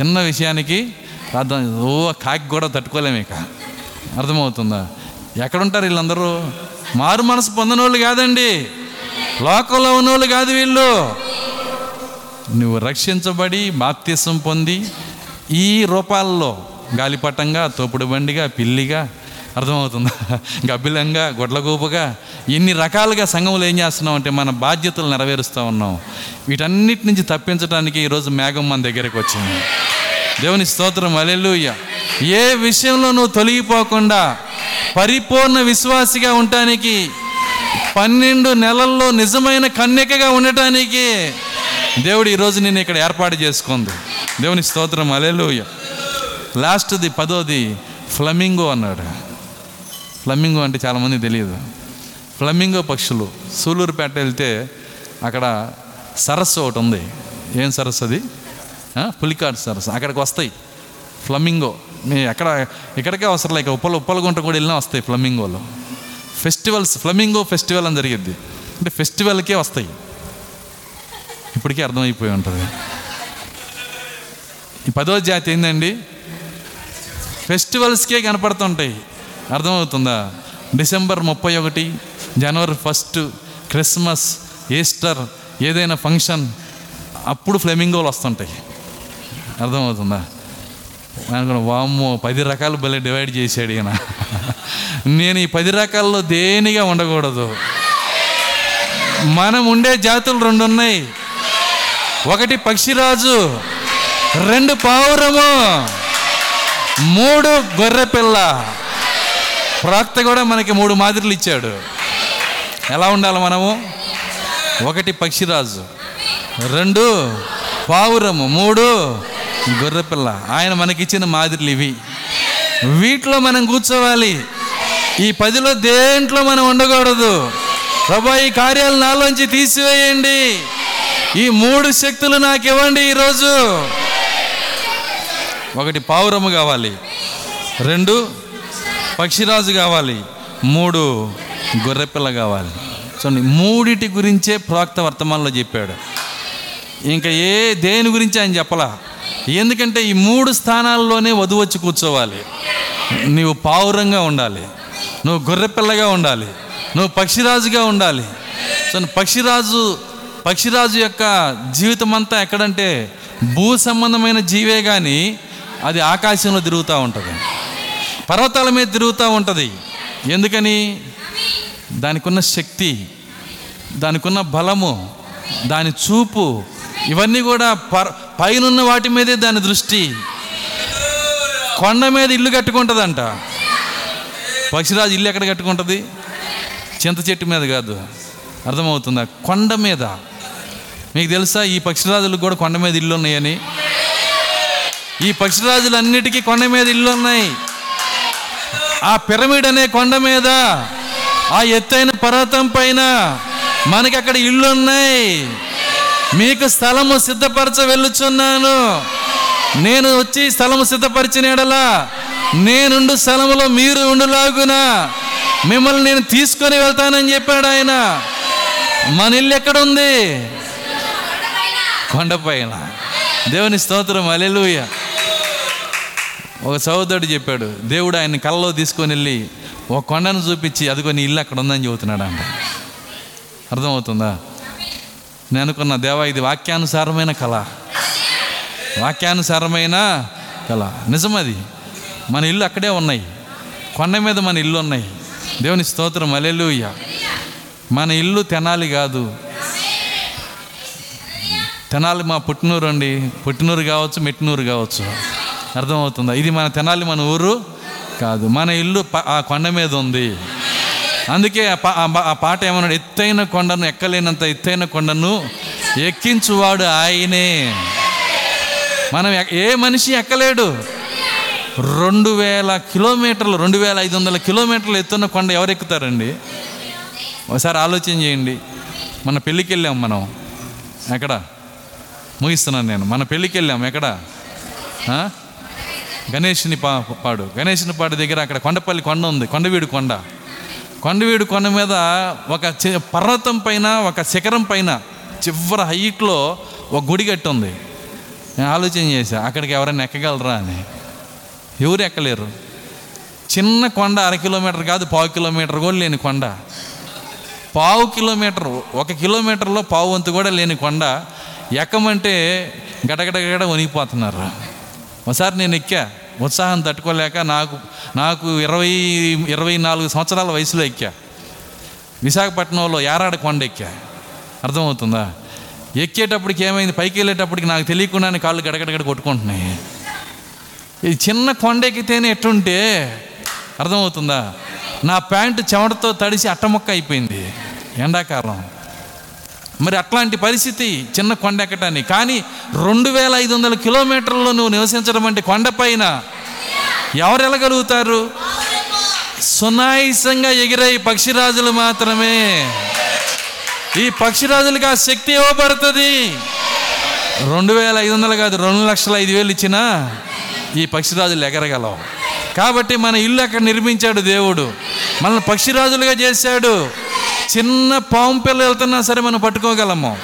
చిన్న విషయానికి రాద్ధాం ఓ కాకి కూడా తట్టుకోలేము ఇక. అర్థమవుతుందా? ఎక్కడుంటారు వీళ్ళందరూ? మారు మనసు పొందనోళ్ళు కాదండి. లోకంలో ఉన్నోళ్ళు కాదు వీళ్ళు. నువ్వు రక్షించబడి బాప్తిసం పొంది ఈ రూపాల్లో గాలిపటంగా తోపుడు బండిగా పిల్లిగా అర్థమవుతుందా? గబ్బిలంగా గొడ్లగూపగా ఎన్ని రకాలుగా సంఘంలో ఏం చేస్తున్నాం అంటే మన బాధ్యతలు నెరవేరుస్తూ ఉన్నాం. వీటన్నిటి నుంచి తప్పించడానికి ఈరోజు మేఘం మన దగ్గరకు వచ్చింది. దేవుని స్తోత్రం అలెలుయ్య ఏ విషయంలో నువ్వు తొలగిపోకుండా పరిపూర్ణ విశ్వాసిగా ఉండటానికి పన్నెండు నెలల్లో నిజమైన కన్యకగా ఉండటానికి దేవుడు ఈరోజు నేను ఇక్కడ ఏర్పాటు చేసుకుంది. దేవుని స్తోత్రం అలెలుయ లాస్ట్ది పదోది ఫ్లమింగో అన్నాడు. ఫ్లమింగో అంటే చాలామంది తెలియదు. ఫ్లమింగో పక్షులు సూలూరుపేట వెళ్తే అక్కడ సరస్సు ఒకటి ఉంది. ఏం సరస్సు అది? పులికాట్ సరస్సు. అక్కడికి వస్తాయి. ఫ్లమింగో. మీ ఎక్కడ ఇక్కడికే అవసరం లేక ఉప్పల ఉప్పలగుంట కూడా వెళ్ళినా వస్తాయి ఫ్లమింగోలో. ఫెస్టివల్స్ ఫ్లమింగో ఫెస్టివల్ అని జరిగిద్ది. అంటే ఫెస్టివల్కే వస్తాయి. ఇప్పటికే అర్థమైపోయి ఉంటుంది. ఈ పదో జాతి ఏందండి? ఫెస్టివల్స్కే కనపడుతుంటాయి. అర్థమవుతుందా? డిసెంబర్ ముప్పై ఒకటి జనవరి ఫస్ట్ క్రిస్మస్ ఈస్టర్ ఏదైనా ఫంక్షన్ అప్పుడు ఫ్లెమింగోలు వస్తుంటాయి. అర్థమవుతుందా? అనుకున్నా వామ్మో పది రకాలు భలే డివైడ్ చేశాడు ఈయన. నేను ఈ పది రకాల్లో దేనిగా ఉండకూడదు? మనం ఉండే జాతులు రెండు ఉన్నాయి ఒకటి పక్షిరాజు రెండు పావురము మూడు గొర్రెపిల్ల. ప్రాక్త కూడా మనకి మూడు మాదిరిలు ఇచ్చాడు. ఎలా ఉండాలి మనము? ఒకటి పక్షిరాజు రెండు పావురము మూడు గొర్రెపిల్ల. ఆయన మనకిచ్చిన మాదిరిలు ఇవి. వీటిలో మనం కూర్చోవాలి. ఈ పదిలో దేంట్లో మనం ఉండకూడదు. ప్రభా ఈ కార్యాలు నాలోంచి తీసివేయండి. ఈ మూడు శక్తులు నాకు ఇవ్వండి ఈరోజు. ఒకటి పావురము కావాలి. రెండు పక్షిరాజు కావాలి. మూడు గొర్రెపిల్ల కావాలి. చూడండి మూడిటి గురించే ప్రాక్త వర్తమానంలో చెప్పాడు. ఇంకా ఏ దేని గురించి ఆయన చెప్పలా? ఎందుకంటే ఈ మూడు స్థానాల్లోనే వధువు వచ్చి కూర్చోవాలి. నీవు పావురంగా ఉండాలి. నువ్వు గొర్రెపిల్లగా ఉండాలి. నువ్వు పక్షిరాజుగా ఉండాలి. సో పక్షిరాజు పక్షిరాజు యొక్క జీవితం అంతా ఎక్కడంటే భూ సంబంధమైన జీవే కానీ అది ఆకాశంలో తిరుగుతూ ఉంటుంది. పర్వతాల మీద తిరుగుతూ ఉంటుంది. ఎందుకని? దానికి ఉన్న శక్తి దానికి ఉన్న బలము దాని చూపు ఇవన్నీ కూడా పర్ పైనున్న వాటి మీదే దాని దృష్టి. కొండ మీద ఇల్లు కట్టుకుంటుందంట. పక్షిరాజు ఇల్లు ఎక్కడ కట్టుకుంటుంది? చింత చెట్టు మీద కాదు. అర్థమవుతుందా? కొండ మీద. మీకు తెలుసా ఈ పక్షిరాజులకు కూడా కొండ మీద ఇల్లు ఉన్నాయని? ఈ పక్షిరాజులన్నిటికీ కొండ మీద ఇల్లు ఉన్నాయి. ఆ పిరమిడ్ అనే కొండ మీద ఆ ఎత్తైన పర్వతం పైన మనకి అక్కడ ఇల్లు ఉన్నాయి. మీకు స్థలము సిద్ధపరచ వెళ్ళుచున్నాను. నేను వచ్చి స్థలము సిద్ధపరిచిన ఎడలా నేనుండు స్థలములో మీరు ఉండులాగున మిమ్మల్ని నేను తీసుకొని వెళ్తానని చెప్పాడు ఆయన. మన ఇల్లు ఎక్కడుంది కొండపైన దేవుని స్తోత్రం అలెలుయ ఒక సహోదరుడు చెప్పాడు దేవుడు ఆయన కళ్ళలో తీసుకొని వెళ్ళి ఒక కొండను చూపించి అదిగో నీ ఇల్లు అక్కడ ఉందని చెబుతున్నాడు అంట అర్థమవుతుందా? నేను అనుకున్న దేవా ఇది వాక్యానుసారమైన కళ. వాక్యానుసారమైన కళ. నిజమది. మన ఇల్లు అక్కడే ఉన్నాయి. కొండ మీద మన ఇల్లు ఉన్నాయి. దేవుని స్తోత్రం అలెలుయ్య మన ఇల్లు తెనాలి కాదు. తెనాలి మా పుట్టినూరు అండి. పుట్టినూరు కావచ్చు మెట్టినూరు కావచ్చు. అర్థమవుతుందా? ఇది మన తెనాలి మన ఊరు కాదు. మన ఇల్లు ప- ఆ కొండ మీద ఉంది. అందుకే ఆ పా- ఆ పాట ఏమన్నాడు? ఎత్తైన కొండను ఎక్కలేనంత ఎత్తైన కొండను ఎక్కించువాడు ఆయనే. మనం ఏ మనిషి ఎక్కలేడు. రెండు వేల కిలోమీటర్లు రెండు వేల ఐదు వందల కిలోమీటర్లు ఎత్తున్న కొండ ఎవరు ఎక్కుతారండి? ఒకసారి ఆలోచన చేయండి. మన పెళ్ళికి వెళ్ళాం మనం. ఎక్కడ? ముగిస్తున్నాను నేను. మన పెళ్ళికి వెళ్ళాం ఎక్కడ గణేష్ని పా పాడు. గణేష్ని పాడు దగ్గర అక్కడ కొండపల్లి కొండ ఉంది. కొండవీడు కొండ. కొండవీడు కొండ మీద ఒక చి- పర్వతం పైన ఒక శిఖరం పైన చివరి హైట్లో ఒక గుడి కట్టి ఉంది. నేను ఆలోచన చేశా అక్కడికి ఎవరైనా ఎక్కగలరా అని. ఎవరు ఎక్కలేరు? చిన్న కొండ అర కిలోమీటర్ కాదు పావు కిలోమీటర్ కూడా లేని కొండ. పావు కిలోమీటర్ ఒక కిలోమీటర్లో పావు వంతు కూడా లేని కొండ ఎక్కమంటే గడగడగడ వణిగిపోతున్నారు ఒకసారి నేను ఎక్కా ఉత్సాహం తట్టుకోలేక నాకు నాకు ఇరవై ఇరవై నాలుగు సంవత్సరాల వయసులో ఎక్కా. విశాఖపట్నంలో యారాడ కొండ ఎక్కా. అర్థమవుతుందా? ఎక్కేటప్పటికి ఏమైంది? పైకి వెళ్ళేటప్పటికి నాకు తెలియకుండానే కాళ్ళు గడగడగడ కొట్టుకుంటున్నాయి. ఇది చిన్న కొండ ఎక్కితేనే ఎట్టుంటే అర్థమవుతుందా? నా ప్యాంటు చెమటతో తడిసి అట్టముక్క అయిపోయింది. ఎండాకాలం. మరి అట్లాంటి పరిస్థితి చిన్న కొండ ఎక్కటానికి కానీ రెండు వేల ఐదు వందల కిలోమీటర్లు నువ్వు నివసించడం అంటే కొండపైన ఎవరు వెళ్ళగలుగుతారు సునాయిసంగా ఎగిరే ఈ పక్షిరాజులు మాత్రమే. ఈ పక్షిరాజులకు ఆ శక్తి ఇవ్వబడుతుంది. రెండు వేల ఐదు వందలు కాదు రెండు లక్షల ఐదు వేలు ఇచ్చినా ఈ పక్షిరాజులు ఎగరగలవు. కాబట్టి మన ఇల్లు అక్కడ నిర్మించాడు దేవుడు. మనల్ని పక్షిరాజులుగా చేశాడు. చిన్న పాము పిల్ల వెళ్తున్నా సరే మనం పట్టుకోగలము.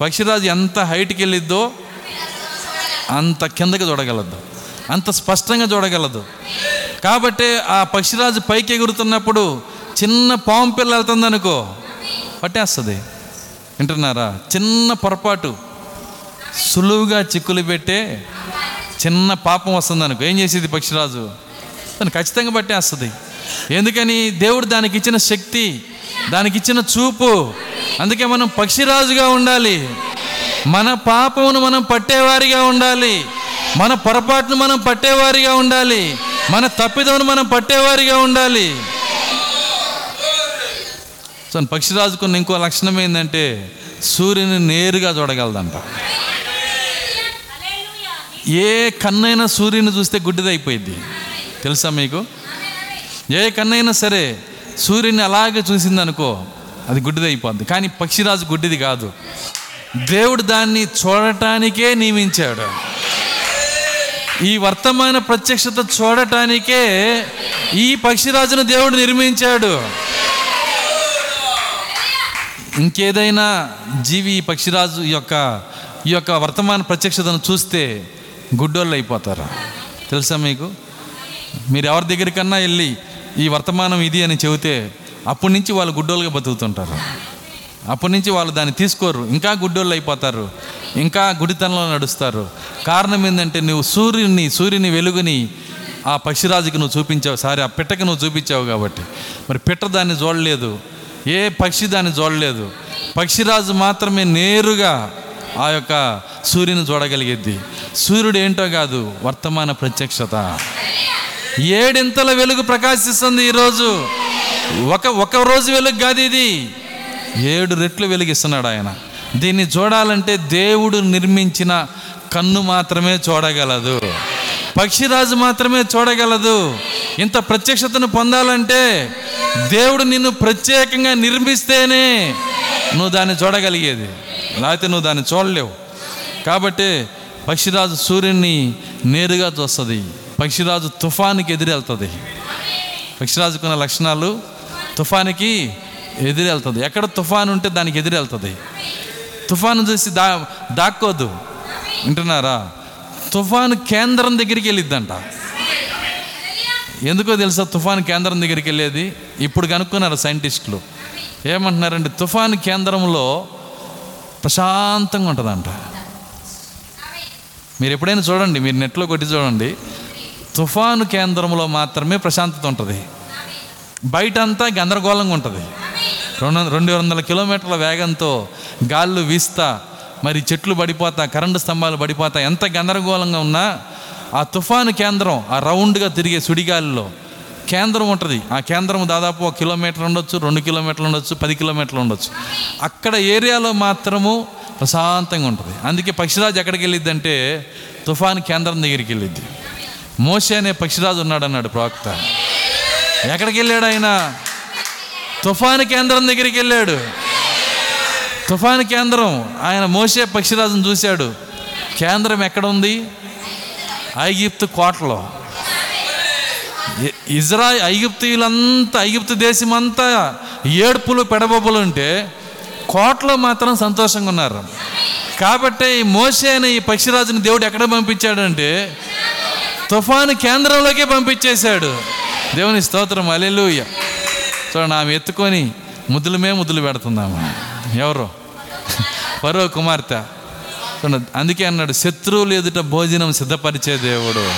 పక్షిరాజు ఎంత హైట్కి వెళ్ళిద్దో అంత కిందకి చూడగలదు. అంత స్పష్టంగా చూడగలదు. కాబట్టి ఆ పక్షిరాజు పైకి ఎగురుతున్నప్పుడు చిన్న పాము పిల్ల వెళ్తుంది అనుకో పట్టేస్తుంది. వింటున్నారా? చిన్న పొరపాటు. సులువుగా చిక్కులు పెట్టే చిన్న పాపం వస్తుంది అనుకో ఏం చేసేది పక్షిరాజు? తను ఖచ్చితంగా పట్టేస్తుంది. ఎందుకని దేవుడు దానికి ఇచ్చిన శక్తి దానికి ఇచ్చిన చూపు. అందుకే మనం పక్షిరాజుగా ఉండాలి. మన పాపమును మనం పట్టేవారిగా ఉండాలి. మన పొరపాటును మనం పట్టేవారిగా ఉండాలి. మన తప్పిదమును మనం పట్టేవారిగా ఉండాలి. సో పక్షిరాజుకున్న ఇంకో లక్షణం ఏంటంటే సూర్యుని నేరుగా చూడగలదంట. ఏ కన్నైనా సూర్యుని చూస్తే గుడ్డిదైపోయింది తెలుసా మీకు? ఏ కన్నైనా సరే సూర్యుని అలాగే చూసిందనుకో అది గుడ్డిదైపోద్ది కానీ పక్షిరాజు గుడ్డిది కాదు. దేవుడు దాన్ని చూడటానికే నియమించాడు. ఈ వర్తమాన ప్రత్యక్షత చూడటానికే ఈ పక్షిరాజును దేవుడు నిర్మించాడు. ఇంకేదైనా జీవి ఈ పక్షిరాజు యొక్క ఈ యొక్క వర్తమాన ప్రత్యక్షతను చూస్తే గుడ్డోళ్ళు అయిపోతారు. తెలుసా మీకు? మీరు ఎవరి దగ్గరికన్నా వెళ్ళి ఈ వర్తమానం ఇది అని చెబితే అప్పటి నుంచి వాళ్ళు గుడ్డోలుగా బతుకుతుంటారు. అప్పటి నుంచి వాళ్ళు దాన్ని తీసుకోరు. ఇంకా గుడ్డోళ్ళు అయిపోతారు. ఇంకా గుడితనంలో నడుస్తారు. కారణం ఏంటంటే నువ్వు సూర్యుని సూర్యుని వెలుగుని ఆ పక్షిరాజుకి నువ్వు చూపించావు. సారీ ఆ పిట్టకి నువ్వు చూపించావు కాబట్టి. మరి పిట్ట దాన్ని చూడలేదు. ఏ పక్షి దాన్ని చూడలేదు. పక్షిరాజు మాత్రమే నేరుగా ఆ యొక్క సూర్యుని చూడగలిగేది. సూర్యుడు ఏంటో కాదు వర్తమాన ప్రత్యక్షత. ఏడింతల వెలుగు ప్రకాశిస్తుంది ఈరోజు. ఒక ఒక రోజు వెలుగు కాదు ఇది. ఏడు రెట్లు వెలిగిస్తున్నాడు ఆయన. దీన్ని చూడాలంటే దేవుడు నిర్మించిన కన్ను మాత్రమే చూడగలదు. పక్షిరాజు మాత్రమే చూడగలదు. ఇంత ప్రత్యక్షతను పొందాలంటే దేవుడు నిన్ను ప్రత్యేకంగా నిర్మిస్తేనే నువ్వు దాన్ని చూడగలిగేది. లేకపోతే నువ్వు దాన్ని చూడలేవు. కాబట్టి పక్షిరాజు సూర్యుని నేరుగా చూస్తుంది. పక్షిరాజు తుఫానికి ఎదురెళ్తుంది. పక్షిరాజుకున్న లక్షణాలు తుఫానికి ఎదురెళ్తుంది. ఎక్కడ తుఫాన్ ఉంటే దానికి ఎదురెళ్తుంది. తుఫాను చూసి దా దాక్కోద్దు వింటున్నారా? తుఫాను కేంద్రం దగ్గరికి వెళ్ళిద్దంట. ఎందుకో తెలుసా తుఫాను కేంద్రం దగ్గరికి వెళ్ళేది? ఇప్పుడు కనుక్కున్నారు సైంటిస్టులు. ఏమంటున్నారంటే తుఫాను కేంద్రంలో ప్రశాంతంగా ఉంటుందంట. మీరు ఎప్పుడైనా చూడండి మీరు నెట్లో కొట్టి చూడండి. తుఫాను కేంద్రంలో మాత్రమే ప్రశాంతత ఉంటుంది. బయట అంతా గందరగోళంగా ఉంటుంది. రెండు రెండు వందల కిలోమీటర్ల వేగంతో గాళ్ళు వీస్తా మరి చెట్లు పడిపోతా కరెంటు స్తంభాలు పడిపోతా ఎంత గందరగోళంగా ఉన్నా ఆ తుఫాను కేంద్రం ఆ రౌండ్గా తిరిగే సుడిగాలిలో కేంద్రం ఉంటుంది. ఆ కేంద్రం దాదాపు ఒక కిలోమీటర్ ఉండొచ్చు రెండు కిలోమీటర్లు ఉండొచ్చు పది కిలోమీటర్లు ఉండొచ్చు. అక్కడ ఏరియాలో మాత్రము ప్రశాంతంగా ఉంటుంది. అందుకే పక్షిరాజు ఎక్కడికి వెళ్ళిద్దంటే తుఫాను కేంద్రం దగ్గరికి వెళ్ళిద్ది. మోసే అనే పక్షిరాజు ఉన్నాడు అన్నాడు ప్రవక్త. ఎక్కడికి వెళ్ళాడు ఆయన? తుఫాను కేంద్రం దగ్గరికి వెళ్ళాడు. తుఫాను కేంద్రం ఆయన మోసే పక్షిరాజును చూశాడు. కేంద్రం ఎక్కడ ఉంది? ఐగిప్తు కోటలో. ఇజ్రా ఐగుప్తీయులంతా ఐగిప్తు దేశం అంతా ఏడుపులు పెడబొబ్బలు ఉంటే కోటలో మాత్రం సంతోషంగా ఉన్నారు. కాబట్టి ఈ మోసే అనే ఈ పక్షిరాజుని దేవుడు ఎక్కడ పంపించాడంటే తుఫాను కేంద్రంలోకే పంపించేశాడు. దేవుని స్తోత్రం అలెలుయ్య చూడండి ఆమె ఎత్తుకొని ముద్దులమే ముద్దులు పెడుతుందామా? ఎవరు? పరో కుమార్తె. చూడండి అందుకే అన్నాడు శత్రువులు ఎదుట భోజనం సిద్ధపరిచే దేవుడు.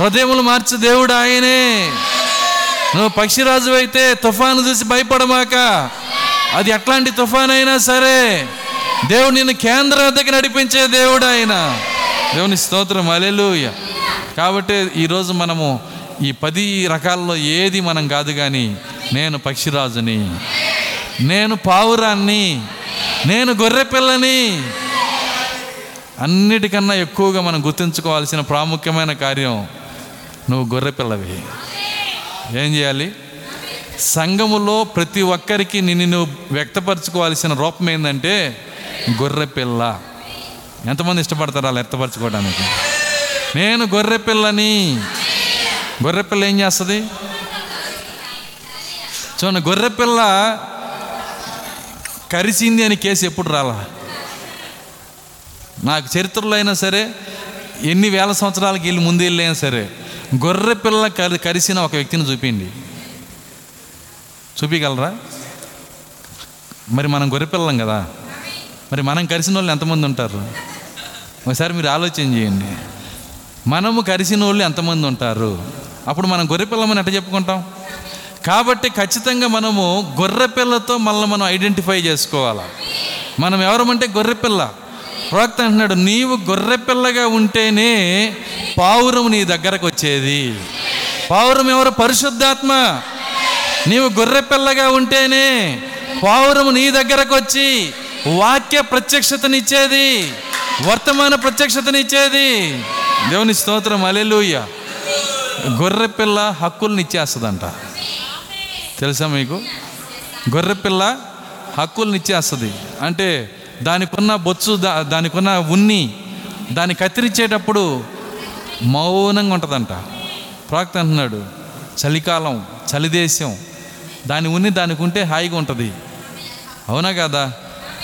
హృదయములు మార్చే దేవుడు ఆయనే. నువ్వు పక్షిరాజు అయితే తుఫాను చూసి భయపడమాక. అది ఎట్లాంటి తుఫాన్ అయినా సరే దేవుడు నిన్ను కేంద్ర దగ్గర నడిపించే దేవుడు ఆయన. దేవుని స్తోత్రం అలెలుయ కాబట్టి ఈరోజు మనము ఈ పది రకాల్లో ఏది మనం కాదు కానీ నేను పక్షిరాజుని నేను పావురాన్ని నేను గొర్రె పిల్లని అన్నిటికన్నా ఎక్కువగా మనం గుర్తుంచుకోవాల్సిన ప్రాముఖ్యమైన కార్యం నువ్వు గొర్రె పిల్లవి. ఏం చేయాలి? సంఘములో ప్రతి ఒక్కరికి నిన్ను నువ్వు వ్యక్తపరచుకోవాల్సిన రూపం ఏంటంటే గొర్రె పిల్ల. ఎంతమంది ఇష్టపడతారు అలా వ్యక్తపరచుకోవడానికి? నేను గొర్రె పిల్లని. గొర్రె పిల్ల ఏం చేస్తుంది? చూడండి గొర్రె పిల్ల కరిసింది అని కేసు ఎప్పుడు రాలా? నాకు చరిత్రలో అయినా సరే ఎన్ని వేల సంవత్సరాలకి వెళ్ళి ముందు వెళ్ళైనా సరే గొర్రె పిల్ల కరి కరిసిన ఒక వ్యక్తిని చూపిండి చూపించగలరా? మరి మనం గొర్రె పిల్లం కదా. మరి మనం కరిసిన వాళ్ళు ఎంతమంది ఉంటారు? ఒకసారి మీరు ఆలోచన చేయండి. మనము కరిసిన వాళ్ళు ఎంతమంది ఉంటారు? అప్పుడు మనం గొర్రె పిల్లమని ఎట్ట చెప్పుకుంటాం? కాబట్టి ఖచ్చితంగా మనము గొర్రె పిల్లతో మనల్ని మనం ఐడెంటిఫై చేసుకోవాలి. మనం ఎవరమంటే గొర్రెపిల్ల ప్రవక్త అంటున్నాడు నీవు గొర్రె పిల్లగా ఉంటేనే పావురం నీ దగ్గరకు వచ్చేది. పావురం ఎవరు? పరిశుద్ధాత్మ. నీవు గొర్రె పిల్లగా ఉంటేనే పావురం నీ దగ్గరకు వచ్చి వాక్య ప్రత్యక్షతనిచ్చేది వర్తమాన ప్రత్యక్షతనిచ్చేది. దేవుని స్తోత్రం అలెలుయ్య గొర్రె పిల్ల హక్కుల్ని ఇచ్చేస్తుందంట. తెలుసా మీకు? గొర్రెపిల్ల హక్కుల్ని ఇచ్చేస్తుంది. అంటే దానికున్న బొచ్చు దా దానికున్న ఉన్ని దాన్ని కత్తిరించేటప్పుడు మౌనంగా ఉంటుందంట. ప్రాక్త అంటున్నాడు చలికాలం చలిదేశం దాని ఉన్ని దానికి ఉంటే హాయిగా ఉంటుంది. అవునా కదా?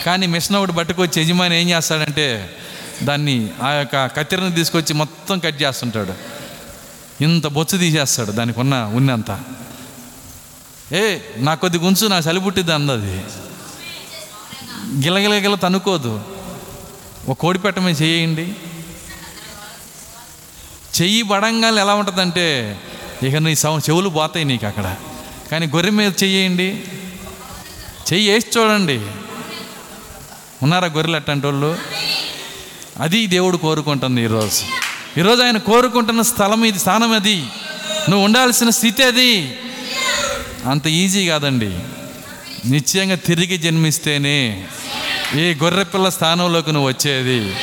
కానీ మిషన్ ఒకటి పట్టుకొచ్చి యజమాని ఏం చేస్తాడంటే దాన్ని ఆ యొక్క కత్తిరను తీసుకొచ్చి మొత్తం కట్ చేస్తుంటాడు. ఇంత బొచ్చు తీసేస్తాడు దానికి ఉన్న ఉన్ని అంతా ఏ నా కొద్ది గుంచు నా చలి పుట్టిద్ది అందది గిలగిలగిల తనుకోదు ఒక కోడి పెట్టమే చేయండి. చెయ్యి బడంగాలు ఎలా ఉంటుందంటే ఇక నీ సౌ చెవులు పోతాయి నీకు అక్కడ. కానీ గొర్రె మీద చెయ్యండి. చెయ్యి వేసి చూడండి. ఉన్నారా గొర్రెలు అట్టంటి వాళ్ళు అది దేవుడు కోరుకుంటుంది ఈరోజు. ఈరోజు ఆయన కోరుకుంటున్న స్థలం ఇది స్థానం అది. నువ్వు ఉండాల్సిన స్థితి అది. అంత ఈజీ కాదండి. నిశ్చయంగా తిరిగి జన్మిస్తేనే ఈ గొర్రెపిల్ల స్థానంలోకి నువ్వు వచ్చేది.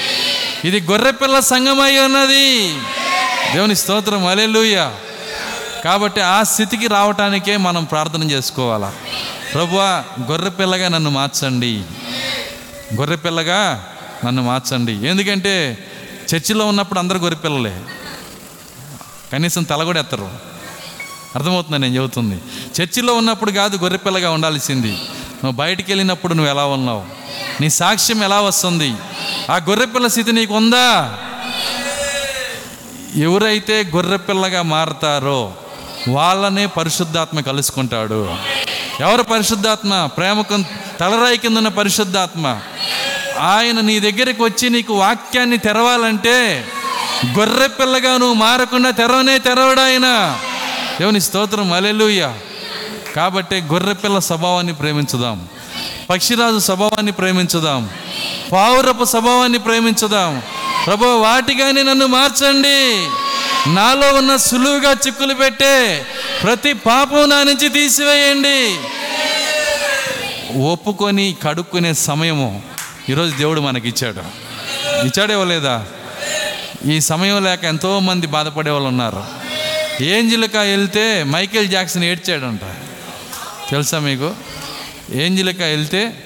ఇది గొర్రెపిల్ల సంఘమై ఉన్నది. దేవుని స్తోత్రం అలెలుయ్య కాబట్టి ఆ స్థితికి రావటానికే మనం ప్రార్థన చేసుకోవాలా. ప్రభువా గొర్రెపిల్లగా నన్ను మార్చండి. గొర్రెపిల్లగా నన్ను మార్చండి. ఎందుకంటే చర్చిలో ఉన్నప్పుడు అందరు గొరిపిల్లలే కనీసం తల కూడా ఎత్తరు. అర్థమవుతుంది నేను చెబుతుంది? చర్చిలో ఉన్నప్పుడు కాదు గొర్రెపిల్లగా ఉండాల్సింది. నువ్వు బయటికి వెళ్ళినప్పుడు నువ్వు ఎలా ఉన్నావు? నీ సాక్ష్యం ఎలా వస్తుంది? ఆ గొర్రెపిల్ల స్థితి నీకు ఉందా? ఎవరైతే గొర్రెపిల్లగా మారతారో వాళ్ళనే పరిశుద్ధాత్మ కలుసుకుంటాడు. ఎవరు పరిశుద్ధాత్మ? ప్రేమకు తలరాయి కిందన్న పరిశుద్ధాత్మ. ఆయన నీ దగ్గరికి వచ్చి నీకు వాక్యాన్ని తెరవాలంటే గొర్రె పిల్లగా నువ్వు మారకుండా తెరవనే తెరవడాయన దేవుని స్తోత్రం అలెలుయ్య కాబట్టి గొర్రెపిల్ల స్వభావాన్ని ప్రేమించుదాం. పక్షిరాజు స్వభావాన్ని ప్రేమించుదాం. పావురపు స్వభావాన్ని ప్రేమించుదాం. ప్రభు వాటిగానే నన్ను మార్చండి. నాలో ఉన్న సులువుగా చిక్కులు పెట్టే ప్రతి పాపం నా నుంచి తీసివేయండి. ఒప్పుకొని కడుక్కునే సమయము ఈరోజు దేవుడు మనకి ఇచ్చాడు ఇచ్చాడేవో లేదా ఈ సమయం లేక ఎంతోమంది బాధపడే వాళ్ళు ఉన్నారు. ఏంజిలక వెళ్తే మైకేల్ జాక్సన్ ఏడ్చాడంట. తెలుసా మీకు? ఏంజిలక వెళ్తే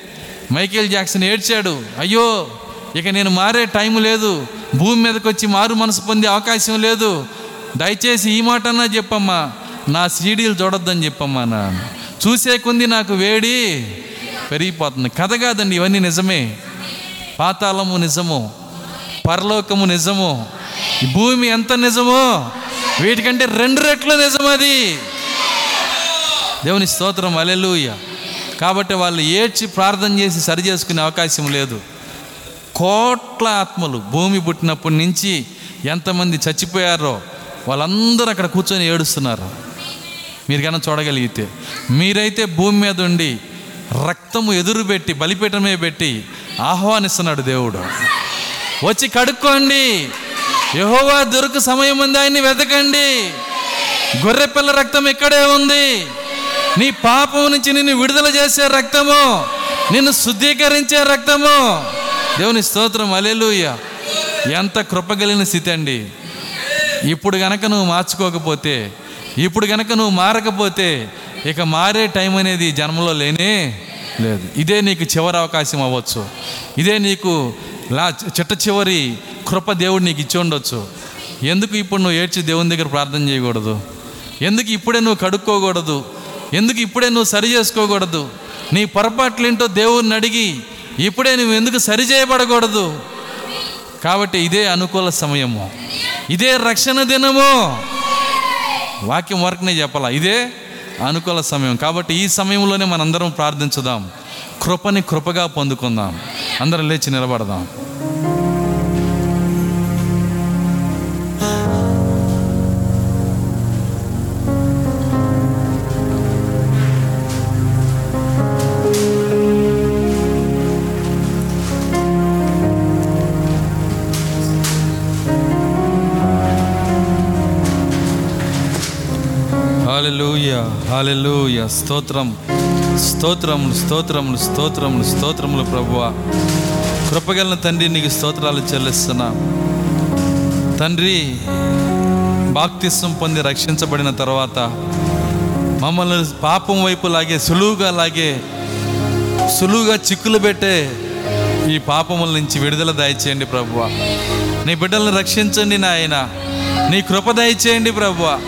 మైకేల్ జాక్సన్ ఏడ్చాడు. అయ్యో ఇక నేను మారే టైం లేదు. భూమి మీదకి వచ్చి మారు మనసు పొందే అవకాశం లేదు. దయచేసి ఈ మాట అన్నా చెప్పమ్మా. నా సీడీలు చూడొద్దని చెప్పమ్మా నా చూసే కొంది నాకు వేడి పెరిగిపోతుంది. కథ కాదండి ఇవన్నీ నిజమే. పాతాళము నిజము పరలోకము నిజము భూమి ఎంత నిజమో వీటికంటే రెండు రెట్లు నిజం అది దేవుని స్తోత్రం అలెలుయ్య కాబట్టి వాళ్ళు ఏడ్చి ప్రార్థన చేసి సరి చేసుకునే అవకాశం లేదు. కోట్ల ఆత్మలు భూమి పుట్టినప్పటి నుంచి ఎంతమంది చచ్చిపోయారో వాళ్ళందరూ అక్కడ కూర్చొని ఏడుస్తున్నారు. మీరు కన్నా చూడగలిగితే మీరైతే భూమి మీద ఉండి రక్తము ఎదురు పెట్టి బలిపీఠమే పెట్టి ఆహ్వానిస్తున్నాడు దేవుడు. వచ్చి కడుక్కోండి. యహోవా దొరుకు సమయం ఉంది. ఆయన్ని వెతకండి. గొర్రెపిల్ల రక్తం ఇక్కడే ఉంది. నీ పాపం నుంచి నిన్ను విడుదల చేసే రక్తము నిన్ను శుద్ధీకరించే రక్తము. దేవుని స్తోత్రం. అలెలుయ్య ఎంత కృపగలిగిన స్థితి అండి. ఇప్పుడు గనక నువ్వు మార్చుకోకపోతే ఇప్పుడు గనక నువ్వు మారకపోతే ఇక మారే టైం అనేది జన్మలో లేనే లేదు. ఇదే నీకు చివరి అవకాశం అవ్వచ్చు. ఇదే నీకు లా చిట్ట చివరి కృప దేవుడు నీకు ఇచ్చి ఉండొచ్చు. ఎందుకు ఇప్పుడు నువ్వు ఏడ్చి దేవుని దగ్గర ప్రార్థన చేయకూడదు? ఎందుకు ఇప్పుడే నువ్వు కడుక్కోకూడదు? ఎందుకు ఇప్పుడే నువ్వు సరి చేసుకోకూడదు? నీ పొరపాట్లేంటో దేవుడిని అడిగి ఇప్పుడే నువ్వు ఎందుకు సరి చేయబడకూడదు? కాబట్టి ఇదే అనుకూల సమయము. ఇదే రక్షణ దినము. వాక్యం వరకునే చెప్పాలా? ఇదే అనుకూల సమయం. కాబట్టి ఈ సమయంలోనే మనందరం ప్రార్థించుదాం. కృపని కృపగా పొందుకుందాం. అందరం లేచి నిలబడదాం. హాలెలూయ స్తోత్రం స్తోత్రములు స్తోత్రములు స్తోత్రములు స్తోత్రములు ప్రభువ. కృపగలన తండ్రి నీకు స్తోత్రాలు చెల్లిస్తున్నా. తండ్రి బాక్తిస్వం పొంది రక్షించబడిన తర్వాత మమ్మల్ని పాపం వైపు లాగే సులువుగా లాగే సులువుగా చిక్కులు పెట్టే ఈ పాపముల నుంచి విడుదల దయచేయండి ప్రభువ. నీ బిడ్డలను రక్షించండి నాయన. నీ కృప దయచేయండి ప్రభువ.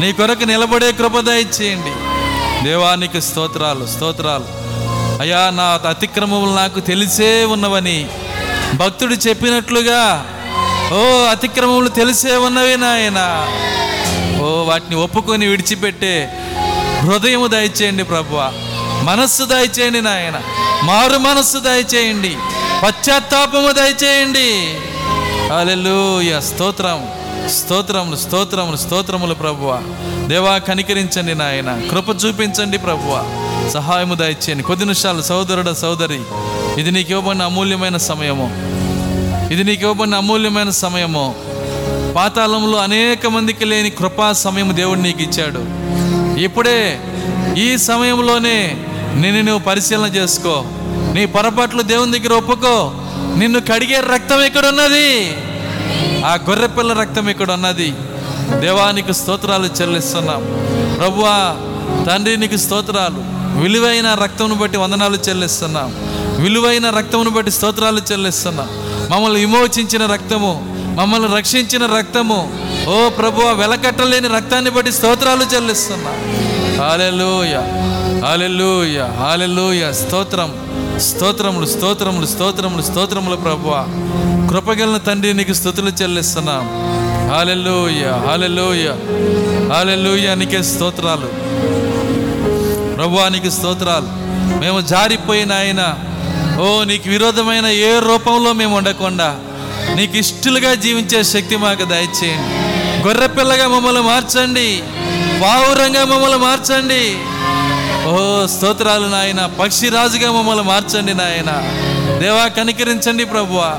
నీ కొరకు నిలబడే కృప దయచేయండి. దేవానికి స్తోత్రాలు స్తోత్రాలు. అయ్యా నా అతిక్రమములు నాకు తెలిసే ఉన్నవని. భక్తుడు చెప్పినట్లుగా ఓ అతిక్రమములు తెలిసే ఉన్నవి నాయన. ఓ వాటిని ఒప్పుకొని విడిచిపెట్టే హృదయము దయచేయండి ప్రభువ. మనస్సు దయచేయండి నాయన. మారు మనస్సు దయచేయండి. పశ్చాత్తాపము దయచేయండి. అలెలుయ స్తోత్రం. స్తోత్రములు స్తోత్రములు స్తోత్రములు ప్రభువ. దేవా కనికరించండి నాయన. కృప చూపించండి ప్రభువ. సహాయము దయచేయండి. కొద్ది నిమిషాలు సోదరుడ సోదరి. ఇది నీకు ఇవ్వబడిన అమూల్యమైన సమయము. ఇది నీకు ఇవ్వబడిన అమూల్యమైన సమయము. పాతాళంలో అనేక మందికి లేని కృపా సమయం దేవుడు నీకు ఇచ్చాడు. ఇప్పుడే ఈ సమయంలోనే నిన్ను నువ్వు పరిశీలన చేసుకో. నీ పొరపాట్లు దేవుని దగ్గర ఒప్పుకో. నిన్ను కడిగే రక్తం ఎక్కడున్నది ఆ గొర్రెపిల్ల రక్తం ఇక్కడ ఉన్నది. దేవానికి స్తోత్రాలు చెల్లిస్తున్నాం. ప్రభువా తండ్రి నీకు స్తోత్రాలు. విలువైన రక్తమును బట్టి వందనాలు చెల్లిస్తున్నాం. విలువైన రక్తమును బట్టి స్తోత్రాలు చెల్లిస్తున్నాం. మమ్మల్ని విమోచించిన రక్తము మమ్మల్ని రక్షించిన రక్తము. ఓ ప్రభు వెలకట్టలేని రక్తాన్ని బట్టి స్తోత్రాలు చెల్లిస్తున్నాం. హాలెలూయ హాలెలూయ హాలెలూయ స్తోత్రం స్తోత్రములు స్తోత్రములు స్తోత్రములు స్తోత్రములు ప్రభువా. కృపగలన తండ్రి నీకు స్థుతులు చెల్లిస్తున్నాం. హాలెల్లోయ హాలెల్లోయ హాలెల్లోయ నీకే స్తోత్రాలు. ప్రభువా నీకు స్తోత్రాలు. మేము జారిపోయిన ఆయన ఓ నీకు విరోధమైన ఏ రూపంలో మేము ఉండకుండా నీకు ఇష్టలుగా జీవించే శక్తి మాకు దయచేయండి. గొర్రెపిల్లగా మమ్మల్ని మార్చండి పావురంగా మమ్మల్ని మార్చండి. ఓ స్తోత్రాలు నాయన పక్షిరాజుగా మమ్మల్ని మార్చండి నాయన. దేవా కనికరించండి ప్రభువా.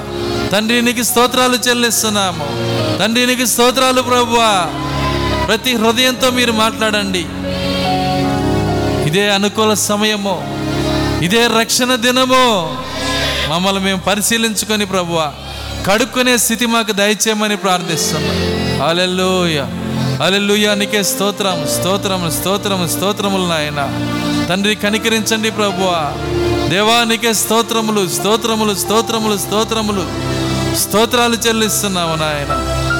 తండ్రి నీకు స్తోత్రాలు చెల్లిస్తున్నాము. తండ్రి నీకు స్తోత్రాలు ప్రభువా. ప్రతి హృదయంతో మీరు మాట్లాడండి. ఇదే అనుకూల సమయము. ఇదే రక్షణ దినము. మమ్మల్ని మేము పరిశీలించుకొని ప్రభువ కడుక్కునే స్థితి మాకు దయచేయమని ప్రార్థిస్తున్నాం. అలెల్లుయ అలెల్లుయ నీకే స్తోత్రం స్తోత్రం స్తోత్రం స్తోత్రములు నాయన. తండ్రి కనికరించండి ప్రభువ. దేవా నీకే స్తోత్రములు స్తోత్రములు స్తోత్రములు స్తోత్రములు. స్తోత్రాలు చెల్లిస్తున్నాము నాయన.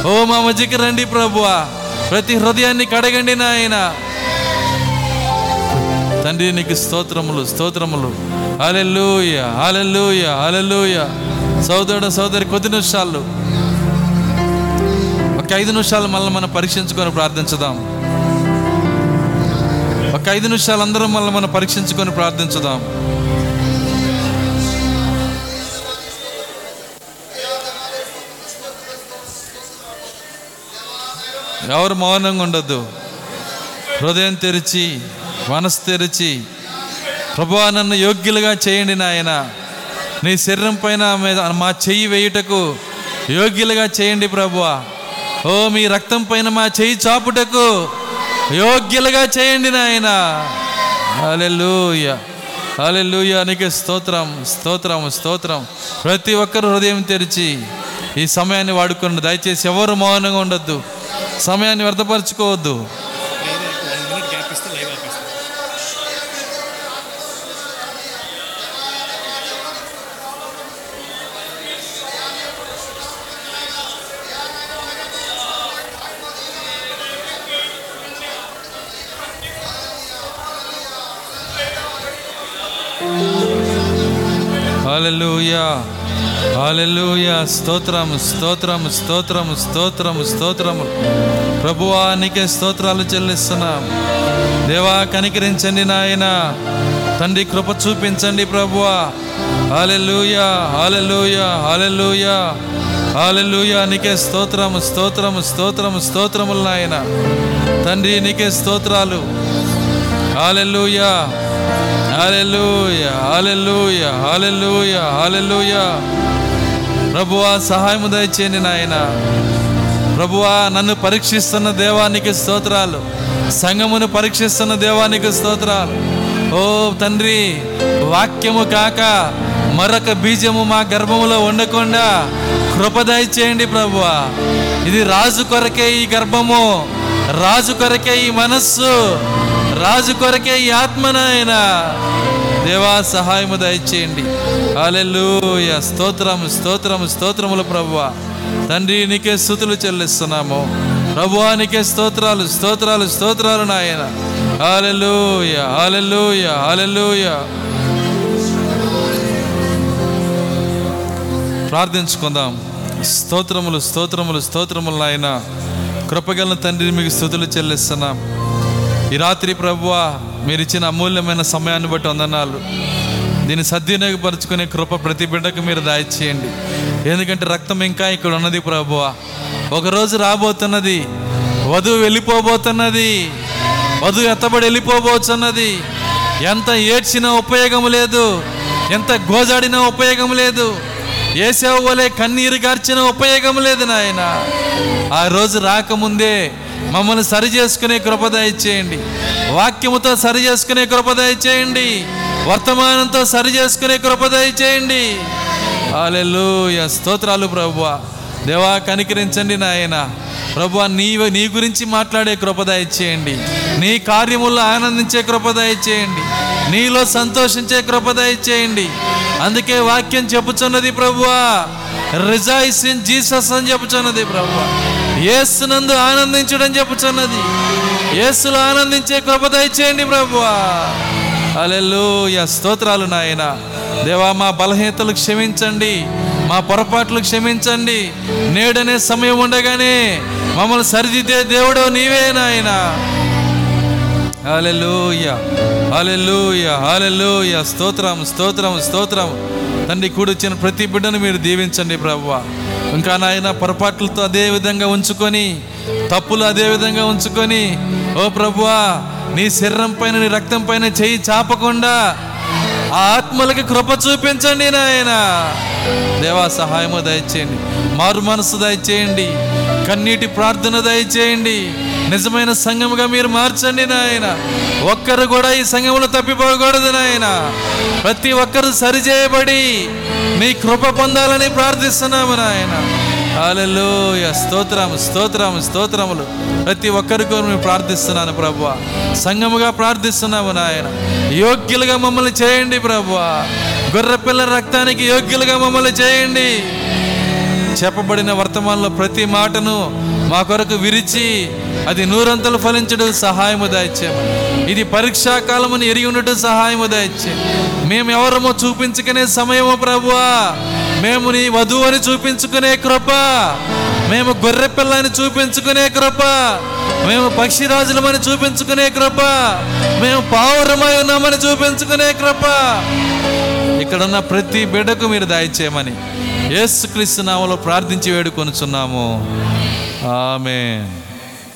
ఓ మా మధ్యకి రండి ప్రభువా. ప్రతి హృదయాన్ని కడగండి నాయన. తండ్రి నీకు స్తోత్రములు స్తోత్రములు. Hallelujah hallelujah hallelujah. సోదరుడు సోదరి కొద్ది నిమిషాలు. ఒక ఐదు నిమిషాలు మళ్ళీ మనం పరీక్షించుకొని ప్రార్థించుదాం. ఒక ఐదు నిమిషాలు అందరం మళ్ళీ మనం పరీక్షించుకొని ప్రార్థించుదాం. ఎవరు మౌనంగా ఉండొద్దు. హృదయం తెరిచి మనసు తెరిచి ప్రభువా నన్ను యోగ్యులుగా చేయండి నాయన. నీ శరీరం పైన మీద మా చెయ్యి వేయుటకు యోగ్యులుగా చేయండి ప్రభువా. ఓ మీ రక్తం పైన మా చెయ్యి చాపుటకు యోగ్యులుగా చేయండి నాయన. హల్లెలూయా. హల్లెలూయా నీకే స్తోత్రం స్తోత్రం స్తోత్రం. ప్రతి ఒక్కరు హృదయం తెరిచి ఈ సమయాన్ని వాడుకోండి దయచేసి ఎవరు మౌనంగా ఉండొద్దు. సమయాన్ని వ్యర్థపరచుకోవద్దు Hallelujah. హల్లెలూయా స్తోత్రము స్తోత్రము స్తోత్రం స్తోత్రం స్తోత్రము. ప్రభువా నీకే స్తోత్రాలు చెల్లిస్తున్నాం. దేవా కనికరించండి నాయన. తండ్రి కృప చూపించండి ప్రభువా హల్లెలూయా హల్లెలూయా హల్లెలూయా. హల్లెలూయా నీకే స్తోత్రం స్తోత్రం స్తోత్రం స్తోత్రములు నాయన. తండ్రి నీకే స్తోత్రాలు. హల్లెలూయా హల్లెలూయా హల్లెలూయా హల్లెలూయా హల్లెలూయా. ప్రభువా సహాయము దయచేయండి నాయన. ప్రభువా నన్ను పరీక్షిస్తున్న దేవానికి స్తోత్రాలు. సంఘమును పరీక్షిస్తున్న దేవానికి స్తోత్రాలు. ఓ తండ్రి వాక్యము కాక మరొక బీజము మా గర్భములో ఉండకుండా కృపదయ చేయండి ప్రభువా. ఇది రాజు కొరకే ఈ గర్భము రాజు కొరకే ఈ మనస్సు రాజు కొరకే ఈ ఆత్మనైనా దేవా సహాయము దయచేయండి. హల్లెలూయ. స్తోత్రము స్తోత్రము స్తోత్రములు ప్రభువ. తండ్రి నీకే స్థుతులు చెల్లిస్తున్నాము. ప్రభువా నీకే స్తోత్రాలు స్తోత్రాలు స్తోత్రాలు నాయన. హాలెలూయ హాలెలూయ హాలెలూయ ప్రార్థించుకుందాం. స్తోత్రములు స్తోత్రములు స్తోత్రములు నాయన. కృపగల తండ్రిని మీకు స్థుతులు చెల్లిస్తున్నాం. ఈ రాత్రి ప్రభువ మీరు ఇచ్చిన అమూల్యమైన సమయాన్ని బట్టి వందనాలు. దీన్ని సద్వినియోగపరచుకునే కృప ప్రతి బిడ్డకు మీరు దాయిచేయండి ఎందుకంటే రక్తం ఇంకా ఇక్కడ ఉన్నది ప్రభువా. ఒకరోజు రాబోతున్నది వధువు వెళ్ళిపోబోతున్నది వధువు ఎత్తబడి వెళ్ళిపోబోతున్నది. ఎంత ఏడ్చినా ఉపయోగం లేదు ఎంత గోజాడినా ఉపయోగం లేదు ఏసేవ వలె కన్నీరు గార్చిన ఉపయోగం లేదు నాయన. ఆ రోజు రాకముందే మమ్మల్ని సరి చేసుకునే కృప చేయండి వాక్యముతో సరి చేసుకునే కృప చేయండి వర్తమానంతో సరి చేసుకునే కృప దయచేయండి. హల్లెలూయా. స్తోత్రాలు ప్రభువా. దేవా కనికరించండి నాయన. ప్రభు నీ నీ గురించి మాట్లాడే కృప చేయండి నీ కార్యముల్లో ఆనందించే కృప చేయండి నీలో సంతోషించే కృప చేయండి అందుకే వాక్యం చెప్పుచున్నది ప్రభువా. రిజాయిస్ ఇన్ జీసస్ అని చెప్పుచున్నది ప్రభువా. ఏసునందు ఆనందించడం చెప్పుచున్నది. యేసులో ఆనందించే కృప చేయండి ప్రభువా. అలెలుయ స్తోత్రాలు నాయన. దేవా మా బలహీనతలు క్షమించండి. మా పొరపాట్లు క్షమించండి. నేడనే సమయం ఉండగానే మమ్మల్ని సరిదిద్దే దేవుడు నీవే నాయన. హాలెలూయ హాలెలూయ హాలెలూయ స్తోత్రం స్తోత్రం స్తోత్రం. తండ్రి కూడొచ్చిన ప్రతి బిడ్డను మీరు దీవించండి ప్రభువా. ఇంకా నాయన పొరపాట్లతో అదే విధంగా ఉంచుకొని తప్పులు అదే విధంగా ఉంచుకొని ఓ ప్రభువా నీ శరీరం పైన నీ రక్తం పైన చేయి చాపకుండా ఆ ఆత్మలకి కృప చూపించండి నాయన. దేవా సహాయము దయచేయండి మారు మనసు దయచేయండి కన్నీటి ప్రార్థన దయచేయండి నిజమైన సంఘముగా మీరు మార్చండి నాయన. ఒక్కరు కూడా ఈ సంఘములు తప్పిపోకూడదు నాయన. ప్రతి ఒక్కరు సరిచేయబడి నీ కృప పొందాలని ప్రార్థిస్తున్నాము నాయన. అలెలు స్తోత్రం స్తోత్రం స్తోత్రములు. ప్రతి ఒక్కరికి మేము ప్రార్థిస్తున్నాను ప్రభు సంఘముగా ప్రార్థిస్తున్నాము నాయన. యోగ్యులుగా మమ్మల్ని చేయండి ప్రభు గొర్రెపిల్ల రక్తానికి యోగ్యులుగా మమ్మల్ని చేయండి. చెప్పబడిన వర్తమానంలో ప్రతి మాటను మా కొరకు విరిచి అది నూరంతలు ఫలించడం సహాయము దాయిచ్చాము ఇది పరీక్షా కాలమని ఎరిగి ఉండటం సహాయము దయచే. మేము ఎవరమో చూపించుకునే సమయము ప్రభువా. మేము నీ వధువు అని చూపించుకునే కృప. మేము గొర్రె పిల్లని చూపించుకునే కృప. మేము పక్షిరాజులమని చూపించుకునే కృప. మేము పావురమై ఉన్నామని చూపించుకునే కృప. ఇక్కడున్న ప్రతి బిడ్డకు మీరు దయచేయమని యేసుక్రీస్తు నామలో ప్రార్థించి వేడుకొనుచున్నాము. ఆమె